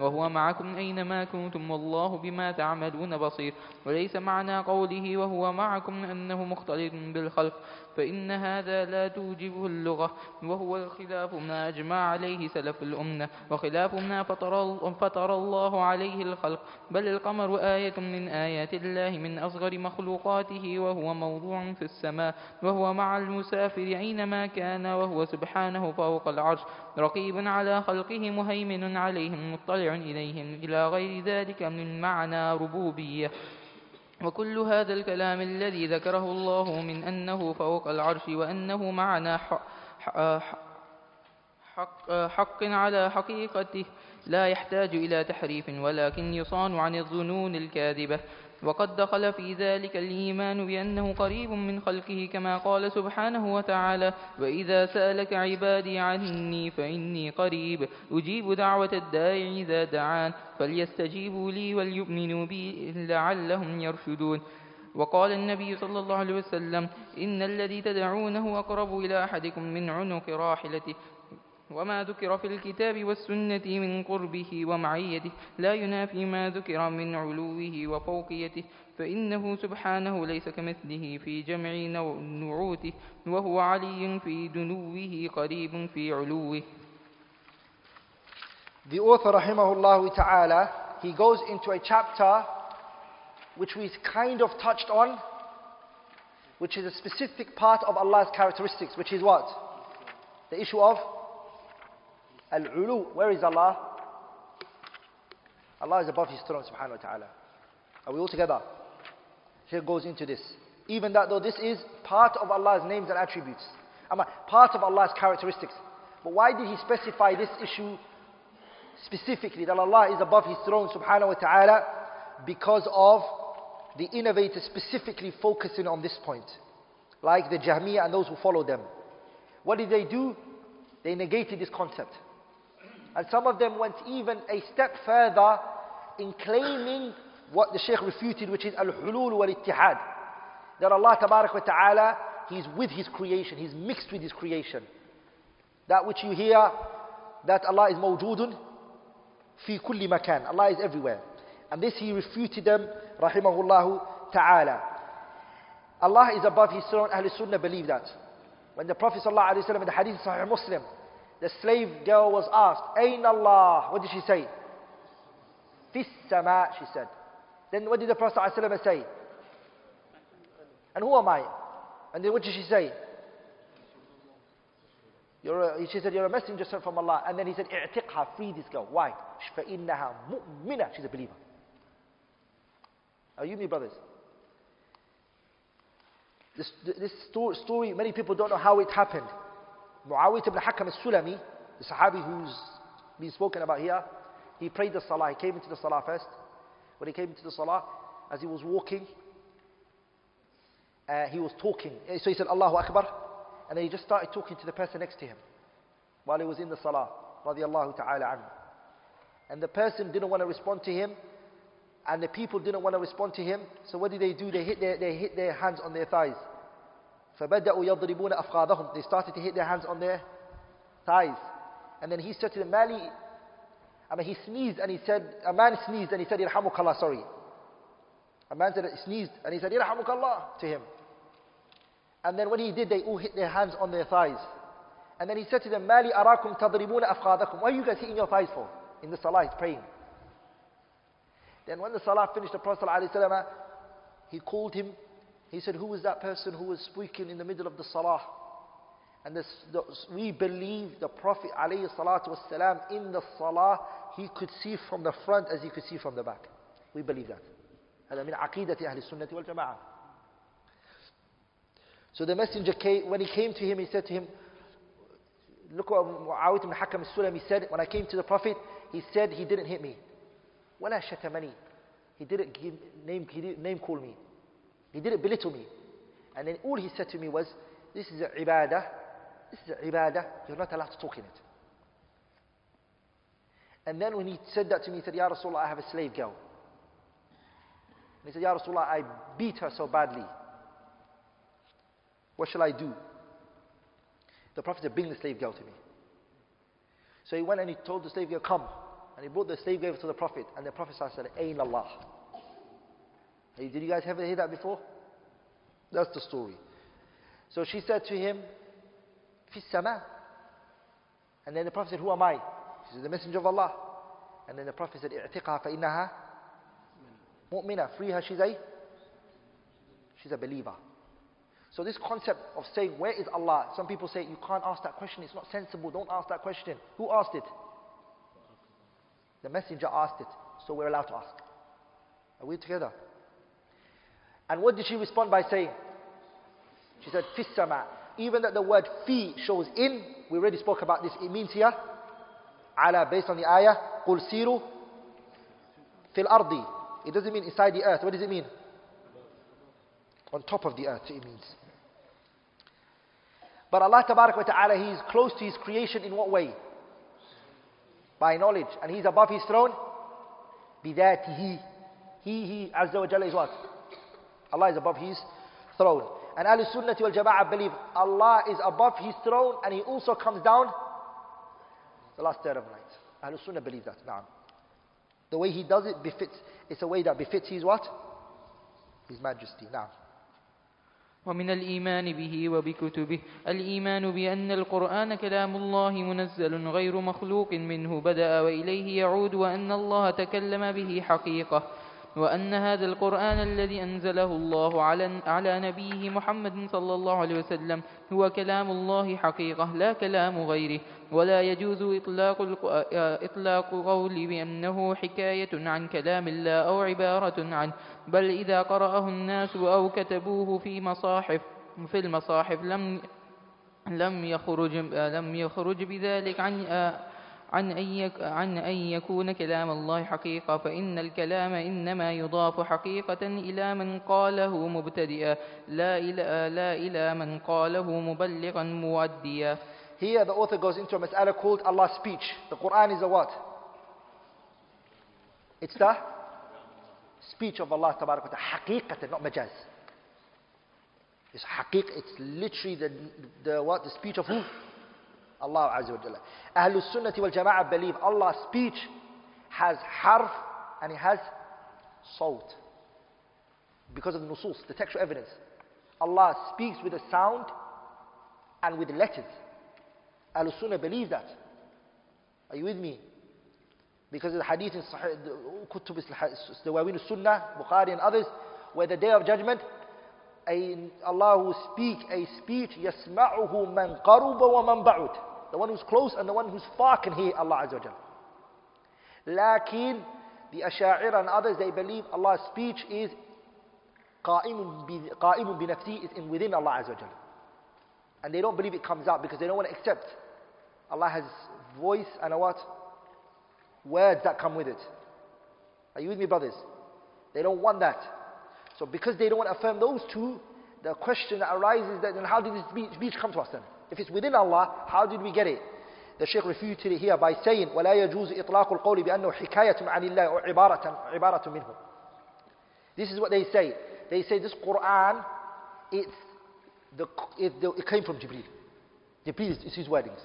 [SPEAKER 4] وهو معكم أينما كنتم والله بما تعملون بصير وليس معنى قوله وهو معكم أنه مختلط بالخلق فإن هذا لا توجبه اللغة وهو الخلاف ما أجمع عليه سلف الأمة وخلاف ما فطر الله عليه الخلق بل القمر آية من آيات الله من أصغر مخلوقاته وهو موضوع في السماء وهو مع المسافر أينما كان وهو سبحانه فوق العرش رقيب على خلقه مهيمن عليهم مطلع إليهم إلى غير ذلك من معنى ربوبية وكل هذا الكلام الذي ذكره الله من أنه فوق العرش وأنه معنى حق, حق على حقيقته لا يحتاج إلى تحريف ولكن يصان عن الظنون الكاذبة وقد دخل في ذلك الإيمان بأنه قريب من خلقه كما قال سبحانه وتعالى وإذا سألك عبادي عني فإني قريب أجيب دعوة الداعي إذا دعان فليستجيبوا لي وليؤمنوا بي لعلهم يرشدون وقال النبي صلى الله عليه وسلم إن الذي تدعونه أقرب إلى أحدكم من عنق راحلته وما ذكر في الكتاب والسنة من قربه ومعيته لا ينافي ما ذكر من علوه وفوقيته فإنه سبحانه ليس كمثله في جمع نعوته وهو علي في دنوه قريب في علوه
[SPEAKER 1] The author رحمه الله تعالى he goes into a chapter which we kind of touched on which is a specific part of Allah's characteristics which is what? The issue of Al-Ulu, where is Allah? Allah is above His throne, subhanahu wa ta'ala. Are we all together? Here goes into this. Even that though this is part of Allah's names and attributes, part of Allah's characteristics. But why did He specify this issue specifically that Allah is above His throne, subhanahu wa ta'ala? Because of the innovators specifically focusing on this point, like the Jahmiyyah and those who follow them. What did they do? They negated this concept. And some of them went even a step further in claiming what the Shaykh refuted, which is al-hulul wal-ittihad. That Allah wa ta'ala, He's with His creation, He's mixed with His creation. That which you hear, that Allah is mawjoodun fi kulli makan. Allah is everywhere. And this He refuted them, rahimahullahu ta'ala. Allah is above His throne, Ahlul Sunnah believe that. When the Prophet ﷺ in the hadith Sahih Muslim, the slave girl was asked, Ain Allah. What did she say? Fis she said. Then what did the Prophet ﷺ say? And who am I? And then what did she say? A, she said, You're a messenger sent from Allah. And then he said, I'tiqha, free this girl. Why? She's a believer. Are you me, brothers? This, this story, many people don't know how it happened. Muawiyah ibn Hakam al-Sulami, the Sahabi who's been spoken about here, he prayed the Salah. He came into the Salah first. When he came into the Salah, as he was walking, uh, he was talking. Uh, so he said, Allahu Akbar. And then he just started talking to the person next to him while he was in the Salah. Radiallahu ta'ala anhu. And the person didn't want to respond to him. And the people didn't want to respond to him. So what did they do? They hit their, they hit their hands on their thighs. فَبَدَأُوا يَضْرِبُونَ They started to hit their hands on their thighs. And then he said to them, Mali, I mean, he sneezed and he said, a man sneezed and he said, Irhamukallah, sorry. A man said, sneezed and he said, Irhamukallah to him. And then when he did, they all hit their hands on their thighs. And then he said to them, Mali arakum tadribuna afqadakum. Why are you guys hitting your thighs for? In the salah, he's praying. Then when the salah finished, the Prophet ﷺ, he called him he said, Who was that person who was speaking in the middle of the salah? And this, we believe the Prophet والسلام, in the salah, he could see from the front as he could see from the back. We believe that. So the messenger came, when he came to him, he said to him, look what Muawiyah ibn Hakam al-Sulam, he said, when I came to the Prophet, he said he didn't hit me. وَلَا شَتَمَنِي He didn't give, name, he didn't name call me. He didn't belittle me. And then all he said to me was, this is a ibadah, this is a ibadah, you're not allowed to talk in it. And then when he said that to me, he said, Ya Rasulullah, I have a slave girl. And he said, Ya Rasulullah, I beat her so badly. What shall I do? The Prophet said, Bring the slave girl to me. So he went and he told the slave girl, Come. And he brought the slave girl to the Prophet. And the Prophet said, Ain Allah. Hey, did you guys ever hear that before? That's the story. So she said to him, Fisama. And then the Prophet said, Who am I? She said, The Messenger of Allah. And then the Prophet said, I'tiqaha fa'innaha mu'mina. Free her, she's a, she's a believer. So this concept of saying, where is Allah? Some people say, you can't ask that question. It's not sensible. Don't ask that question. Who asked it? The messenger asked it. So we're allowed to ask. Are we together? And what did she respond by saying? She said, Fisama. Even that the word fi shows in, we already spoke about this, it means here, ala, based on the ayah, qul siru fil ardi. It doesn't mean inside the earth. What does it mean? On top of the earth, it means. But Allah wa ta'ala, He is close to His creation in what way? By knowledge. And He's above His throne? Bidatihi. He, He, Azza wa Jalla is what? Allah is above his throne. And Ahlul Sunnah wal Jama'ah believe Allah is above his throne and he also comes down the last third of night. Ahlul Sunnah believe that. Na'am. The way he does it befits, it's a way that befits his what? His majesty. Na'am.
[SPEAKER 4] ومن الإيمان به وبكتبه الإيمان بأن القرآن كلام الله منزل غير مخلوق منه بدأ وإليه يعود وأن الله تكلم به حقيقة وأن هذا القرآن الذي أنزله الله على, على نبيه محمد صلى الله عليه وسلم هو كلام الله حقيقة لا كلام غيره ولا يجوز إطلاق, آه، إطلاق قول بأنه حكاية عن كلام الله أو عبارة عنه بل إذا قرأه الناس أو كتبوه في مصاحف في المصاحف لم لم يخرج لم يخرج بذلك عن آه، عن أن, عن أن يكون كلام الله حقيقة فإن الكلام إنما يضاف حقيقة إلى من قاله مبتدئا لا إلى, لا إلى من قاله مبلغا
[SPEAKER 1] مؤديا Here the author goes into a mas'ala called Allah's speech. The Quran is a what? It's the speech of Allah Ta'ala. Haqiqatan, not majaz. It's haqiq, it's literally the, the, what? the speech of who? Allah Azza wa Jalla. Ahlul Sunnah wal Jama'ah believe Allah's speech has harf and it has sawt. Because of the nusus, the textual evidence. Allah speaks with a sound and with letters. Ahlul Sunnah believe that. Are you with me? Because of the hadith in Kutub al Sunnah, Bukhari and others, where the day of judgment, Allah will speak a speech, يَسْمَعُهُ مَنْ قَرُبَ وَمَنْ بَعُدَ the one who's close and the one who's far can hear Allah Azza wa Jal. Lakin, the ash'air and others, they believe Allah's speech is bi-nafsi, is in within Allah Azza wa Jal. And they don't believe it comes out because they don't want to accept. Allah has voice and a what? Words that come with it. Are you with me, brothers? They don't want that. So because they don't want to affirm those two, the question that arises that then how did this speech come to us then? If it's within Allah, how did we get it? The Shaykh refuted it here by saying, وَلَا يَجُوزُ إِطْلَاقُ الْقَوْلِ بِأَنَّهُ حِكَايَةٌ عَنِ اللَّهِ أو عِبَارَةٌ, عبارة مِنْهُ This is what they say. They say this Quran, it's the, it, the, it came from Jibril. Jibril is his wordings.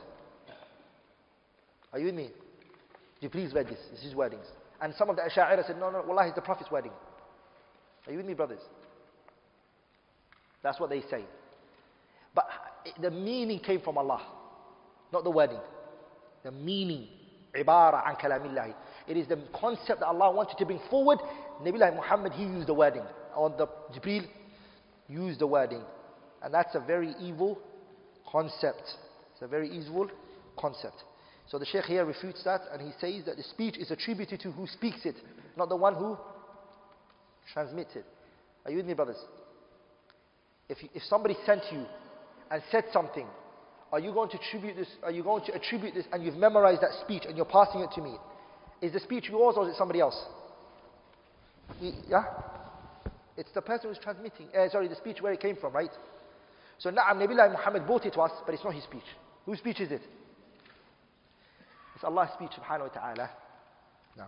[SPEAKER 1] Are you with me? Jibril's wordings, it's his wordings. And some of the Asha'ira said, no, no, Wallah, is the Prophet's wording. Are you with me, brothers? That's what they say. But the meaning came from Allah, not the wording. The meaning, ibara an kalamillahi. It is the concept that Allah wanted to bring forward. Nabi Muhammad, he used the wording. On the jibril, used the wording. And that's a very evil concept. It's a very evil concept. So the Shaykh here refutes that and he says that the speech is attributed to who speaks it, not the one who transmits it. Are you with me, brothers? If, if somebody sent you and said something, are you going to attribute this? Are you going to attribute this? And you've memorized that speech and you're passing it to me. Is the speech yours or is it somebody else? Yeah, it's the person who's transmitting. Uh, sorry, the speech where it came from, right? So Naam Nabiullah Muhammad brought it to us, but it's not his speech. Whose speech is it? It's Allah's speech, Subhanahu wa Taala. No.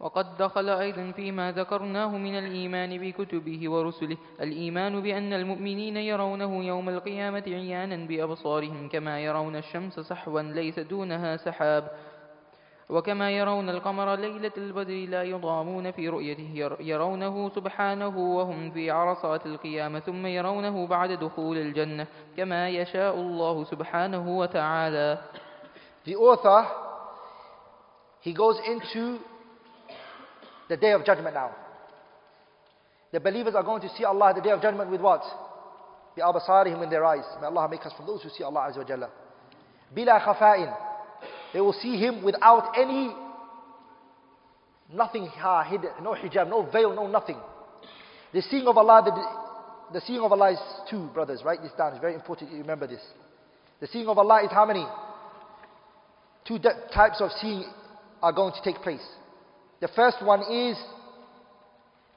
[SPEAKER 4] وقد دخل أيضا فيما ذكرناه من الإيمان بكتبه ورسله الإيمان بأن المؤمنين يرونه يوم القيامة عيانا بأبصارهم كما يرون الشمس صحوا ليس دونها سحاب وكما يرون القمر ليلة البدر لا يضامون في رؤيته يرونه سبحانه وهم في عرصات القيامة ثم يرونه بعد دخول الجنة كما يشاء الله سبحانه وتعالى The author, he goes
[SPEAKER 1] into The day of judgment now. The believers are going to see Allah the day of judgment with what? بِأَبَصَارِهِمْ in their eyes. May Allah make us from those who see Allah Azza wa Jalla. They will see Him without any, nothing hidden, no hijab, no veil, no nothing. The seeing of Allah, the, the seeing of Allah is two, brothers, right? This down It's very important, you remember this. The seeing of Allah is how many? Two types of seeing are going to take place. The first one is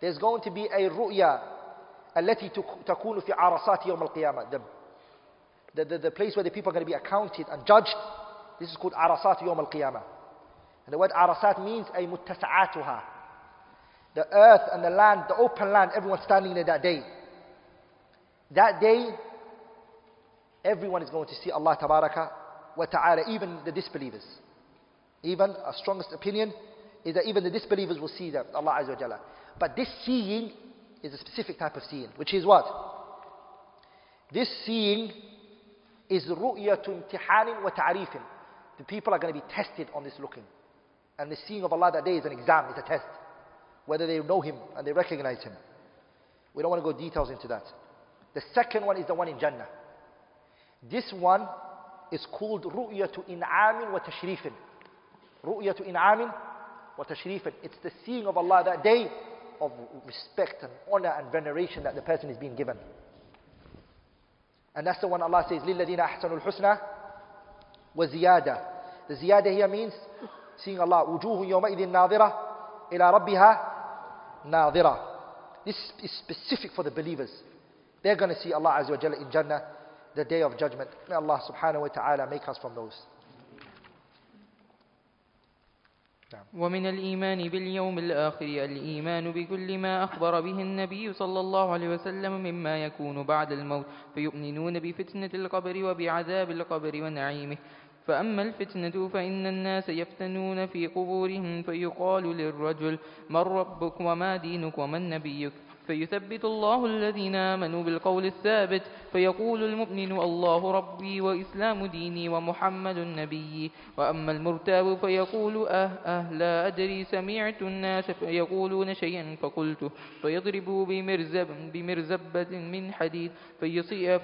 [SPEAKER 1] there's going to be a ru'ya التي تكون في عرصات يوم القيامة the, the, the, the place where the people are going to be accounted and judged this is called عرصات يوم القيامة and the word عرصات means أي متسعاتها the earth and the land the open land everyone standing there that day that day everyone is going to see Allah tabaraka wa ta'ala even the disbelievers even our strongest opinion is that even the disbelievers will see them, Allah Azza wa Jalla. But this seeing is a specific type of seeing, which is what? This seeing is ru'yatu imtihanin wa ta'arifin. The people are going to be tested on this looking. And the seeing of Allah that day is an exam, it's a test. Whether they know Him and they recognize Him. We don't want to go details into that. The second one is the one in Jannah. This one is called ru'yatu in'amin wa tashrifin. Ru'yatu in'amin wa tashrifan. It's the seeing of Allah that day of respect and honor and veneration that the person is being given. And that's the one Allah says, لِلَّذِينَ أَحْسَنُوا الْحُسْنَى وَزِيَادَةً The ziyada here means seeing Allah. وُجُوهٌ يَوْمَئِذٍ نَاظِرَةً إِلَى رَبِّهَا نَاظِرَةً This is specific for the believers. They're going to see Allah Azza wa Jalla in Jannah, the day of judgment. May Allah subhanahu wa ta'ala make us from those.
[SPEAKER 4] نعم. ومن الإيمان باليوم الآخر الإيمان بكل ما أخبر به النبي صلى الله عليه وسلم مما يكون بعد الموت فيؤمنون بفتنة القبر وبعذاب القبر ونعيمه فأما الفتنة فإن الناس يفتنون في قبورهم فيقال للرجل من ربك وما دينك ومن نبيك فيثبت الله الذين آمنوا بالقول الثابت فيقول المؤمن الله ربي وإسلام ديني ومحمد النبي وأما المرتاب فيقول أه أه لا أدري سمعت الناس فيقولون شيئا فقلته فيضرب بمرزب بمرزبة من حديد فيصيح,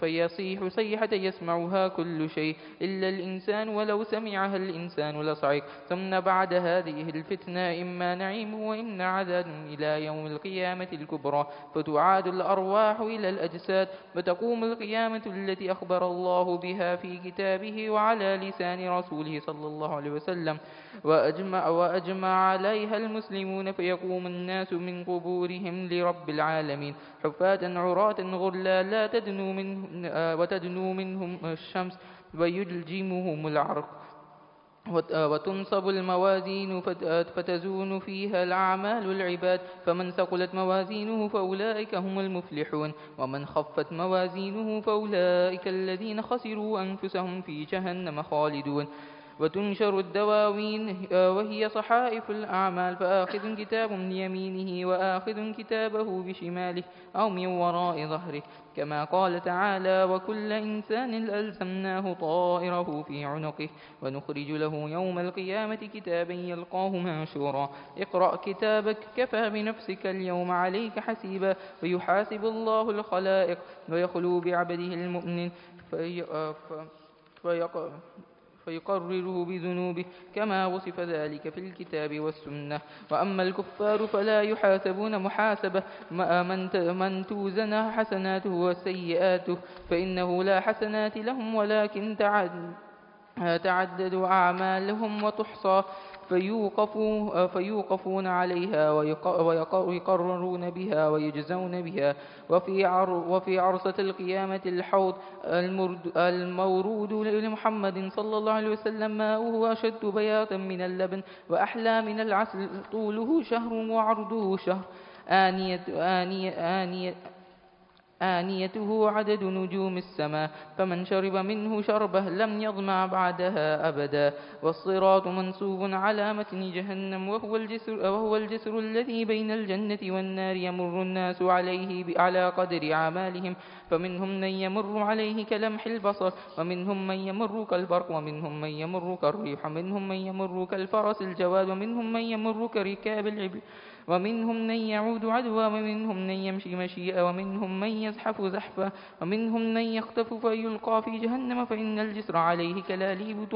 [SPEAKER 4] فيصيح صيحة يسمعها كل شيء إلا الإنسان ولو سمعها الإنسان لصعق ثم بعد هذه الفتنة إما نعيم وإما عذاب إلى يوم القيامة الكبرى فتعاد الأرواح إلى الأجساد فتقوم القيامة التي أخبر الله بها في كتابه وعلى لسان رسوله صلى الله عليه وسلم وأجمع, وأجمع عليها المسلمون فيقوم الناس من قبورهم لرب العالمين حفاة عراة غرلا لا تدنو منهم آه، وتدنو منهم الشمس ويلجمهم العرق آه، وتنصب الموازين آه، فتزون فيها الأعمال العباد فمن ثقلت موازينه فأولئك هم المفلحون ومن خفت موازينه فأولئك الذين خسروا أنفسهم في جهنم خالدون وتنشر الدواوين وهي صحائف الأعمال فآخذ كتاب من يمينه وآخذ كتابه بشماله أو من وراء ظهره كما قال تعالى وكل إنسان ألزمناه طائره في عنقه ونخرج له يوم القيامة كتابا يلقاه منشورا اقرأ كتابك كفى بنفسك اليوم عليك حسيبا ويحاسب الله الخلائق ويخلو بعبده المؤمن فيقف فيقرره بذنوبه كما وصف ذلك في الكتاب والسنة وأما الكفار فلا يحاسبون محاسبة من توزن حسناته وسيئاته فإنه لا حسنات لهم ولكن تعد تعدد أعمالهم وتحصى فيوقفوا فيوقفون عليها ويقررون بها ويجزون بها وفي عر وفي عرصة القيامة الحوض المورود لمحمد صلى الله عليه وسلم ماؤه أشد بياتا من اللبن وأحلى من العسل طوله شهر وعرضه شهر آنية آنية آنية آنيته عدد نجوم السماء فمن شرب منه شربه لم يظمع بعدها أبدا والصراط منسوب على متن جهنم وهو الجسر, وهو الجسر الذي بين الجنة والنار يمر الناس عليه على قدر أعمالهم فمنهم من يمر عليه كلمح البصر ومنهم من يمر كالبرق ومنهم من يمر كالريح ومنهم من يمر كالفرس الجواد ومنهم من يمر كركاب العبل ومنهم من يعود عدوى ومنهم من يمشي مشيئا ومنهم من يزحف زحفا ومنهم من يختف فيلقى في جهنم فإن الجسر عليه كلاليب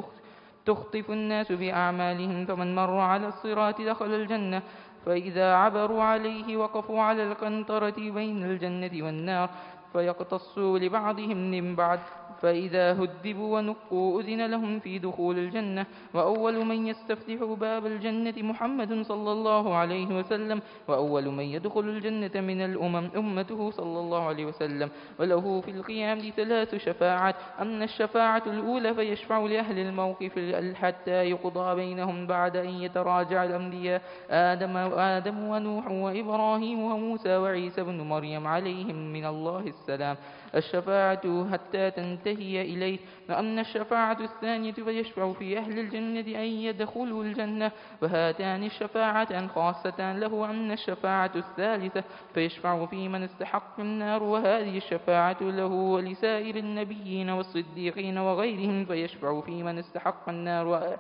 [SPEAKER 4] تخطف الناس بأعمالهم فمن مر على الصراط دخل الجنة فإذا عبروا عليه وقفوا على القنطرة بين الجنة والنار فيقتصوا لبعضهم من بعد فإذا هذبوا ونقوا أذن لهم في دخول الجنة وأول من يستفتح باب الجنة محمد صلى الله عليه وسلم وأول من يدخل الجنة من الأمم أمته صلى الله عليه وسلم وله في القيام ثلاث شفاعات أما الشفاعة الأولى فيشفع لأهل الموقف حتى يقضى بينهم بعد أن يتراجع الأنبياء آدم, وآدم ونوح وإبراهيم وموسى وعيسى بن مريم عليهم من الله السلام الشفاعة حتى تنتهي إليه وأما الشفاعة الثانية فيشفع في أهل الجنة أن يدخلوا الجنة وهاتان الشفاعتان خاصتان له أما الشفاعة الثالثة فيشفع في من استحق النار وهذه الشفاعة له ولسائر النبيين والصديقين وغيرهم فيشفع في من استحق النار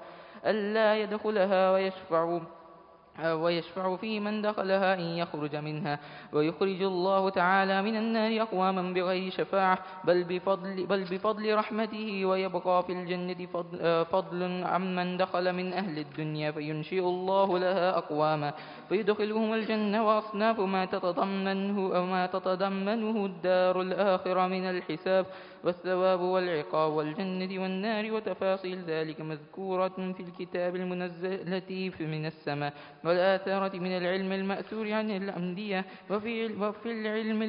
[SPEAKER 4] ألا يدخلها ويشفع ويشفع في من دخلها إن يخرج منها ويخرج الله تعالى من النار أقواما بغير شفاعة بل بفضل, بل بفضل رحمته ويبقى في الجنة فضل, فضل عمن دخل من أهل الدنيا فينشئ الله لها أقواما فيدخلهم الجنة وأصناف ما تتضمنه, ما تتضمنه الدار الآخرة من الحساب والثواب والعقاب والجنة والنار وتفاصيل ذلك مذكورة في الكتاب المنزلة من السماء والآثارة من العلم المأثور عن الأمدية وفي, وفي العلم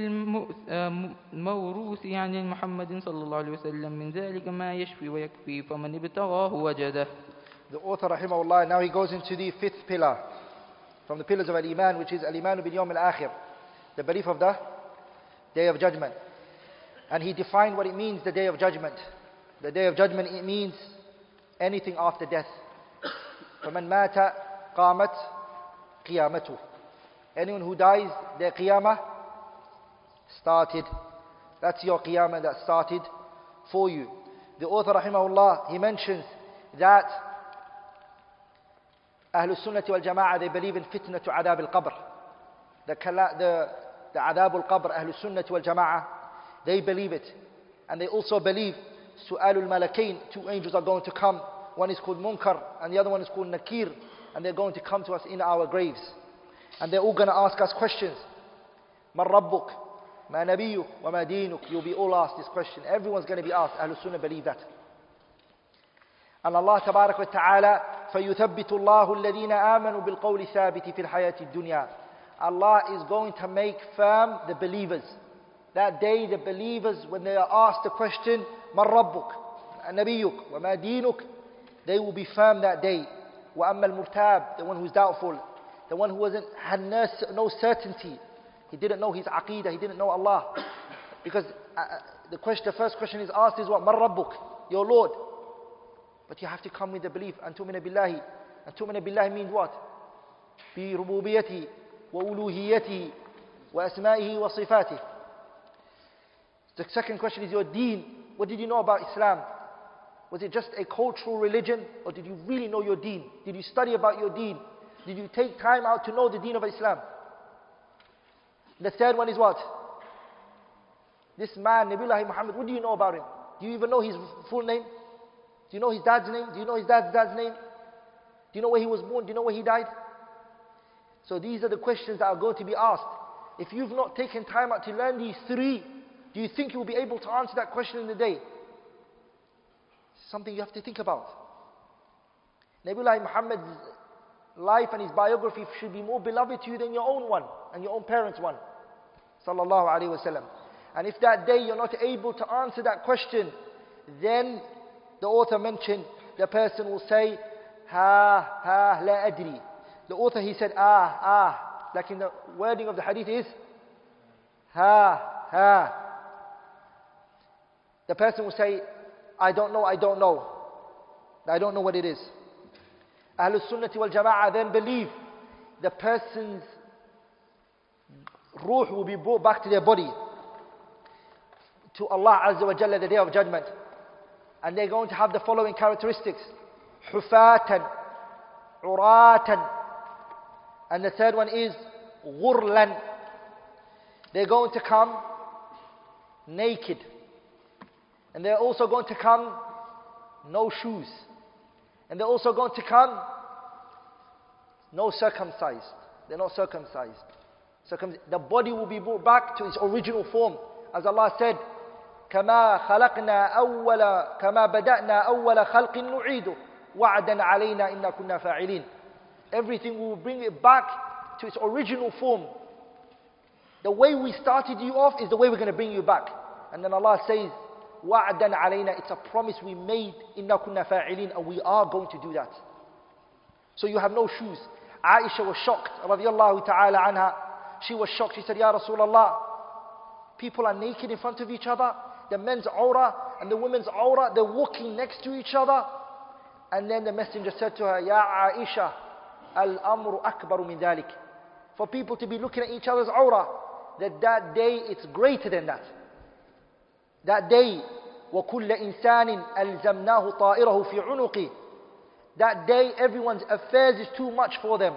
[SPEAKER 4] الموروث آه، عن محمد صلى الله عليه وسلم من ذلك ما يشفي ويكفي فمن ابتغاه وجده The author
[SPEAKER 1] rahimahullah now he goes into the fifth pillar from the pillars of al-iman which is al-iman bil yawm al-akhir the belief of the day of judgment And he defined what it means the day of judgment. The day of judgment, it means anything after death. فَمَنْ مَاتَ قَامَتْ قِيَامَتُهُ Anyone who dies, their qiyamah started. That's your qiyamah that started for you. The author, rahimahullah, he mentions that Ahlul Sunnah wal Jama'ah, they believe in fitna adhab al-qabr. The, the, the adhab al-qabr, Ahlul Sunnah wal Jama'ah, they believe it. And they also believe Su'alul Malakain, two angels are going to come. One is called Munkar and the other one is called Nakir. And they're going to come to us in our graves. And they're all going to ask us questions. Man Rabbuk? Ma Nabiyuk? Wa Ma Dinuk? You'll be all asked this question. Everyone's going to be asked. Ahlul Sunnah believe that. أن الله تبارك وتعالى فيثبت الله الذين آمنوا بالقول الثابت في الحياة الدنيا Allah is going to make firm the believers that day the believers, when they are asked the question, مَنْ رَبُّكَ نَبِيُّكَ وَمَا دِينُكَ They will be firm that day. وَأَمَّا الْمُرْتَابِ The one who's doubtful. The one who wasn't, had no certainty. He didn't know his aqidah. He didn't know Allah. Because uh, uh, the, question, the first question is asked is what? مَنْ رَبُّكَ Your Lord. But you have to come with the belief. أَنْ تُؤْمِنَ بِاللَّهِ أَنْ تُؤْمِنَ بِاللَّهِ means what? بربوبيته وألوهيته وأسمائه وصفاته the second question is your deen. What did you know about Islam? Was it just a cultural religion or did you really know your deen? Did you study about your deen? Did you take time out to know the deen of Islam? The third one is what? This man, Nabiullah Muhammad, what do you know about him? Do you even know his full name? Do you know his dad's name? Do you know his dad's dad's name? Do you know where he was born? Do you know where he died? So these are the questions that are going to be asked. If you've not taken time out to learn these three, do you think you'll be able to answer that question in a day? Something you have to think about. Nabiullah Muhammad's life and his biography should be more beloved to you than your own one and your own parents' one. Sallallahu Alaihi Wasallam. And if that day you're not able to answer that question, then the author mentioned the person will say, Ha, ha, la adri. The author he said, Ah, ah. Like in the wording of the hadith is, Ha, ha. The person will say, I don't know, I don't know. I don't know what it is. Ahlul Sunnati wal Jama'ah then believe the person's ruh will be brought back to their body to Allah Azza wa Jalla the day of judgment. And they're going to have the following characteristics. Hufatan, uratan. And the third one is ghurlan. They're going to come naked. And they're also going to come, no shoes. And they're also going to come, no circumcised. They're not circumcised. the body will be brought back to its original form. As Allah said, كما خلقنا أول كما بدأنا أول خلق نعيده وعدا علينا إنا كنا فاعلين Everything will bring it back to its original form. The way we started you off is the way we're going to bring you back. And then Allah says, وَعْدًا عَلَيْنَا It's a promise we made. Inna kunna fa'ilin, And we are going to do that. So you have no shoes. Aisha was shocked, radiallahu ta'ala anha. She was shocked. She said, Ya Rasulullah, people are naked in front of each other. The men's aura and the women's aura, they're walking next to each other. And then the messenger said to her, Ya Aisha, al-amru akbar min dhalik. For people to be looking at each other's aura, that that day it's greater than that. That day, وَكُلَّ إِنسَانٍ أَلْزَمْنَاهُ طَائِرَهُ فِي عُنُقِهِ That day, everyone's affairs is too much for them.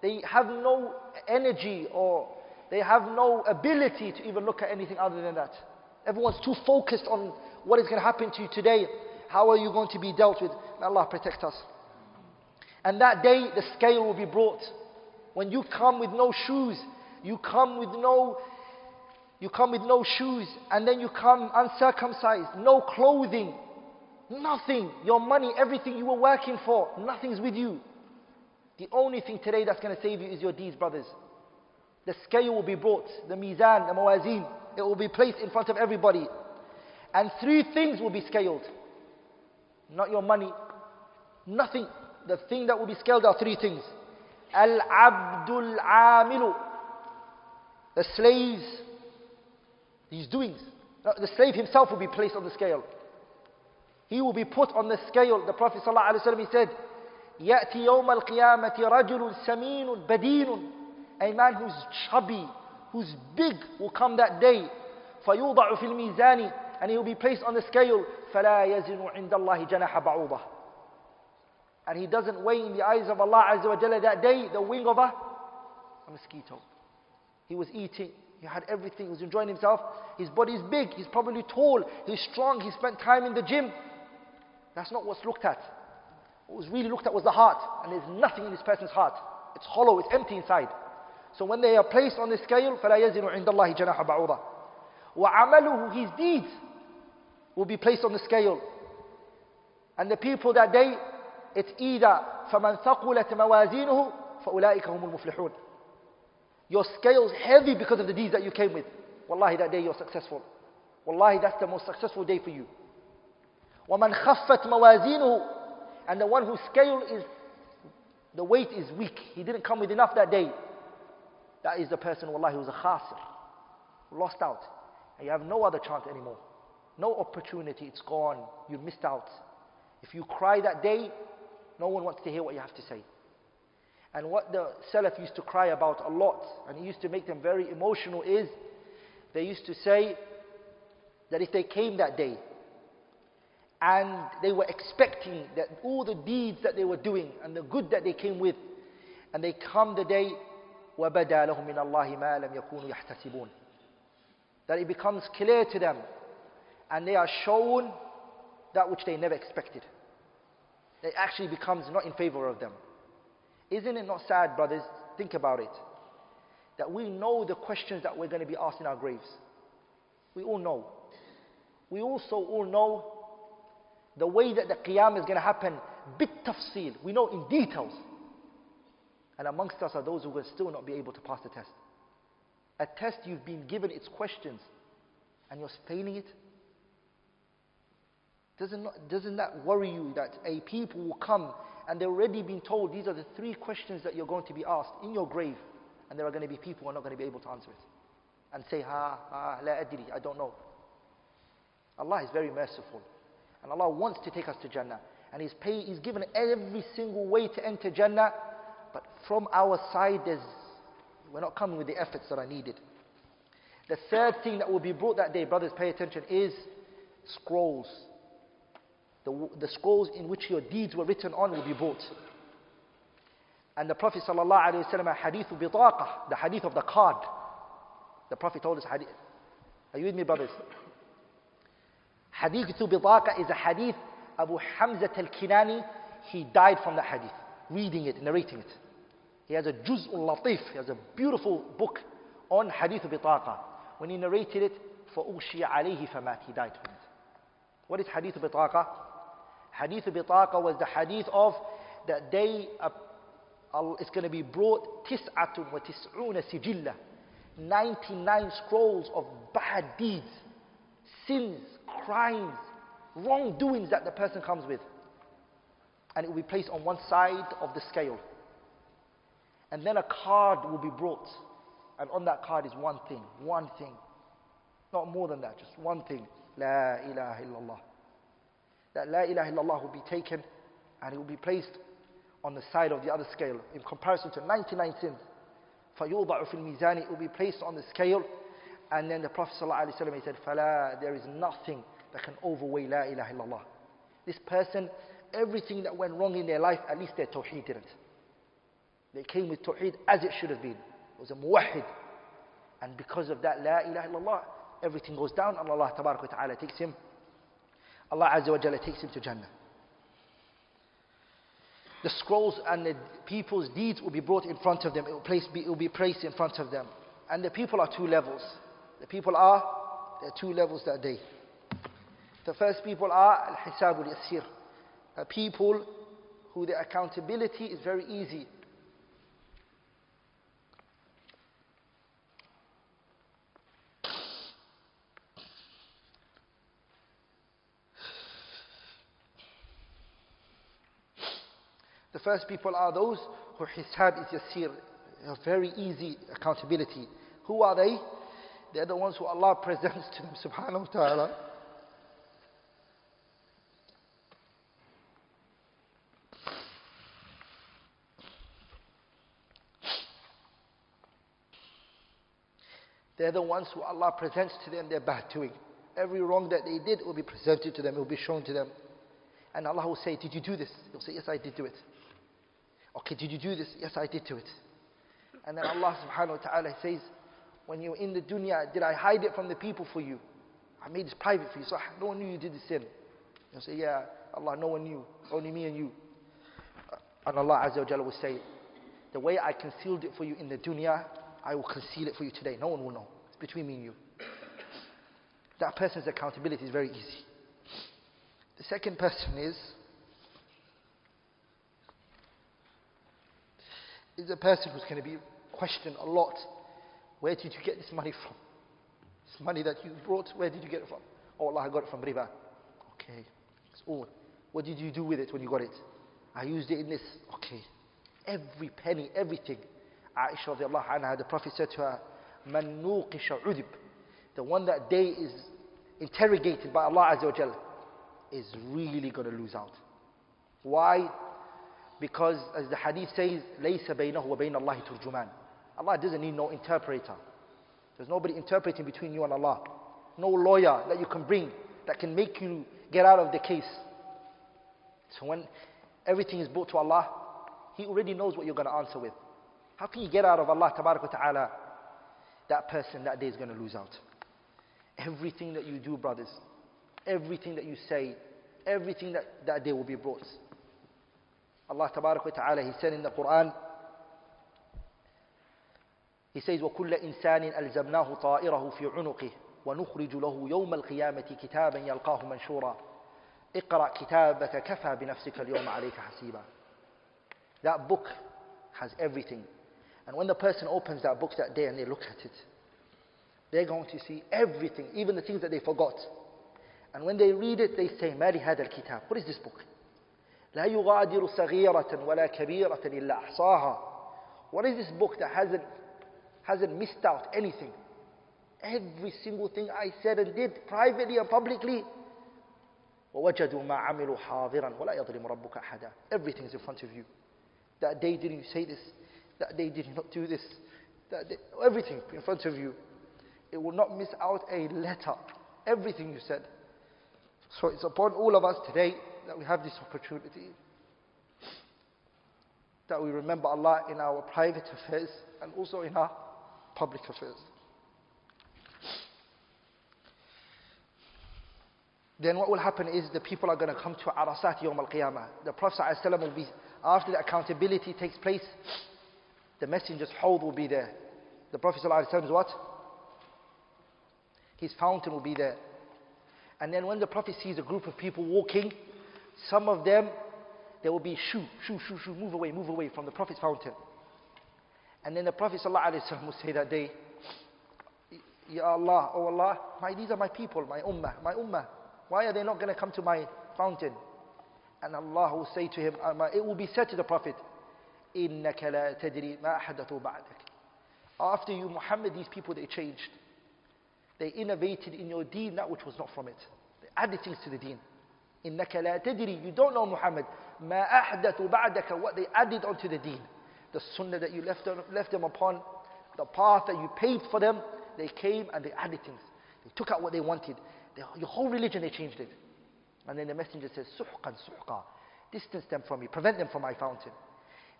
[SPEAKER 1] They have no energy or they have no ability to even look at anything other than that. Everyone's too focused on what is going to happen to you today. How are you going to be dealt with? May Allah protect us. And that day, the scale will be brought. When you come with no shoes, you come with no you come with no shoes and then you come uncircumcised, no clothing, nothing. Your money, everything you were working for, nothing's with you. The only thing today that's going to save you is your deeds, brothers. The scale will be brought, the mizan, the mawazin. It will be placed in front of everybody. And three things will be scaled. Not your money, nothing. The thing that will be scaled are three things. Al Abdul Amilu. The slaves his doings. Uh, the slave himself will be placed on the scale. He will be put on the scale. The Prophet ﷺ he said, "Yet يوم القيامة رجل سمين بدين A man who's chubby, who's big will come that day. فيوضع في الميزان And he will be placed on the scale. فلا يزن عند الله بعوضة And he doesn't weigh in the eyes of Allah Azza wa Jalla that day the wing of a, a mosquito. He was eating he had everything. He was enjoying himself. His body is big. He's probably tall. He's strong. He spent time in the gym. That's not what's looked at. What was really looked at was the heart. And there's nothing in this person's heart. It's hollow. It's empty inside. So when they are placed on the scale, فَلَا يَزِنُ عِنْدَ اللَّهِ جَنَاحَ بَعُوضَةً وَعَمَلُهُ His deeds will be placed on the scale. And the people that day, it's either فَمَنْ ثَقُلَتْ مَوَازِينُهُ فَأُولَٰئِكَ هُمُ الْمُفْلِحُونَ your scale's heavy because of the deeds that you came with. Wallahi, that day you're successful. Wallahi, that's the most successful day for you. وَمَنْ خَفَّتْ مَوَازِينُهُ And the one whose scale is, the weight is weak. He didn't come with enough that day. That is the person, wallahi, who's a khasir. Lost out. And you have no other chance anymore. No opportunity. It's gone. You missed out. If you cry that day, no one wants to hear what you have to say. And what the Salaf used to cry about a lot, and it used to make them very emotional, is they used to say that if they came that day and they were expecting that all the deeds that they were doing and the good that they came with, and they come the day, That it becomes clear to them, and they are shown that which they never expected. It actually becomes not in favor of them. Isn't it not sad, brothers? Think about it. That we know the questions that we're going to be asked in our graves. We all know. We also all know the way that the Qiyam is going to happen, bit tafsil, We know in details. And amongst us are those who will still not be able to pass the test. A test you've been given its questions and you're failing it. Doesn't, doesn't that worry you that a people will come and they've already been told these are the three questions that you're going to be asked in your grave, and there are going to be people who are not going to be able to answer it and say, Ha, ha, la adri, I don't know. Allah is very merciful, and Allah wants to take us to Jannah, and He's, pay, he's given every single way to enter Jannah, but from our side, there's, we're not coming with the efforts that are needed. The third thing that will be brought that day, brothers, pay attention, is scrolls the, the scrolls in which your deeds were written on will be brought. And the Prophet sallallahu alaihi wasallam hadith bitaqah, the hadith of the card. The Prophet told us hadith. Are you with me, brothers? Hadith bitaqah is a hadith Abu Hamza al-Kinani. He died from the hadith, reading it, narrating it. He has a juz'ul latif. He has a beautiful book on hadith bitaqah. When he narrated it, فَأُغْشِيَ عَلَيْهِ famat, He died from it. What is hadith bitaqah? Hadith of Bitaqa was the hadith of that day uh, it's going to be brought tis'atun wa tis'una sijilla 99 scrolls of bad deeds, sins, crimes, wrongdoings that the person comes with. And it will be placed on one side of the scale. And then a card will be brought. And on that card is one thing, one thing. Not more than that, just one thing. La ilaha illallah that La ilaha illallah will be taken and it will be placed on the side of the other scale in comparison to 99 sins. فَيُوضَعُ فِي الْمِيزَانِ It will be placed on the scale and then the Prophet ﷺ he said, فَلَا There is nothing that can overweigh La ilaha illallah. This person, everything that went wrong in their life, at least their tawheed didn't. They came with tawheed as it should have been. It was a muwahid. And because of that, La ilaha illallah, everything goes down and Allah ta'ala takes him Allah Azza wa Jalla takes him to Jannah. The scrolls and the people's deeds will be brought in front of them. It will, place, it will be placed in front of them. And the people are two levels. The people are, there are two levels that day. The first people are al hisabul al the People who their accountability is very easy. The first people are those who hisab is yasir, very easy accountability. Who are they? They're the ones who Allah <laughs> presents to them, subhanahu wa ta'ala. They're the ones who Allah presents to them their bad doing. Every wrong that they did will be presented to them, it will be shown to them. And Allah will say, Did you do this? They'll say, Yes, I did do it. Okay, did you do this? Yes, I did to it. And then Allah subhanahu wa ta'ala says, when you were in the dunya, did I hide it from the people for you? I made this private for you, so no one knew you did the sin. You say, yeah, Allah, no one knew, only me and you. Uh, and Allah Azza wa Jalla will say, the way I concealed it for you in the dunya, I will conceal it for you today. No one will know. It's between me and you. That person's accountability is very easy. The second person is is a person who's going to be questioned a lot. Where did you get this money from? This money that you brought, where did you get it from? Oh, Allah, I got it from riba. Okay. it's all. what did you do with it when you got it? I used it in this. Okay. Every penny, everything. Aisha radiallahu anha, the Prophet said to her, Man nuqisha udib. The one that day is interrogated by Allah Azza wa Jalla is really going to lose out. Why? Because as the hadith says, لَيْسَ بَيْنَهُ وَبَيْنَ اللَّهِ تُرْجُمَانِ Allah doesn't need no interpreter. There's nobody interpreting between you and Allah. No lawyer that you can bring that can make you get out of the case. So when everything is brought to Allah, He already knows what you're going to answer with. How can you get out of Allah ta'ala? That person that day is going to lose out. Everything that you do, brothers, everything that you say, everything that, that day will be brought. الله تبارك وتعالى ta'ala, he القرآن in the وَكُلَّ إِنسَانٍ أَلْزَمْنَاهُ طَائِرَهُ فِي عُنُقِهِ ونخرج له يوم القيامة كتابا يلقاه منشورا اقرأ كتابك كفى بنفسك اليوم عليك حسيبا That book has everything. And when the person opens that book that day and they look at it, they're going to see everything, even the things that they forgot. And when they read it, they say, Mari had al kitab. What is this book? لا يغادر صغيرة ولا كبيرة إلا أحصاها What is this book that hasn't, hasn't missed out anything? Every single thing I said and did privately and publicly ووجدوا ما عملوا حاضرا ولا يظلم ربك أحدا Everything is in front of you That day did you say this? That day did you not do this? That day, everything in front of you It will not miss out a letter Everything you said So it's upon all of us today that we have this opportunity. That we remember Allah in our private affairs and also in our public affairs. Then what will happen is the people are going to come to Arasat Yawm al Qiyamah. The Prophet ﷺ will be, after the accountability takes place, the messenger's hawd will be there. The Prophet ﷺ's what? His fountain will be there. And then when the Prophet sees a group of people walking some of them, there will be shoo, shoo, shoo, shoo, move away, move away from the Prophet's fountain. And then the Prophet ﷺ will say that day, Ya Allah, O oh Allah, my, these are my people, my ummah, my ummah. Why are they not going to come to my fountain? And Allah will say to him, uh, it will be said to the Prophet, إِنَّكَ لَا تَدْرِي مَا أَحَدَثُوا بَعْدَكَ After you, Muhammad, these people, they changed. They innovated in your deen that which was not from it. They added things to the deen. إِنَّكَ لَا تَدْرِي You don't know Muhammad. مَا أَحْدَثُ بَعْدَكَ What they added onto the deen. The sunnah that you left, left them upon, the path that you paved for them, they came and they added things. They took out what they wanted. your whole religion, they changed it. And then the messenger says, سُحْقًا سُحْقًا Distance them from me. Prevent them from my fountain.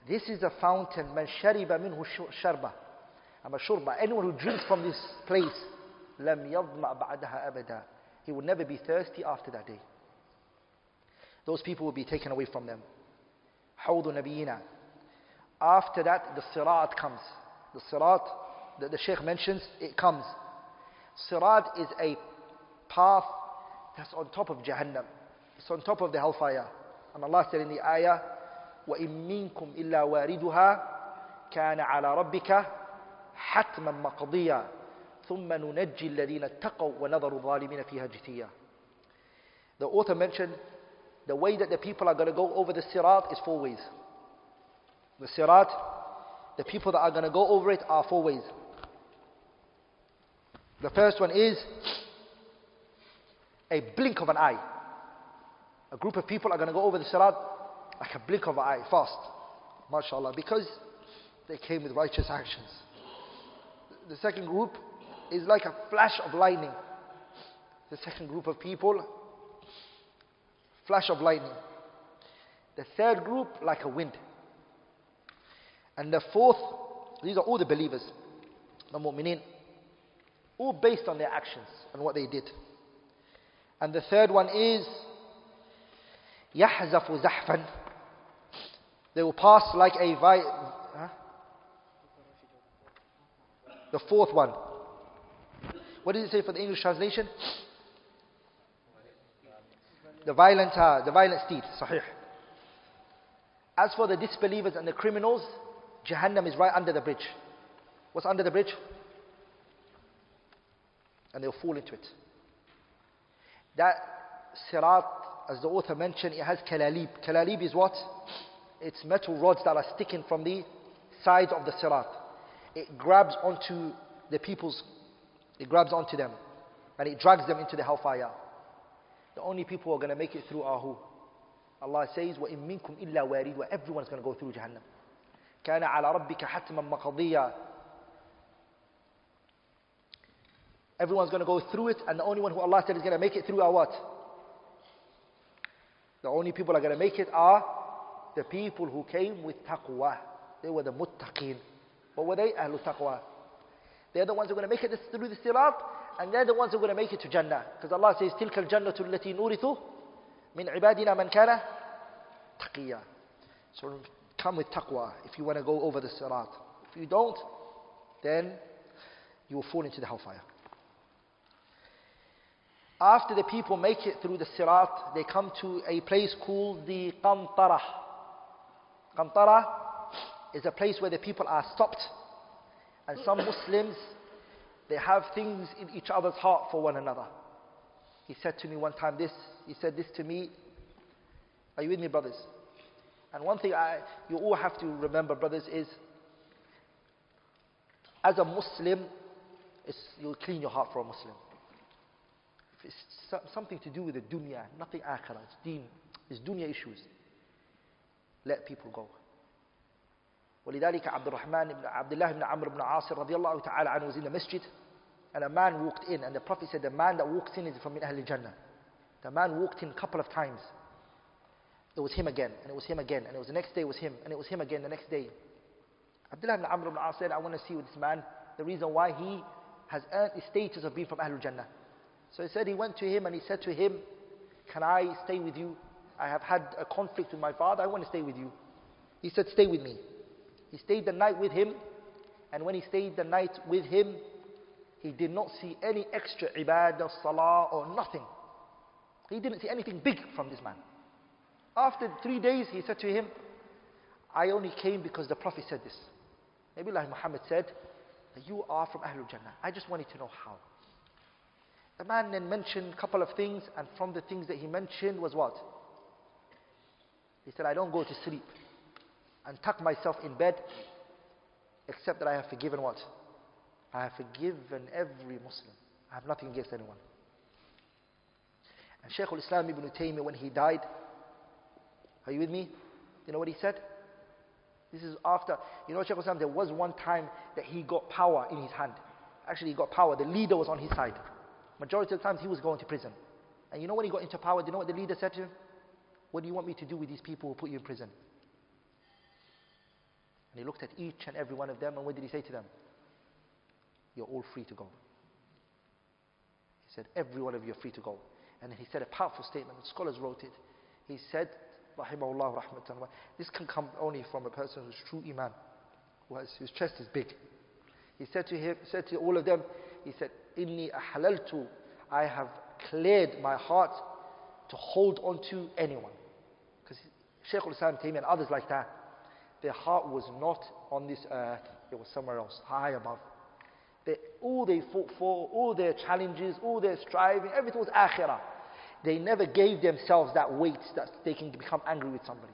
[SPEAKER 1] This is a fountain. مَنْ شَرِبَ مِنْهُ شَرْبَةً أما شربة anyone who drinks from this place لم يظمأ بعدها أبدا he will never be thirsty after that day those people will be taken away from them. حوض نبينا. After that, the sirat comes. The sirat that the Sheikh mentions, it comes. Sirat is a path that's on top of Jahannam. It's on top of the hellfire. And Allah said in the ayah, وَإِن مِّنكُمْ إِلَّا وَارِدُهَا كَانَ عَلَى رَبِّكَ حَتْمًا مَقْضِيًّا ثُمَّ نُنَجِّي الَّذِينَ اتَّقَوْا وَنَذَرُ الظَّالِمِينَ فِيهَا جِتِيًا. The author mentioned the way that the people are going to go over the sirat is four ways. The sirat, the people that are going to go over it are four ways. The first one is a blink of an eye. A group of people are going to go over the sirat like a blink of an eye, fast. MashaAllah, because they came with righteous actions. The second group is like a flash of lightning. The second group of people flash of lightning. The third group, like a wind. And the fourth, these are all the believers, the mu'mineen, all based on their actions and what they did. And the third one is يَحْزَفُ زَحْفًا They will pass like a vi- huh? The fourth one. What does it say for the English translation? the violent, uh, the violent steed, sahih. As for the disbelievers and the criminals, Jahannam is right under the bridge. What's under the bridge? And they'll fall into it. That sirat, as the author mentioned, it has kalalib. Kalalib is what? It's metal rods that are sticking from the sides of the sirat. It grabs onto the people's, it grabs onto them, and it drags them into the hellfire. The only people who are going to make it through are who? Allah says, وَإِن مِّنكُمْ إِلَّا everyone Everyone's going to go through Jahannam. كَانَ عَلَى رَبِّكَ حَتْمًا مَقَضِيًّا Everyone's going to go through it, and the only one who Allah said is going to make it through are what? The only people are going to make it are the people who came with taqwa. They were the muttaqeen. What were they? Ahlul taqwa. They're the ones who are going to make it through the sirat, and they're the ones who are going to make it to Jannah. Because Allah says, تِلْكَ الْجَنَّةُ الَّتِي نُورِثُ مِنْ عِبَادِنَا مَنْ كَانَ تَقِيًّا So come with taqwa if you want to go over the sirat. If you don't, then you will fall into the hellfire. After the people make it through the sirat, they come to a place called the Qantara. Qantara is a place where the people are stopped. And some Muslims they have things in each other's heart for one another. He said to me one time this, he said this to me. Are you with me, brothers? And one thing I, you all have to remember, brothers, is as a Muslim, you'll clean your heart for a Muslim. If it's something to do with the dunya, nothing akhirah, it's deen, it's dunya issues, let people go. ولذلك عبد الرحمن بن عبد الله بن عمرو بن عاص رضي الله تعالى عنه was in the masjid and a man walked in and the Prophet said the man that walked in is from أهل الجنة The man walked in a couple of times. It was him again and it was him again and it was the next day it was him and it was him again the next day. Abdullah ibn عمرو بن As said, I want to see with this man the reason why he has earned the status of being from أهل الجنة So he said he went to him and he said to him, Can I stay with you? I have had a conflict with my father, I want to stay with you. He said, Stay with me. He stayed the night with him, and when he stayed the night with him, he did not see any extra ibadah, salah, or nothing. He didn't see anything big from this man. After three days, he said to him, I only came because the Prophet said this. Maybe like Muhammad said, you are from Ahlul Jannah. I just wanted to know how. The man then mentioned a couple of things, and from the things that he mentioned was what? He said, I don't go to sleep and tuck myself in bed, except that I have forgiven what? I have forgiven every Muslim. I have nothing against anyone. And Shaykh al-Islam ibn Taymiyyah, when he died, are you with me? You know what he said? This is after, you know Shaykh al-Islam, there was one time that he got power in his hand. Actually he got power, the leader was on his side. Majority of the times he was going to prison. And you know when he got into power, do you know what the leader said to him? What do you want me to do with these people who put you in prison? And he looked at each and every one of them, and what did he say to them? You're all free to go. He said, Every one of you are free to go. And he said a powerful statement, the scholars wrote it. He said, Rahimahullah rahmatan. This can come only from a person who's true iman, whose chest is big. He said to him, said to all of them, he said, Inni ahlaltu, I have cleared my heart to hold on to anyone. Because Shaykh al-Islam Taymi and others like that, their heart was not on this earth, it was somewhere else, high above. They, all they fought for, all their challenges, all their striving, everything was akhirah. They never gave themselves that weight that they can become angry with somebody.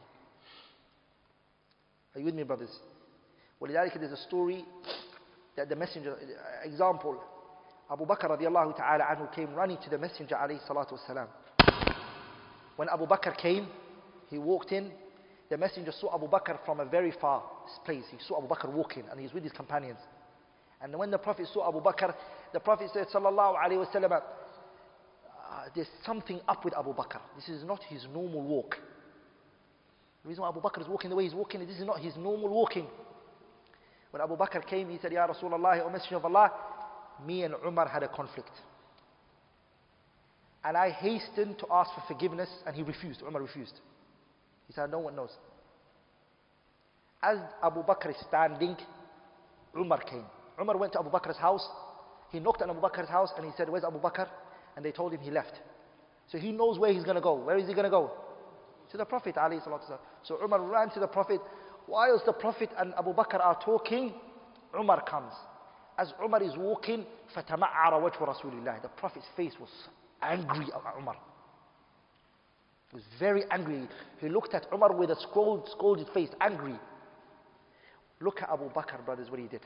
[SPEAKER 1] Are you with me, brothers? Well, there's a story that the messenger, example, Abu Bakr radiallahu ta'ala anhu came running to the messenger alayhi salatu wasalam. When Abu Bakr came, he walked in the messenger saw Abu Bakr from a very far place. He saw Abu Bakr walking and he's with his companions. And when the Prophet saw Abu Bakr, the Prophet said, Sallallahu Alaihi Wasallam, uh, there's something up with Abu Bakr. This is not his normal walk. The reason why Abu Bakr is walking the way he's walking, this is not his normal walking. When Abu Bakr came, he said, Ya Rasulullah, O Messenger of Allah, me and Umar had a conflict. And I hastened to ask for forgiveness, and he refused. Umar refused. He said, no one knows. As Abu Bakr is standing, Umar came. Umar went to Abu Bakr's house. He knocked on Abu Bakr's house and he said, where's Abu Bakr? And they told him he left. So he knows where he's going to go. Where is he going to go? To the Prophet So Umar ran to the Prophet. Whilst the Prophet and Abu Bakr are talking, Umar comes. As Umar is walking, فَتَمَعَّرَ وَجْهُ رَسُولِ اللَّهِ The Prophet's face was angry at Umar. He was very angry. He looked at Umar with a scolded face, angry. Look at Abu Bakr, brothers, what he did.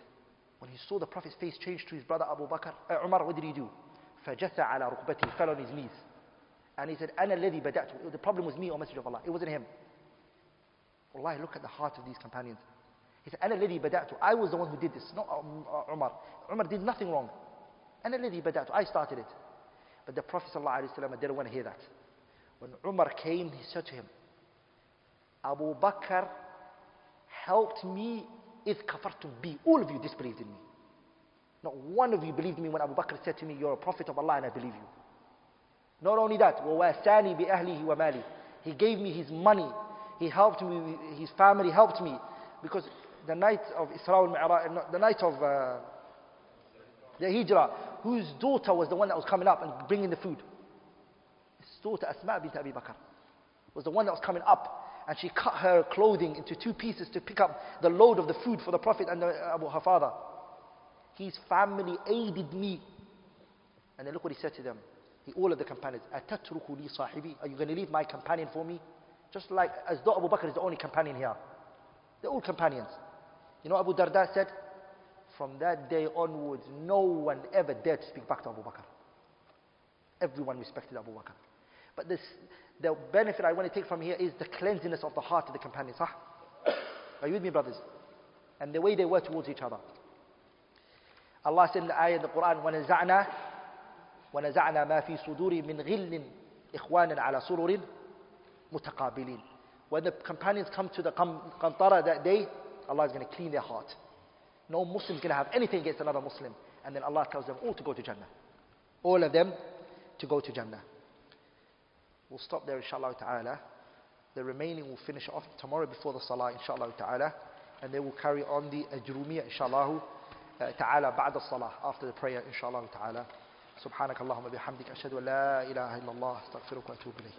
[SPEAKER 1] When he saw the Prophet's face change to his brother Abu Bakr, uh, Umar, what did he do? فَجَثَ عَلَى رُكْبَتِهِ He fell on his knees. And he said, أَنَا الَّذِي بَدَأْتُ The problem was me, O Messenger of Allah. It wasn't him. Allah, look at the heart of these companions. He said, أَنَا الَّذِي بَدَأْتُ I was the one who did this, not um, uh, Umar. Umar did nothing wrong. أَنَا الَّذِي بَدَأْتُ I started it. But the Prophet ﷺ didn't want to hear that. When Umar came, he said to him, Abu Bakr helped me if kafartum be. All of you disbelieved in me. Not one of you believed me when Abu Bakr said to me, You're a prophet of Allah and I believe you. Not only that, وَوَاسَانِي wa mali. He gave me his money. He helped me, his family helped me. Because the night of Isra al-Mi'raj, the night of uh, the Hijrah, whose daughter was the one that was coming up and bringing the food. Daughter Asma bint Abi Bakr. Was the one that was coming up. And she cut her clothing into two pieces to pick up the load of the food for the Prophet and the, Abu, uh, her father. His family aided me. And then look what he said to them. He, all of the companions, أَتَتْرُكُ لِي Are you going to leave my companion for me? Just like, as though Abu Bakr is the only companion here. They're all companions. You know Abu Darda said? From that day onwards, no one ever dared to speak back to Abu Bakr. Everyone respected Abu Bakr. But this, the benefit I want to take from here is the cleanliness of the heart of the companions. Huh? Are you with me, brothers? And the way they were towards each other. Allah said in the ayah in the Quran, وَنَزَعْنَا وَنَزَعْنَا مَا فِي صُدُورِ مِنْ غِلٍّ إِخْوَانًا عَلَى سُرُرٍ مُتَقَابِلِينَ When the companions come to the Qantara that day, Allah is going to clean their heart. No Muslim is going to have anything against another Muslim. And then Allah tells them all to go to Jannah. All of them to go to Jannah. We'll stop there inshallah ta'ala. The remaining will finish off tomorrow before the salah inshallah ta'ala. And then we'll carry on the Ajrumiya, inshallah uh, ta'ala ba'da Salah, after the prayer inshallah ta'ala. سبحانك اللهم بحمدك أشهد أن لا إله إلا الله أستغفرك وأتوب إليك